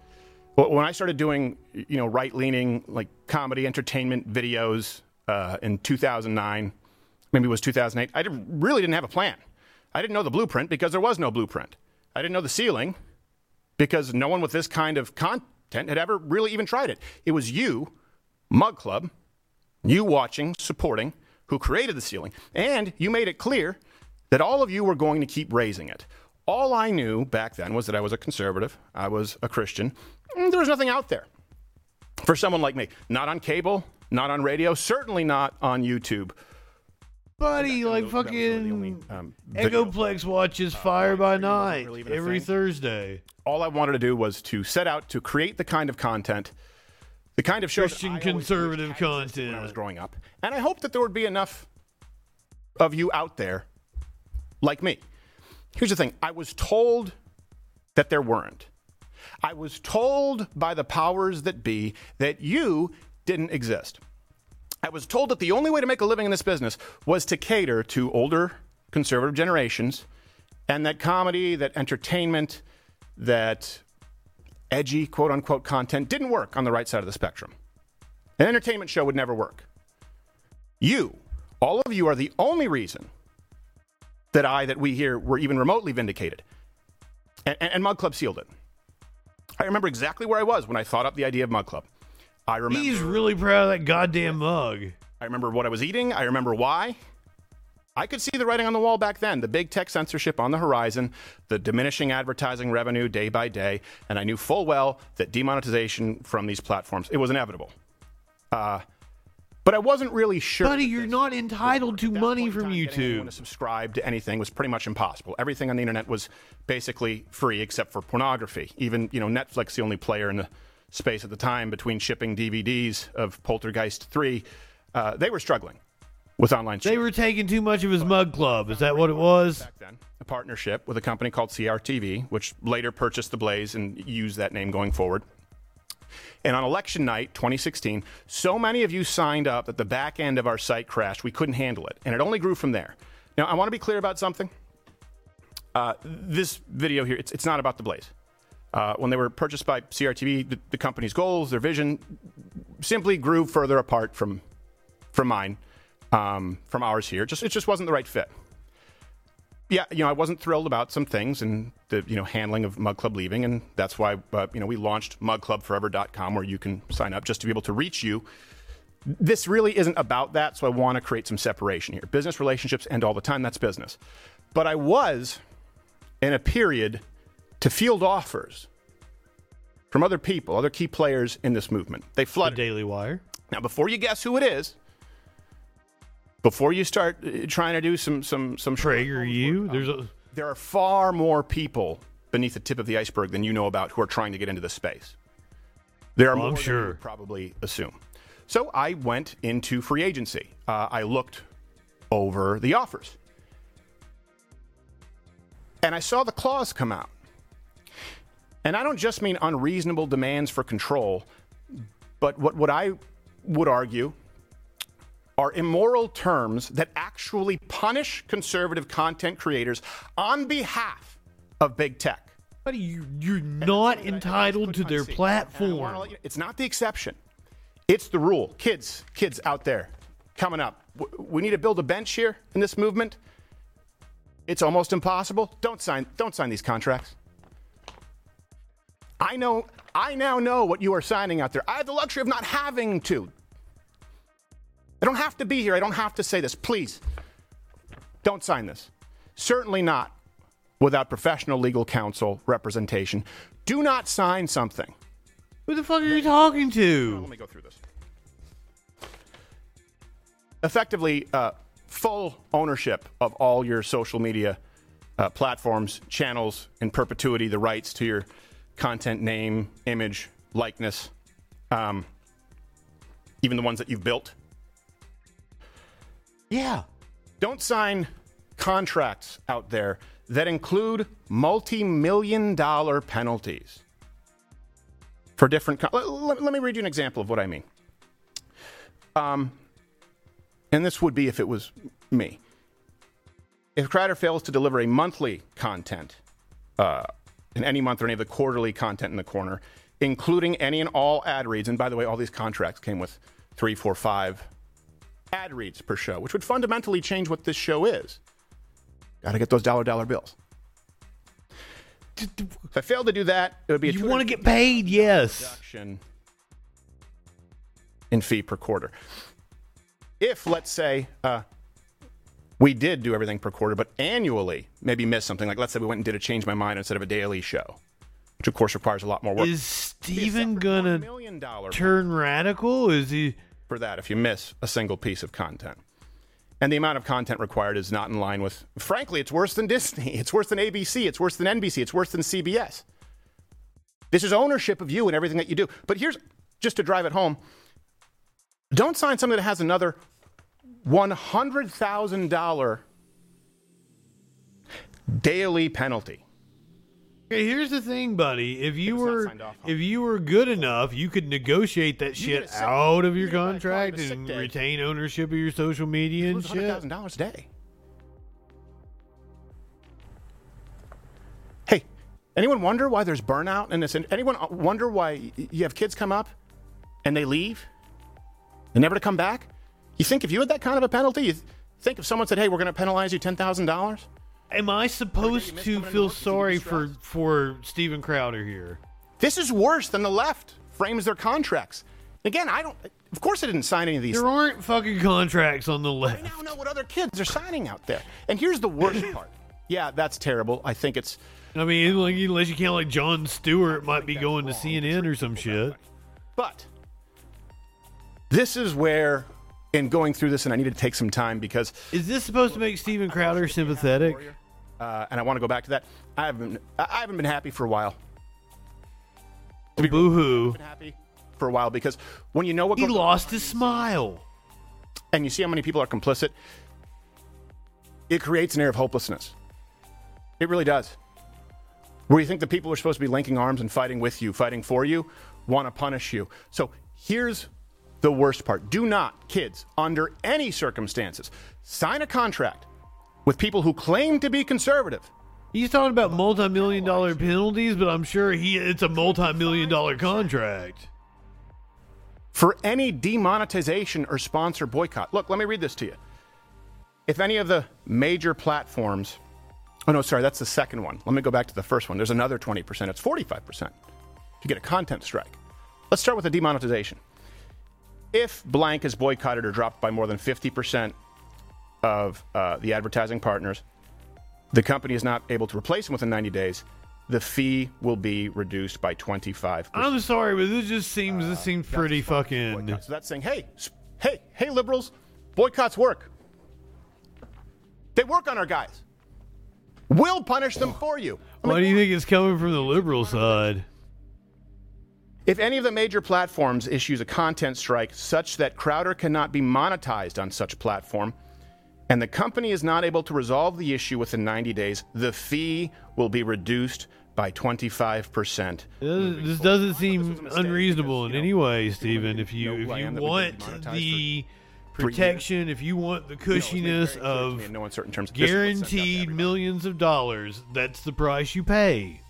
Wh- When I started doing, you know, right-leaning like comedy entertainment videos uh, in 2009, maybe it was 2008, I really didn't have a plan. I didn't know the blueprint because there was no blueprint. I didn't know the ceiling because no one with this kind of content had ever really even tried it. It was you, Mug Club, you watching, supporting, who created the ceiling, and you made it clear that all of you were going to keep raising it. All I knew back then was that I was a conservative, I was a Christian. and There was nothing out there for someone like me. Not on cable, not on radio, certainly not on YouTube. Buddy, like fucking um, video Egoplex watches Fire by Night even a every thing. Thursday. All I wanted to do was to set out to create the kind of content, the kind of show that Christian I conservative wished had existed content. when I was growing up. And I hope that there would be enough of you out there like me. Here's the thing I was told that there weren't. I was told by the powers that be that you didn't exist. I was told that the only way to make a living in this business was to cater to older conservative generations and that comedy, that entertainment, that edgy quote unquote content didn't work on the right side of the spectrum. An entertainment show would never work. You, all of you, are the only reason that I, that we here were even remotely vindicated. And, and, and Mug Club sealed it. I remember exactly where I was when I thought up the idea of Mug Club. I remember. He's really proud of that goddamn mug. I remember what I was eating. I remember why. I could see the writing on the wall back then the big tech censorship on the horizon, the diminishing advertising revenue day by day, and I knew full well that demonetization from these platforms it was inevitable. Uh, but I wasn't really sure. Buddy, you're not entitled to money from YouTube. to subscribe to anything was pretty much impossible. Everything on the internet was basically free except for pornography. Even you know Netflix, the only player in the space at the time between shipping DVDs of Poltergeist three, uh, they were struggling with online. They were taking too much of his mug club. Is that what it was? Back then, a partnership with a company called CRTV, which later purchased The Blaze and used that name going forward. And on election night 2016, so many of you signed up that the back end of our site crashed, we couldn't handle it. And it only grew from there. Now, I want to be clear about something. Uh, this video here, it's, it's not about The Blaze. Uh, when they were purchased by CRTV, the, the company's goals, their vision, simply grew further apart from, from mine, um, from ours here. Just, it just wasn't the right fit yeah, you know, I wasn't thrilled about some things and the you know handling of Mug Club leaving, and that's why uh, you know we launched MugClubForever.com, where you can sign up just to be able to reach you. This really isn't about that, so I want to create some separation here. Business relationships end all the time. That's business. But I was in a period to field offers from other people, other key players in this movement. They flooded. Daily Wire. Now, before you guess who it is, before you start uh, trying to do some some some Traeger, you there's a there are far more people beneath the tip of the iceberg than you know about who are trying to get into this space. There are Well, I'm more than sure. you probably assume. So I went into free agency. Uh, I looked over the offers. And I saw the clause come out. And I don't just mean unreasonable demands for control, but what, what I would argue are immoral terms that actually punish conservative content creators on behalf of big tech. But you, you're not entitled to their platform. It's not the exception. It's the rule. Kids, kids out there, coming up. We need to build a bench here in this movement. It's almost impossible. Don't sign. Don't sign these contracts. I know. I now know what you are signing out there. I have the luxury of not having to. I don't have to be here. I don't have to say this. Please, don't sign this. Certainly not without professional legal counsel representation. Do not sign something. Who the fuck are you talking to? Let me go through this. Effectively, uh, full ownership of all your social media uh, platforms, channels, in perpetuity, the rights to your content name, image, likeness, um, even the ones that you've built. Yeah. Don't sign contracts out there that include multi million dollar penalties for different. Con- let, let- let me read you an example of what I mean. Um, and this would be if it was me. If Crowder fails to deliver a monthly content uh, in any month or any of the quarterly content in the corner, including any and all ad reads, and by the way, all these contracts came with three, four, five ad reads per show, which would fundamentally change what this show is. Got to get those dollar dollar bills. If I fail to do that, it would be a You want to get paid? Yes. reduction in fee per quarter. If, let's say, uh, we did do everything per quarter, but annually maybe miss something, like let's say we went and did a change my mind instead of a daily show, which of course requires a lot more work. Is Steven gonna turn radical? Is he for that if you miss a single piece of content? And the amount of content required is not in line with, frankly, it's worse than Disney. It's worse than ABC. It's worse than NBC. It's worse than CBS. This is ownership of you and everything that you do. But here's just to drive it home don't sign something that has another $100,000 daily penalty. Okay, here's the thing, buddy. If you were signed off if you were good enough, you could negotiate that You shit sick- out of your you gotta call it contract and day. retain ownership of your social media and Lose shit. $100,000 a day. Hey, anyone wonder why there's burnout in this? Anyone uh, wonder why you have kids come up and they leave and never to come back? You think if you had that kind of a penalty, you think if someone said, "Hey, we're going to penalize you ten thousand dollars," Am I supposed to feel sorry for for Steven Crowder here? this is worse than the left frames their contracts. Again, I don't. Of course, I didn't sign any of these. There aren't fucking contracts on the left. I don't know what other kids are signing out there. And here's the worst part. Yeah, that's terrible. I think it's. I mean, like unless you count like Jon Stewart might be going to CNN or some shit. But this is where, in going through this, and I need to take some time because. Is this supposed to make Steven Crowder sympathetic? Uh, and I want to go back to that. I haven't. I haven't been happy for a while. Boo hoo. Been happy for a while because when you know what He lost his smile. and you see how many people are complicit, it creates an air of hopelessness. It really does. Where you think the people who are supposed to be linking arms and fighting with you, fighting for you, want to punish you. So here's the worst part do not, kids, under any circumstances, sign a contract with people who claim to be conservative. He's talking about multi-million dollar penalties, but I'm sure he it's a multi-million dollar contract. for any demonetization or sponsor boycott. Look, let me read this to you. If any of the major platforms, oh no, sorry, that's the second one. Let me go back to the first one. There's another 20%, it's 45% to get a content strike. Let's start with the demonetization. If blank is boycotted or dropped by more than 50% of uh, the advertising partners, the company is not able to replace them within 90 days, the fee will be reduced by 25%. I'm sorry, but this just seems this seems pretty fucking. So that's saying, hey, hey, hey, liberals, boycotts work. They work on our guys. We'll punish them for you. Why do you think it's coming from the liberal side? If any of the major platforms issues a content strike such that Crowder cannot be monetized on such platform, and the company is not able to resolve the issue within 90 days, the fee will be reduced by 25%. This doesn't seem unreasonable in any way, Stephen. If you if you land that we want the for three protection, if you want the it's made very cushiness clear of no uncertain terms. This was sent out to guaranteed millions of dollars, that's the price you pay.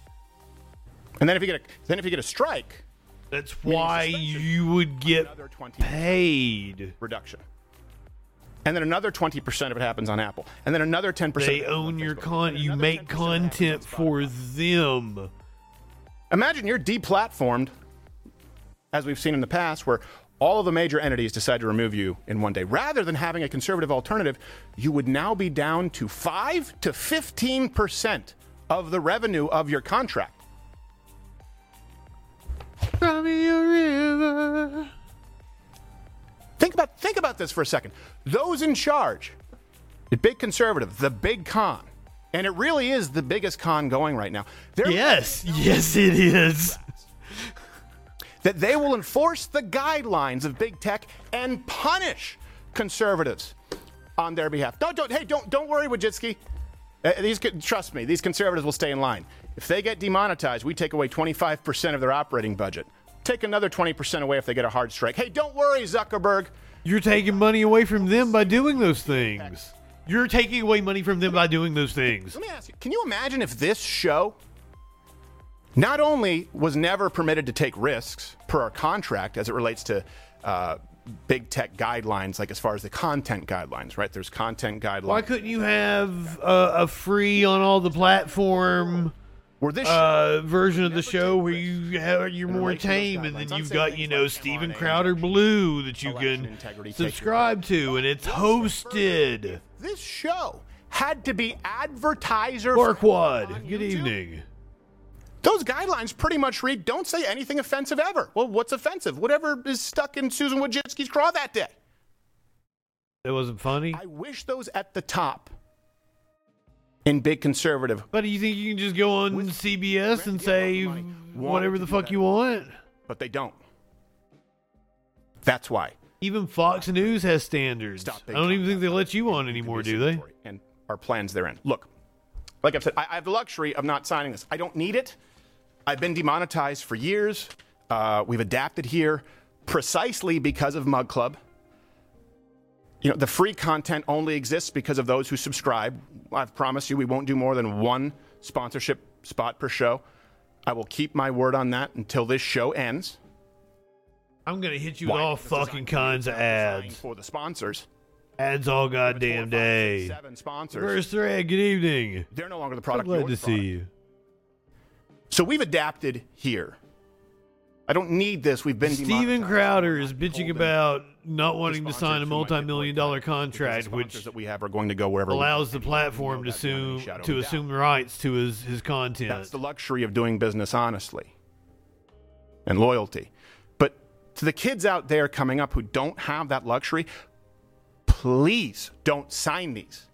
And then if you get a then if you get a strike, that's why you would get paid reduction. And then another 20% of it happens on Apple. And then another 10% They own your con. You make content for them. Imagine you're deplatformed, as we've seen in the past, where all of the major entities decide to remove you in one day. Rather than having a conservative alternative, you would now be down to 5 to 15% of the revenue of your contract. Cry me a river. Think about think about this for a second. Those in charge, the big conservative, the big con, and it really is the biggest con going right now. They're Yes, yes, it is. that they will enforce the guidelines of big tech and punish conservatives on their behalf. Don't, don't, hey, don't, don't worry, Wojcicki. Uh, these, trust me, these conservatives will stay in line. If they get demonetized, we take away 25% of their operating budget. Take another 20% away if they get a hard strike. Hey, don't worry, Zuckerberg. You're taking money away from them by doing those things. You're taking away money from them by doing those things. Let me ask you, can you imagine if this show not only was never permitted to take risks per our contract as it relates to uh, big tech guidelines, like as far as the content guidelines, right? There's content guidelines. Why couldn't you have a, a free on all the platform uh, version of the show where you have, you're more tame, and then you've got you know Steven Crowder Blue that you can subscribe to, and it's hosted. This show had to be advertiser Farquad, good evening. Those guidelines pretty much read don't say anything offensive ever. Well, what's offensive? Whatever is stuck in Susan Wojcicki's craw that day. It wasn't funny. I wish those at the top in big conservative. But do you think you can just go on CBS and say whatever the fuck you want? But they don't. That's why. Even Fox News has standards. I don't even think they let you on anymore, do they? And our plans therein. Look, like I've said, I, I have the luxury of not signing this. I don't need it. I've been demonetized for years. Uh, we've adapted here precisely because of Mug Club. You know, the free content only exists because of those who subscribe. I've promised you we won't do more than one sponsorship spot per show. I will keep my word on that until this show ends. I'm gonna hit you with all fucking kinds of ads for the sponsors. Ads all goddamn day. Seven sponsors. First thread. Good evening. They're no longer the product. glad you're to product. see you. So we've adapted here. I don't need this. We've been Steven Crowder is bitching about not wanting to sign a multi-million dollar contract, which that we have are going to go wherever allows the platform to assume to assume rights to his his content. That's the luxury of doing business honestly and loyalty. But to the kids out there coming up who don't have that luxury, please don't sign these.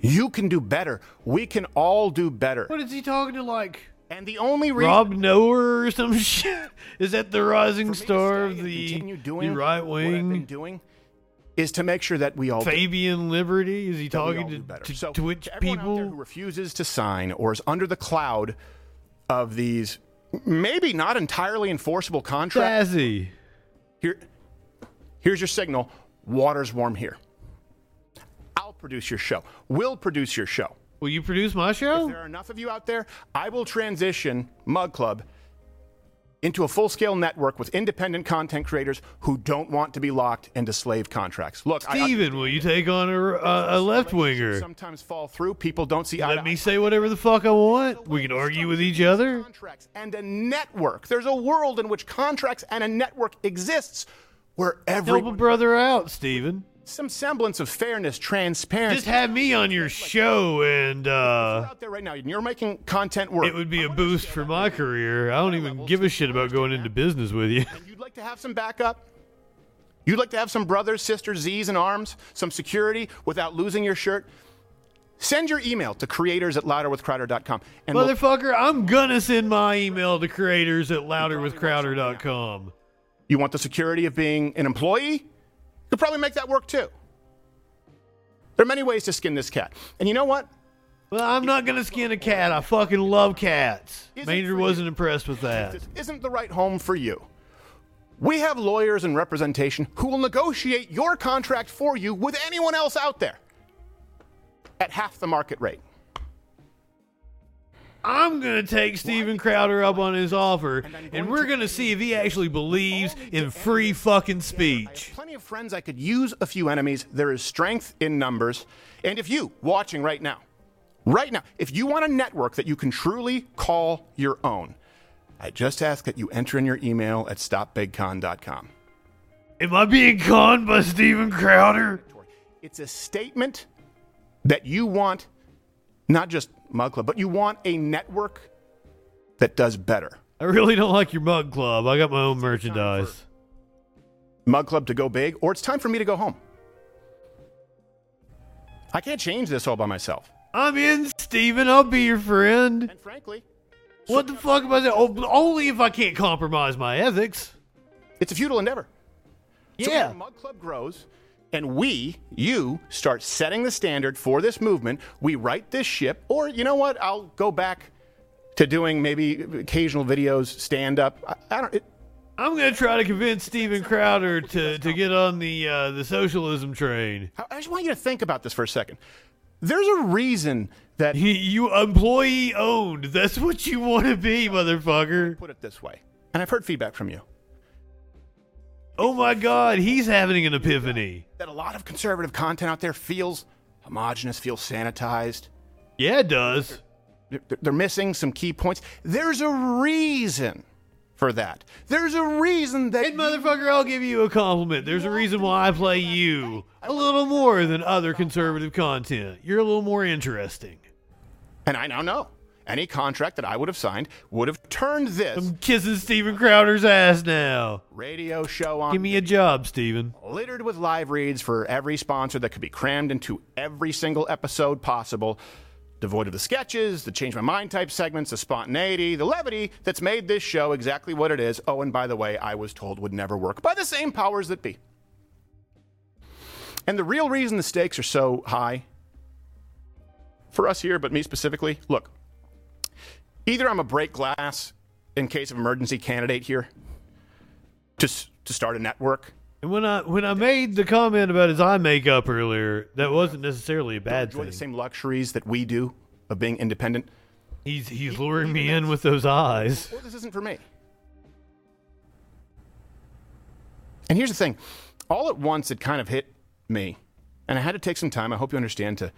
You can do better. We can all do better. What is he talking to? Like And the only reason Rob Noah or some shit? Is that the rising star of the, the right wing. what I've been doing is to make sure that we all do Fabian Liberty? Is he that we all talking to, better. to So, Twitch to everyone out there people? who refuses to sign or is under the cloud of these maybe not entirely enforceable contracts. Sassy. Here, here's your signal. Water's warm here. I'll produce your show. We'll produce your show. Will you produce my show? If there are enough of you out there, I will transition Mug Club into a full scale network with independent content creators who don't want to be locked into slave contracts. Look, I- I- Steven, will you take on a, a, a left winger? sometimes fall through. People don't see Let me say whatever the fuck I want. We can argue with each other. Contracts and a network. There's a world in which contracts and a network exists where Help every a brother out, Steven. Some semblance of fairness, transparency. Just have me on your show and uh out there right now, and you're making content work. it would be a boost for my career. I don't even give a shit about going into business with you. You'd like to have some backup. You'd like to have some brothers, sisters, Z's, and arms, some security without losing your shirt. Send your email to creators at louderwithcrowder.com. And we'll- Motherfucker, I'm gonna send my email to creators at louderwithcrowder.com. you want the security of being an employee? Could probably make that work too. There are many ways to skin this cat. And you know what? Well, I'm not gonna skin a cat. I fucking love cats. Major wasn't impressed with that. This isn't the right home for you. We have lawyers and representation who will negotiate your contract for you with anyone else out there at half the market rate. I'm gonna take Steven Crowder up on his offer, and we're gonna see if he actually believes in free fucking speech. Plenty of friends I could use a few enemies. There is strength in numbers. And if you, watching right now, right now, if you want a network that you can truly call your own, I just ask that you enter in your email at stopbigcon.com. Am I being conned by Steven Crowder? It's a statement that you want not just Mug Club, but you want a network that does better. I really don't like your mug club. I got my own merchandise. Mug Club to go big, or it's time for me to go home. I can't change this all by myself. I'm in, Steven. I'll be your friend. And frankly, what the fuck about that? Oh, only if I can't compromise my ethics. It's a futile endeavor. So Yeah. the Mug Club grows, and we, you, start setting the standard for this movement, we right this ship, or you know what? I'll go back to doing maybe occasional videos, stand up. I, I don't. It, I'm gonna try to convince Steven Crowder to, to get on the uh, the socialism train. I just want you to think about this for a second. There's a reason that he, you employee owned. That's what you want to be, motherfucker. Put it this way, and I've heard feedback from you Oh my God, he's having an epiphany. that a lot of conservative content out there feels homogenous, feels sanitized. Yeah, it does. They're, they're missing some key points. There's a reason for that. There's a reason that. And motherfucker, I'll give you a compliment. There's a reason why I play you a little more than other conservative content. You're a little more interesting. And I now know any contract that I would have signed would have turned this I'm kissing Steven Crowder's ass now. radio show on Give me a job, Steven. littered with live reads for every sponsor that could be crammed into every single episode possible. Devoid of the sketches, the change my mind type segments, the spontaneity, the levity that's made this show exactly what it is. Oh, and by the way, I was told would never work by the same powers that be. And the real reason the stakes are so high for us here, but me specifically, look, either I'm a break glass in case of emergency candidate here to, to start a network. And when I when I made the comment about his eye makeup earlier, that wasn't necessarily a bad enjoy thing. the same luxuries that we do of being independent. He's he's luring me in with those eyes. Well, this isn't for me. And here's the thing all at once, it kind of hit me. And I had to take some time. I hope you understand to,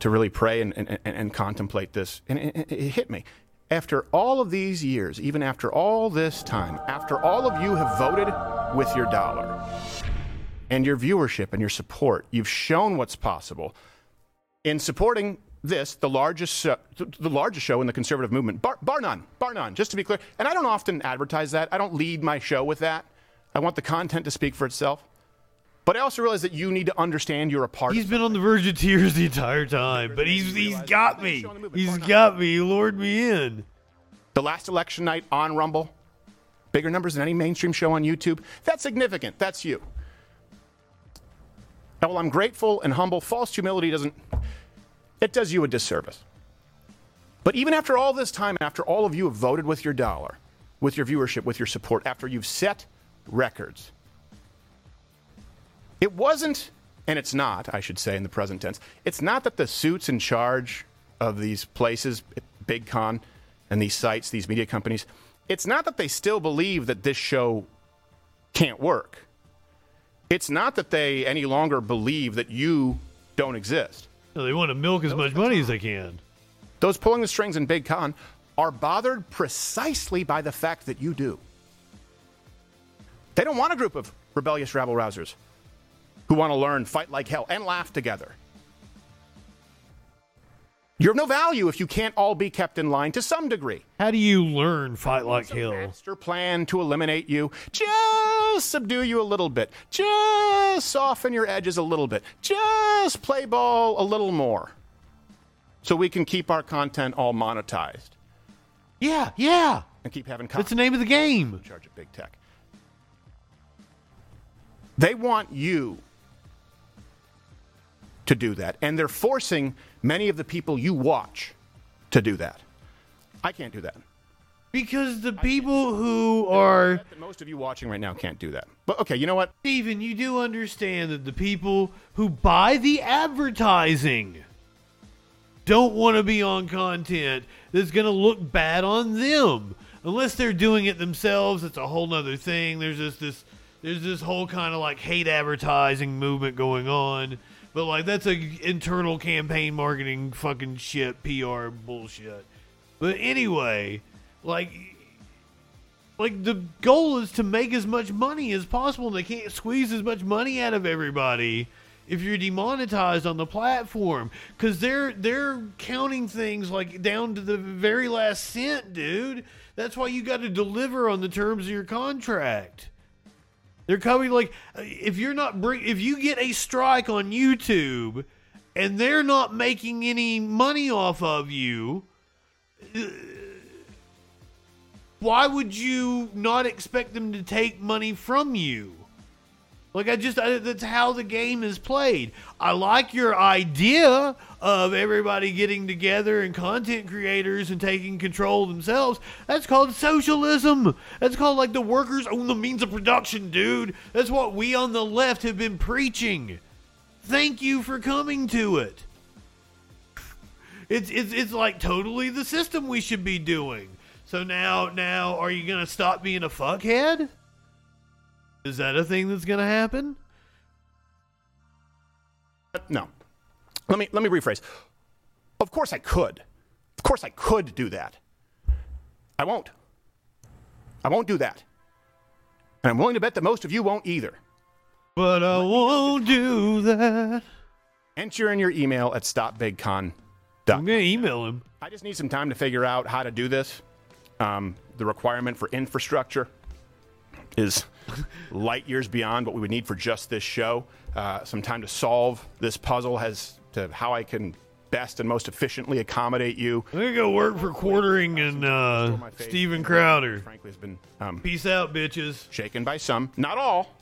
to really pray and, and, and, contemplate this. And it, it- it hit me. After all of these years, even after all this time, after all of you have voted with your dollar and your viewership and your support, you've shown what's possible in supporting this, the largest show, the largest show in the conservative movement, bar, bar none, bar none. Just to be clear, and I don't often advertise that. I don't lead my show with that. I want the content to speak for itself. But I also realize that you need to understand you're a part. He's been on the verge of tears the entire time, but he's he's got me. He's got me. He lured me in. The last election night on Rumble, bigger numbers than any mainstream show on YouTube. That's significant. That's you. And while I'm grateful and humble, false humility doesn't. It does you a disservice. But even after all this time, after all of you have voted with your dollar, with your viewership, with your support, after you've set records, it wasn't, and it's not, I should say in the present tense, it's not that the suits in charge of these places, Big Con, and these sites, these media companies, it's not that they still believe that this show can't work. It's not that they any longer believe that you don't exist. No, they want to milk as much money as they can. Those pulling the strings in Big Con are bothered precisely by the fact that you do. They don't want a group of rebellious rabble rousers who want to learn, fight like hell, and laugh together. You're of no value if you can't all be kept in line to some degree. How do you learn fight like hell? Master plan to eliminate you, just subdue you a little bit, just soften your edges a little bit, just play ball a little more. so we can keep our content all monetized Yeah, yeah. and keep having content. That's the name of the game. charge of big tech. They want you to do that, and they're forcing many of the people you watch to do that. I can't do that. Because the people who are most of you watching right now can't do that. But okay, you know what? Steven, you do understand that the people who buy the advertising don't want to be on content that's going to look bad on them. Unless they're doing it themselves, it's a whole nother thing. There's just this there's this whole kind of like hate advertising movement going on. But like that's a internal campaign marketing fucking shit, PR bullshit. But anyway, like like the goal is to make as much money as possible and they can't squeeze as much money out of everybody if you're demonetized on the platform. Because they're they're counting things like down to the very last cent dude. That's why you got to deliver on the terms of your contract they're coming like if you're not bring if you get a strike on youtube and they're not making any money off of you why would you not expect them to take money from you? Like I just I, that's how the game is played. I like your idea of everybody getting together and content creators and taking control themselves. That's called socialism. That's called like the workers own the means of production, dude. That's what we on the left have been preaching. Thank you for coming to it. It's it's it's like totally the system we should be doing. So now now are you gonna stop being a fuckhead? Is that a thing that's gonna happen? No. Let me let me rephrase. Of course I could. Of course I could do that. I won't. I won't do that. And I'm willing to bet that most of you won't either. But I won't do that. Enter in your email at stopbigcon. I'm gonna email him. I just need some time to figure out how to do this. Um, the requirement for infrastructure is light years beyond what we would need for just this show. Uh, some time to solve this puzzle as to how I can best and most efficiently accommodate you. I'm gonna go work for quartering and uh, Steven Crowder. Frankly, has been um, Peace out, bitches. shaken by some, not all.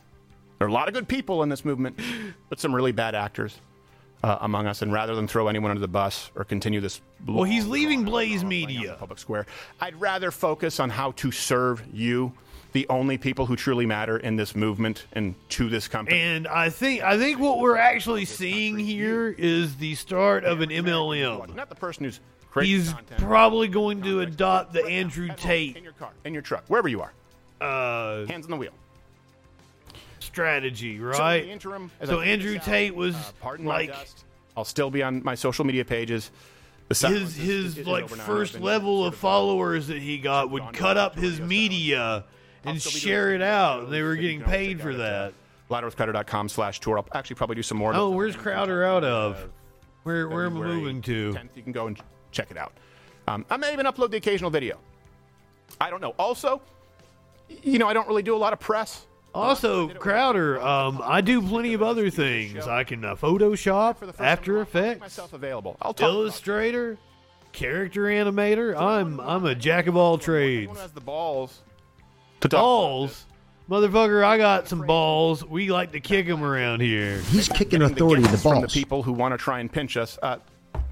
There are a lot of good people in this movement, but some really bad actors uh, among us. And rather than throw anyone under the bus or continue this, Well, he's leaving Blaze Media. public square, I'd rather focus on how to serve you, the only people who truly matter in this movement and to this company. And I think I think what we're actually seeing here is the start of an MLM. Not the person who's He's probably going to adopt the Andrew Tate in your car, in your truck, wherever you are. uh, Hands on the wheel. strategy, So right? the interim, So Andrew Tate was uh, like. I'll still be on my social media pages. His his is- is like over now, and first level of followers that he got would cut up his media and share it out, they were getting paid for that. louderwithcrowder.com slash tour. I'll actually probably do some more. Oh, where's Crowder out of? Where where am I moving to? 10th. You can go and check it out. Um, I may even upload the occasional video. I don't know. Also, you know, I don't really do a lot of press. Also, Crowder, um, I do plenty of other things. I can uh, Photoshop, After Effects, myself available. I'll talk Illustrator, character animator. I'm I'm a jack of all trades. Who has the balls? Balls, motherfucker! I got some balls. We like to kick them around here. He's kicking authority in the balls. From the people who want to try and pinch us. Uh,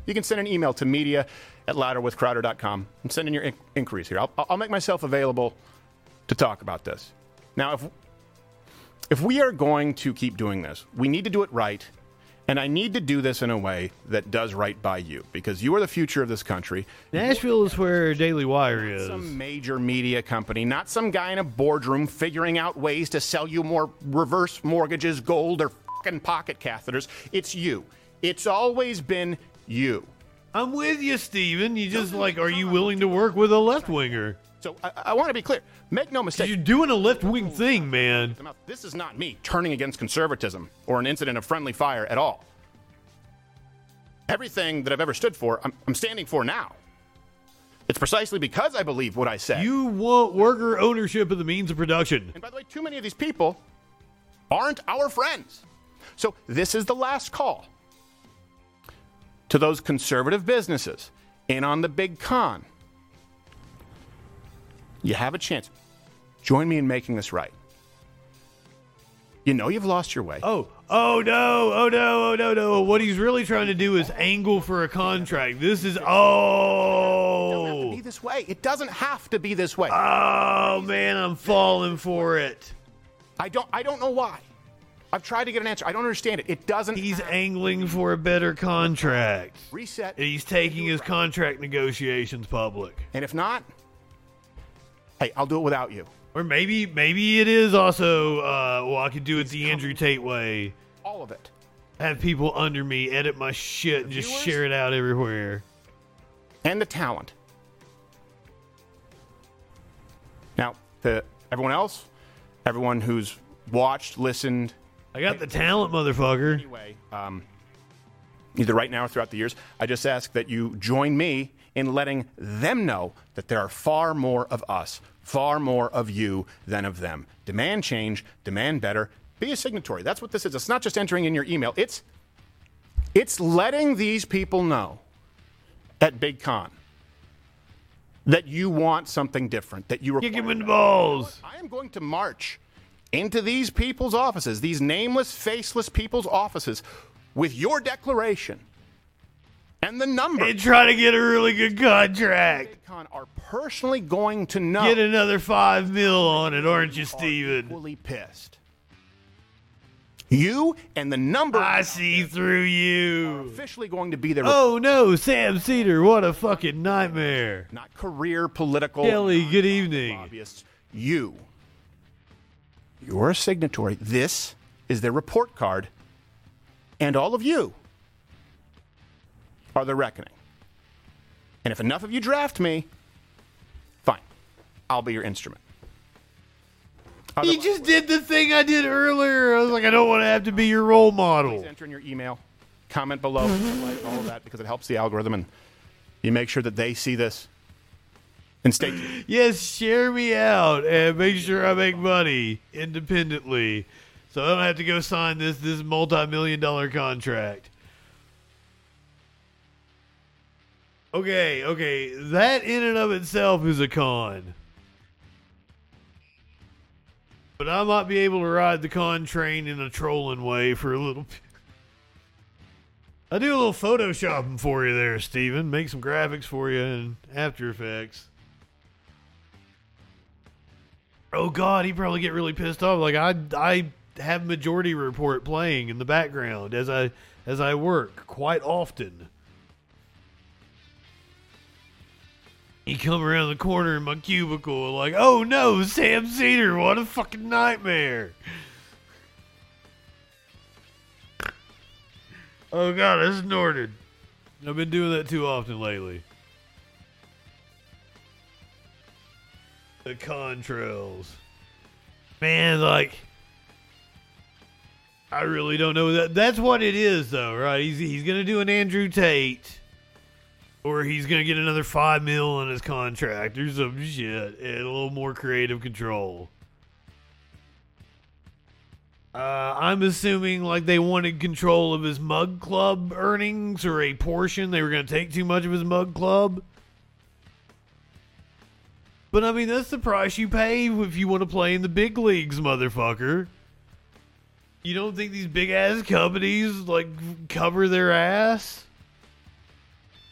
you can send an email to media at louderwithcrowder.com and send in your in- inquiries here. I'll, I'll make myself available to talk about this. Now, if if we are going to keep doing this, we need to do it right. And I need to do this in a way that does right by you because you are the future of this country. Nashville is where Daily Wire is. Some major media company, not some guy in a boardroom figuring out ways to sell you more reverse mortgages, gold, or fucking pocket catheters. It's you. It's always been you. I'm with you, Steven. You just like, are you willing to work with a left winger? So I, I want to be clear. Make no mistake. You're doing a left wing thing, man. This is not me turning against conservatism or an incident of friendly fire at all. Everything that I've ever stood for, I'm, I'm standing for now. It's precisely because I believe what I say. You want worker ownership of the means of production. And by the way, too many of these people aren't our friends. So this is the last call to those conservative businesses in on the big con. You have a chance. Join me in making this right. You know you've lost your way. Oh, oh no, oh no, oh no, no. What he's really trying to do is angle for a contract. This is oh. Be this way. It doesn't have to be this way. Oh man, I'm falling for it. I don't. I don't know why. I've tried to get an answer. I don't understand it. It doesn't. He's angling for a better contract. Reset. He's taking his contract negotiations public. And if not, hey, I'll do it without you. Or maybe maybe it is also uh well I could do it the Andrew Tate way. All of it. Have people under me edit my shit and just share it out everywhere. And the talent. Now, to everyone else, everyone who's watched, listened. I got the talent, motherfucker. Anyway, um, either right now or throughout the years, I just ask that you join me in letting them know that there are far more of us, far more of you than of them. Demand change, demand better, be a signatory. That's what this is. It's not just entering in your email. It's it's letting these people know at Big Con that you want something different, that you kick him in the balls. I am going to march into these people's offices, these nameless, faceless people's offices, with your declaration and the number. And try to get a really good contract. Con are personally going to know. Get another five mil on it, aren't you, Steven? Fully pissed. You and the number. I see through you. Officially going to be there. Oh no, Sam Seder! What a fucking nightmare. Not career political. Kelly, good evening. Lobbyists. You. You're a signatory. This is their report card, and all of you are the reckoning. And if enough of you draft me, fine. I'll be your instrument. He just did the thing I did earlier. I was like, I don't want to have to be your role model. Please enter in your email, comment below, like all of that because it helps the algorithm and you make sure that they see this. And stay tuned. Yes, share me out and make sure I make money independently, so I don't have to go sign this this multi-million dollar contract. Okay, okay, that in and of itself is a con. But I might be able to ride the con train in a trolling way for a little. I do a little photoshopping for you there, Steven. Make some graphics for you in After Effects. Oh God, he probably get really pissed off. Like I, I have Majority Report playing in the background as I as I work quite often. He come around the corner in my cubicle like, oh no, Sam Seder, what a fucking nightmare. Oh god, I snorted. I've been doing that too often lately. The contrails. Man, like I really don't know that that's what it is though, right? He's he's gonna do an Andrew Tate or he's gonna get another five mil on his contract or some shit and a little more creative control. Uh, I'm assuming like they wanted control of his mug club earnings or a portion. They were gonna take too much of his mug club. But I mean, that's the price you pay if you want to play in the big leagues, motherfucker. You don't think these big ass companies like cover their ass?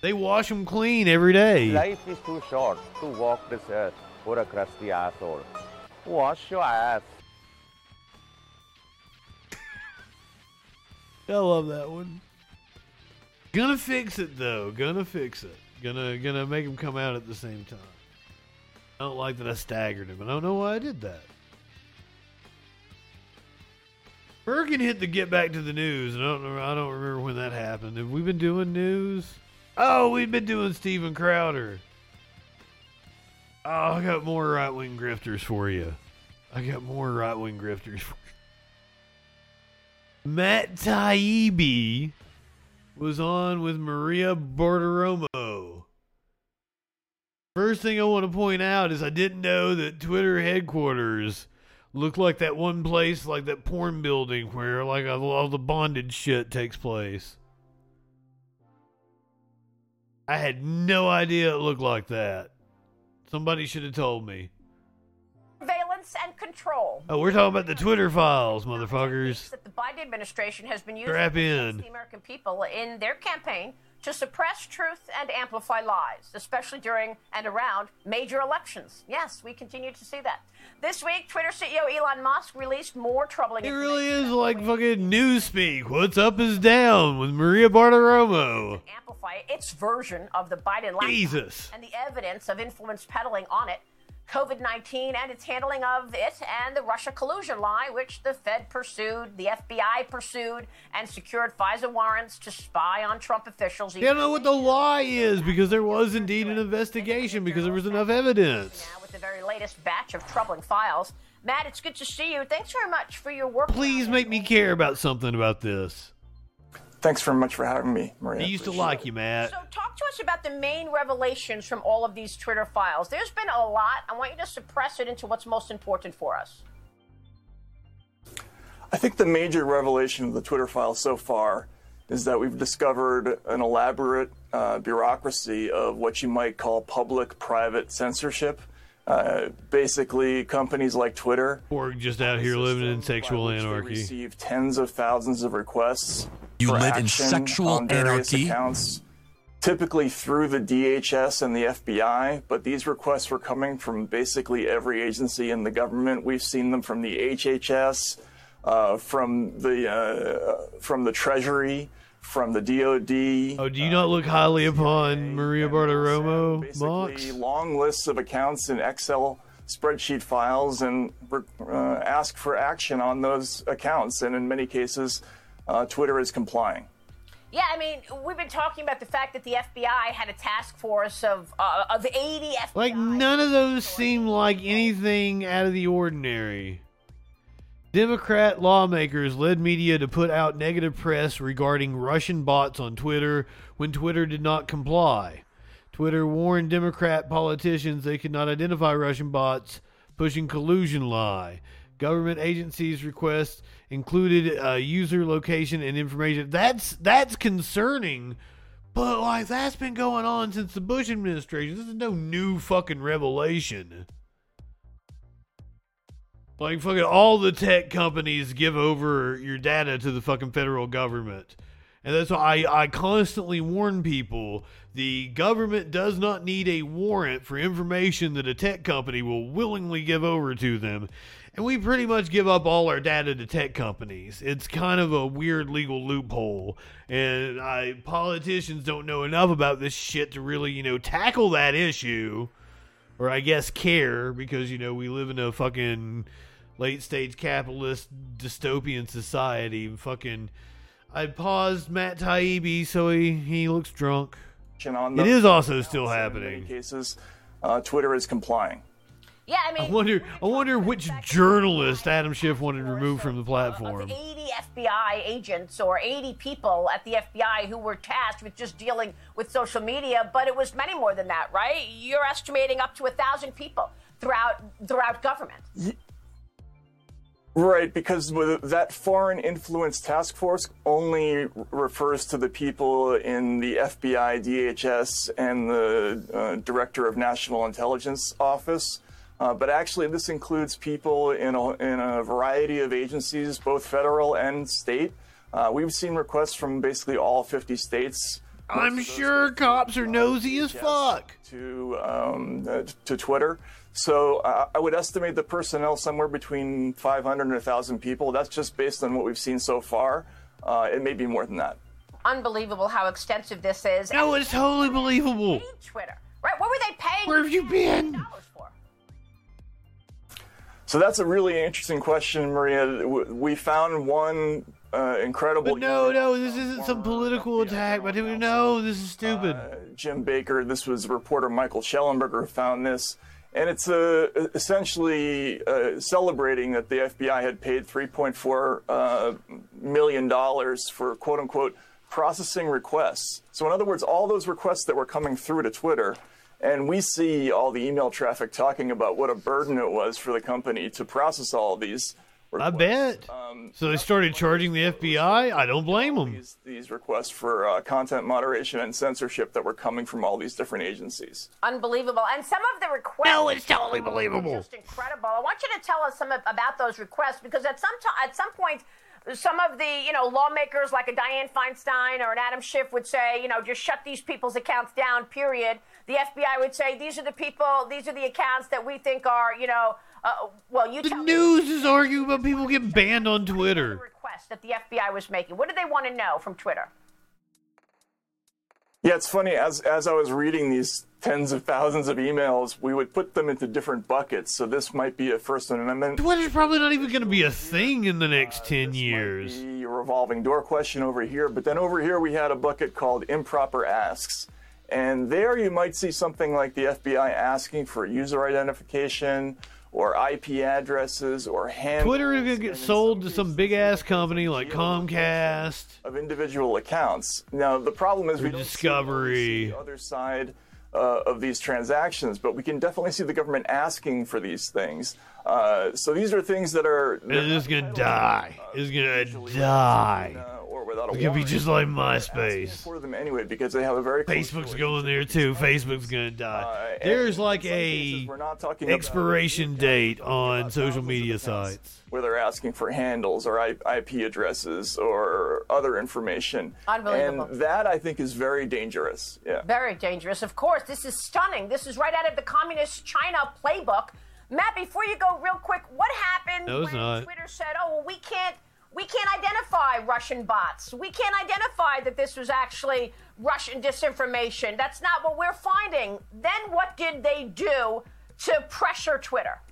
They wash them clean every day. Life is too short to walk this earth for a crusty asshole. Wash your ass. I love that one. Gonna fix it though. Gonna fix it. Gonna gonna make him come out at the same time. I don't like that I staggered him. I don't know why I did that. Bergen hit the get back to the news. and I don't know. I don't remember when that happened. Have we been doing news? Oh, we've been doing Steven Crowder. Oh, I got more right wing grifters for you. I got more right wing grifters for you. Matt Taibbi was on with Maria Bartiromo. First thing I want to point out is I didn't know that Twitter headquarters looked like that one place, like that porn building where like all the bondage shit takes place. I had no idea it looked like that. Somebody should have told me. surveillance and control. Oh, we're talking about the Twitter files, motherfuckers. That the Biden administration has been using Strap in. the American people in their campaign to suppress truth and amplify lies, especially during and around major elections. Yes, we continue to see that. This week, Twitter CEO Elon Musk released more troubling It really is like fucking newspeak. What's up is down with Maria Bartiromo. amplify its version of the Biden laptop Jesus. and the evidence of influence peddling on it, COVID 19 and its handling of it, and the Russia collusion lie, which the Fed pursued, the FBI pursued, and secured FISA warrants to spy on Trump officials. You don't know what the lie is because there was indeed an investigation because there was enough evidence. Now, with the very latest batch of troubling files. Matt, it's good to see you. Thanks very much for your work. Please make me care about something about this. Thanks very much for having me, Maria. I used to like you, Matt. So, talk to us about the main revelations from all of these Twitter files. There's been a lot. I want you to suppress it into what's most important for us. I think the major revelation of the Twitter files so far is that we've discovered an elaborate uh, bureaucracy of what you might call public private censorship. Uh, basically, companies like Twitter Or just out here living in sexual anarchy. receive tens of thousands of requests. You for live in action sexual on various anarchy? Accounts, typically through the DHS and the FBI, but these requests were coming from basically every agency in the government. We've seen them from the HHS, uh, from the uh, from the Treasury, from the DoD. Oh, do you not look highly upon Maria Bartiromo, Mox? basically long lists of accounts in Excel spreadsheet files and uh, ask for action on those accounts. And in many cases, uh, Twitter is complying. Yeah, I mean, we've been talking about the fact that the FBI had a task force of uh, of 80 FBI. Like none of those seem like anything out of the ordinary. Democrat lawmakers led media to put out negative press regarding Russian bots on Twitter when Twitter did not comply. Twitter warned Democrat politicians they could not identify Russian bots, pushing collusion lie. Government agencies' requests included uh, user location and information. That's that's concerning, but like that's been going on since the Bush administration. This is no new fucking revelation. Like fucking all the tech companies give over your data to the fucking federal government. And that's why I, I constantly warn people the government does not need a warrant for information that a tech company will willingly give over to them. And we pretty much give up all our data to tech companies. It's kind of a weird legal loophole. And I, politicians don't know enough about this shit to really, you know, tackle that issue. Or I guess care because, you know, we live in a fucking late stage capitalist dystopian society. Fucking. I paused Matt Taibbi so he, he looks drunk. On It those also still and In happening. cases, uh, Twitter is complying. Yeah, I mean, I wonder. I wonder which journalist Adam Schiff wanted removed from the platform. 80 FBI agents or 80 people at the FBI who were tasked with just dealing with social media, but it was many more than that, right? You're estimating up to a thousand people throughout throughout government. Right, because that foreign influence task force only refers to the people in the FBI, DHS, and the uh, Director of National Intelligence Office. Uh, but actually, this includes people in a, in a variety of agencies, both federal and state. Uh, we've seen requests from basically all 50 states. I'm sure cops are nosy as fuck. To um, uh, to Twitter, so uh, I would estimate the personnel somewhere between 500 and 1,000 people. That's just based on what we've seen so far. Uh, it may be more than that. Unbelievable how extensive this is. No, it's totally believable. Twitter, right? What were they paying? Where have you been? So that's a really interesting question, Maria. We found one uh, incredible. But no, no, this isn't some political attack. But no, this is stupid. Uh, Jim Baker. This was reporter Michael Shellenberger who found this, and it's uh, essentially uh, celebrating that the FBI had paid 3.4 uh, million dollars for quote unquote processing requests. So in other words, all those requests that were coming through to Twitter. And we see all the email traffic talking about what a burden it was for the company to process all of these. I bet. so they started charging the FBI. I don't blame them. These, these requests for uh, content moderation and censorship that were coming from all these different agencies. Unbelievable. And some of the requests. No, it's totally believable. Just incredible. I want you to tell us some of, about those requests because at some t- at some point, some of the you know lawmakers like a Dianne Feinstein or an Adam Schiff would say, you know, just shut these people's accounts down. Period. The FBI would say these are the people, these are the accounts that we think are, you know, uh, well, you The tell news is arguing about people getting banned on Twitter. request that the FBI was making. What did they want to know from Twitter? Yeah, it's funny. As as I was reading these tens of thousands of emails, we would put them into different buckets. So this might be a First Amendment. Twitter's probably not even going to be a thing in the next 10 years. be a revolving door question over here, but then over here we had a bucket called improper asks. And there you might see something like the FBI asking for user identification or IP addresses or handles Twitter is going to get sold to some big ass company like Comcast. of individual accounts. Now the problem is we don't see the other side uh, of these transactions, but we can definitely see the government asking for these things. Uh, so these are things that are And it's going to die. It's going to die. Uh, or without a It's going to be just like MySpace. for them anyway because they have a very Facebook's going there too. Facebook's going to die. Uh, There's like a talking about expiration date on social media sites. where they're asking for handles or IP addresses or other information. Unbelievable. And that I think is very dangerous. Yeah. Very dangerous. Of course, this is stunning. This is right out of the communist China playbook. Matt, before you go, real quick, what happened No, it's when not. Twitter said, "Oh, well, we can't." We can't identify Russian bots. We can't identify that this was actually Russian disinformation. That's not what we're finding. Then what did they do to pressure Twitter?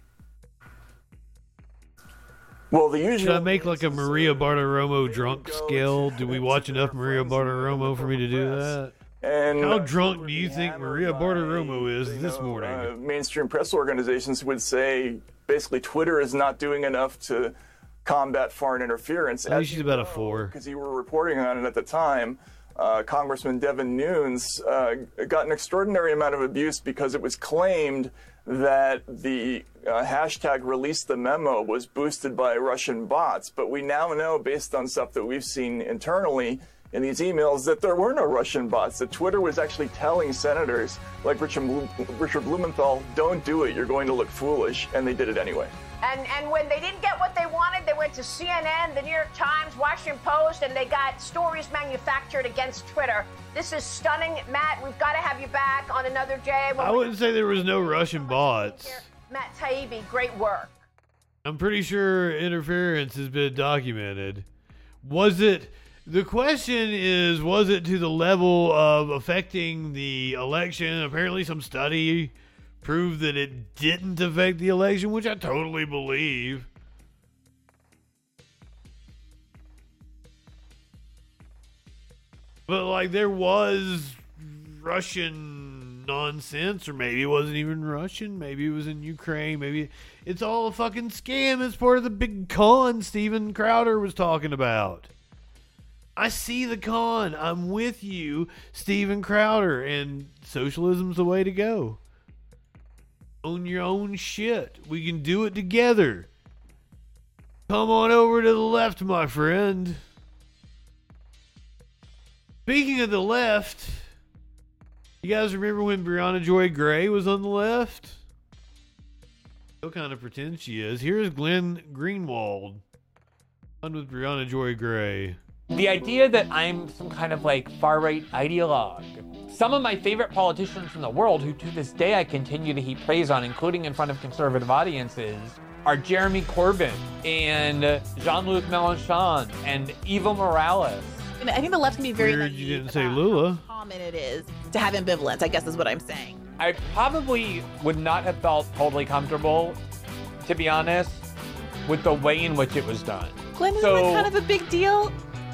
Well, the usual. Should I make like a Maria Bartiromo drunk scale? Do we watch enough Maria Bartiromo for me to do that? And How drunk do you think Maria Bartiromo is this morning? uh, mainstream press organizations would say basically Twitter is not doing enough to combat foreign interference. I think she's about a four. Because you were reporting on it at the time. Uh, Congressman Devin Nunes uh, got an extraordinary amount of abuse because it was claimed that the uh, hashtag release the memo was boosted by Russian bots. But we now know, based on stuff that we've seen internally in these emails, that there were no Russian bots. That Twitter was actually telling senators like Richard, Richard Blumenthal, don't do it, you're going to look foolish. And they did it anyway. And and when they didn't get what they wanted, they went to CNN, the New York Times, Washington Post, and they got stories manufactured against Twitter. This is stunning, Matt. We've got to have you back on another day. when I wouldn't say there was no Russian bots. Matt Taibbi, great work. I'm pretty sure interference has been documented. Was it? The question is, was it to the level of affecting the election? Apparently, some study proved that it didn't affect the election, which I totally believe. But like, there was Russian nonsense, or maybe it wasn't even Russian. Maybe it was in Ukraine. Maybe it's all a fucking scam. It's part of the big con Steven Crowder was talking about. I see the con. I'm with you, Steven Crowder, and socialism's the way to go. Own your own shit. We can do it together. Come on over to the left, my friend. Speaking of the left, you guys remember when Briahna Joy Gray was on the left? Still kind of pretend she is. Here's Glenn Greenwald on with Briahna Joy Gray. The idea that I'm some kind of like far right ideologue. Some of my favorite politicians in the world, who to this day I continue to heap praise on, including in front of conservative audiences, are Jeremy Corbyn and Jean Luc Mélenchon and Evo Morales. I, I think the left can be very Weird you didn't say Lula. how common it is to have ambivalence. I guess is what I'm saying. I probably would not have felt totally comfortable, to be honest, with the way in which it was done. Glenn, isn't So- that kind of a big deal?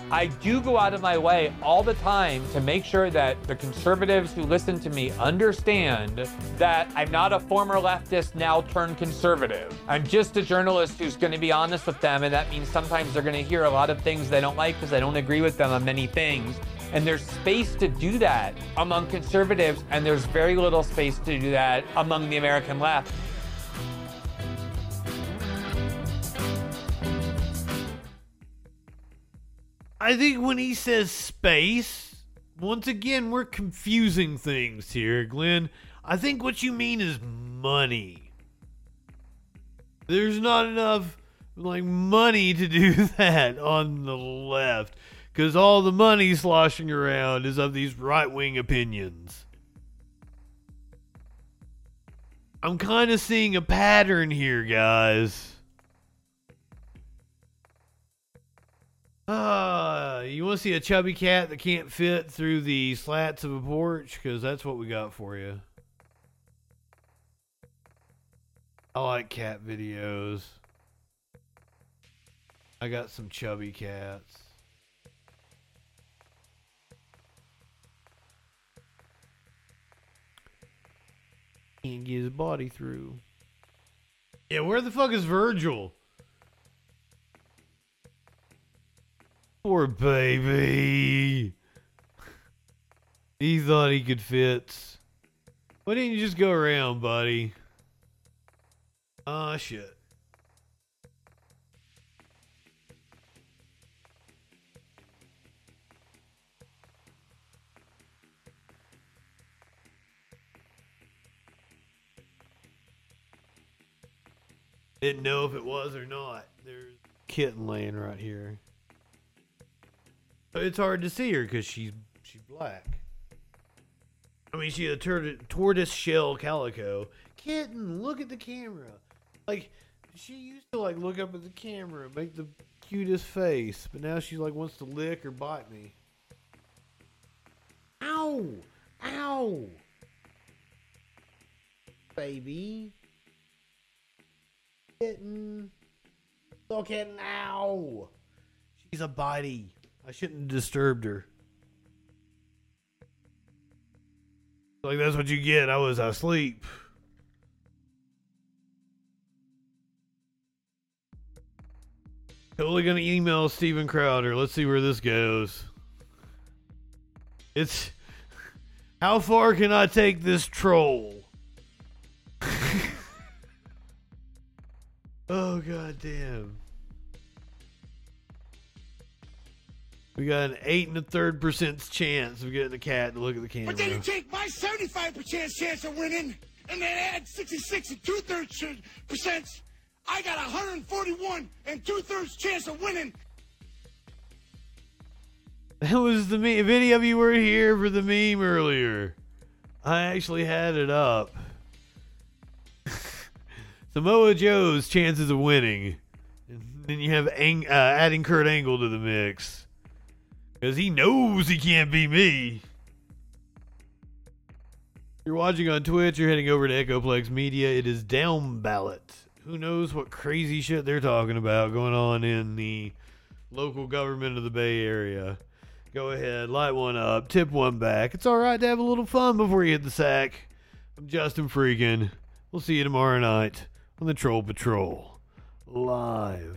I do go out of my way all the time to make sure that the conservatives who listen to me understand that I'm not a former leftist now turned conservative. I'm just a journalist who's going to be honest with them, and that means sometimes they're going to hear a lot of things they don't like because I don't agree with them on many things. And there's space to do that among conservatives, and there's very little space to do that among the American left. I think when he says space, once again, we're confusing things here, Glenn. I think what you mean is money. There's not enough like money to do that on the left because all the money sloshing around is of these right wing opinions. I'm kind of seeing a pattern here, guys. Uh, you want to see a chubby cat that can't fit through the slats of a porch? Because that's what we got for you. I like cat videos. I got some chubby cats. Can't get his body through. Yeah, where the fuck is Virgil? Poor baby. He thought he could fit. Why didn't you just go around, buddy? Ah, shit. Didn't know if it was or not. There's kitten laying right here. It's hard to see her because she's she's black. I mean, she's a tur- tortoise shell calico kitten. Look at the camera. Like she used to like look up at the camera and make the cutest face, but now she like wants to lick or bite me. Ow! Ow! Baby. Kitten. Look at now. She's a bitey. I shouldn't have disturbed her. Like that's what you get. I was asleep. Totally gonna email Steven Crowder. Let's see where this goes. It's how far can I take this troll? oh god damn. We got an eight and a third percent chance of getting the cat to look at the camera. But then you take my 75% chance of winning and then add 66 and two thirds percent. I got 141 and two thirds chance of winning. That was the meme. If any of you were here for the meme earlier, I actually had it up. Samoa Joe's chances of winning. And then you have Ang- uh, adding Kurt Angle to the mix. Because he knows he can't be me. You're watching on Twitch, you're heading over to Echoplex Media. It is down ballot. Who knows what crazy shit they're talking about going on in the local government of the Bay Area. Go ahead, light one up, tip one back. It's all right to have a little fun before you hit the sack. I'm Justin Freakin. We'll see you tomorrow night on the Troll Patrol. Live.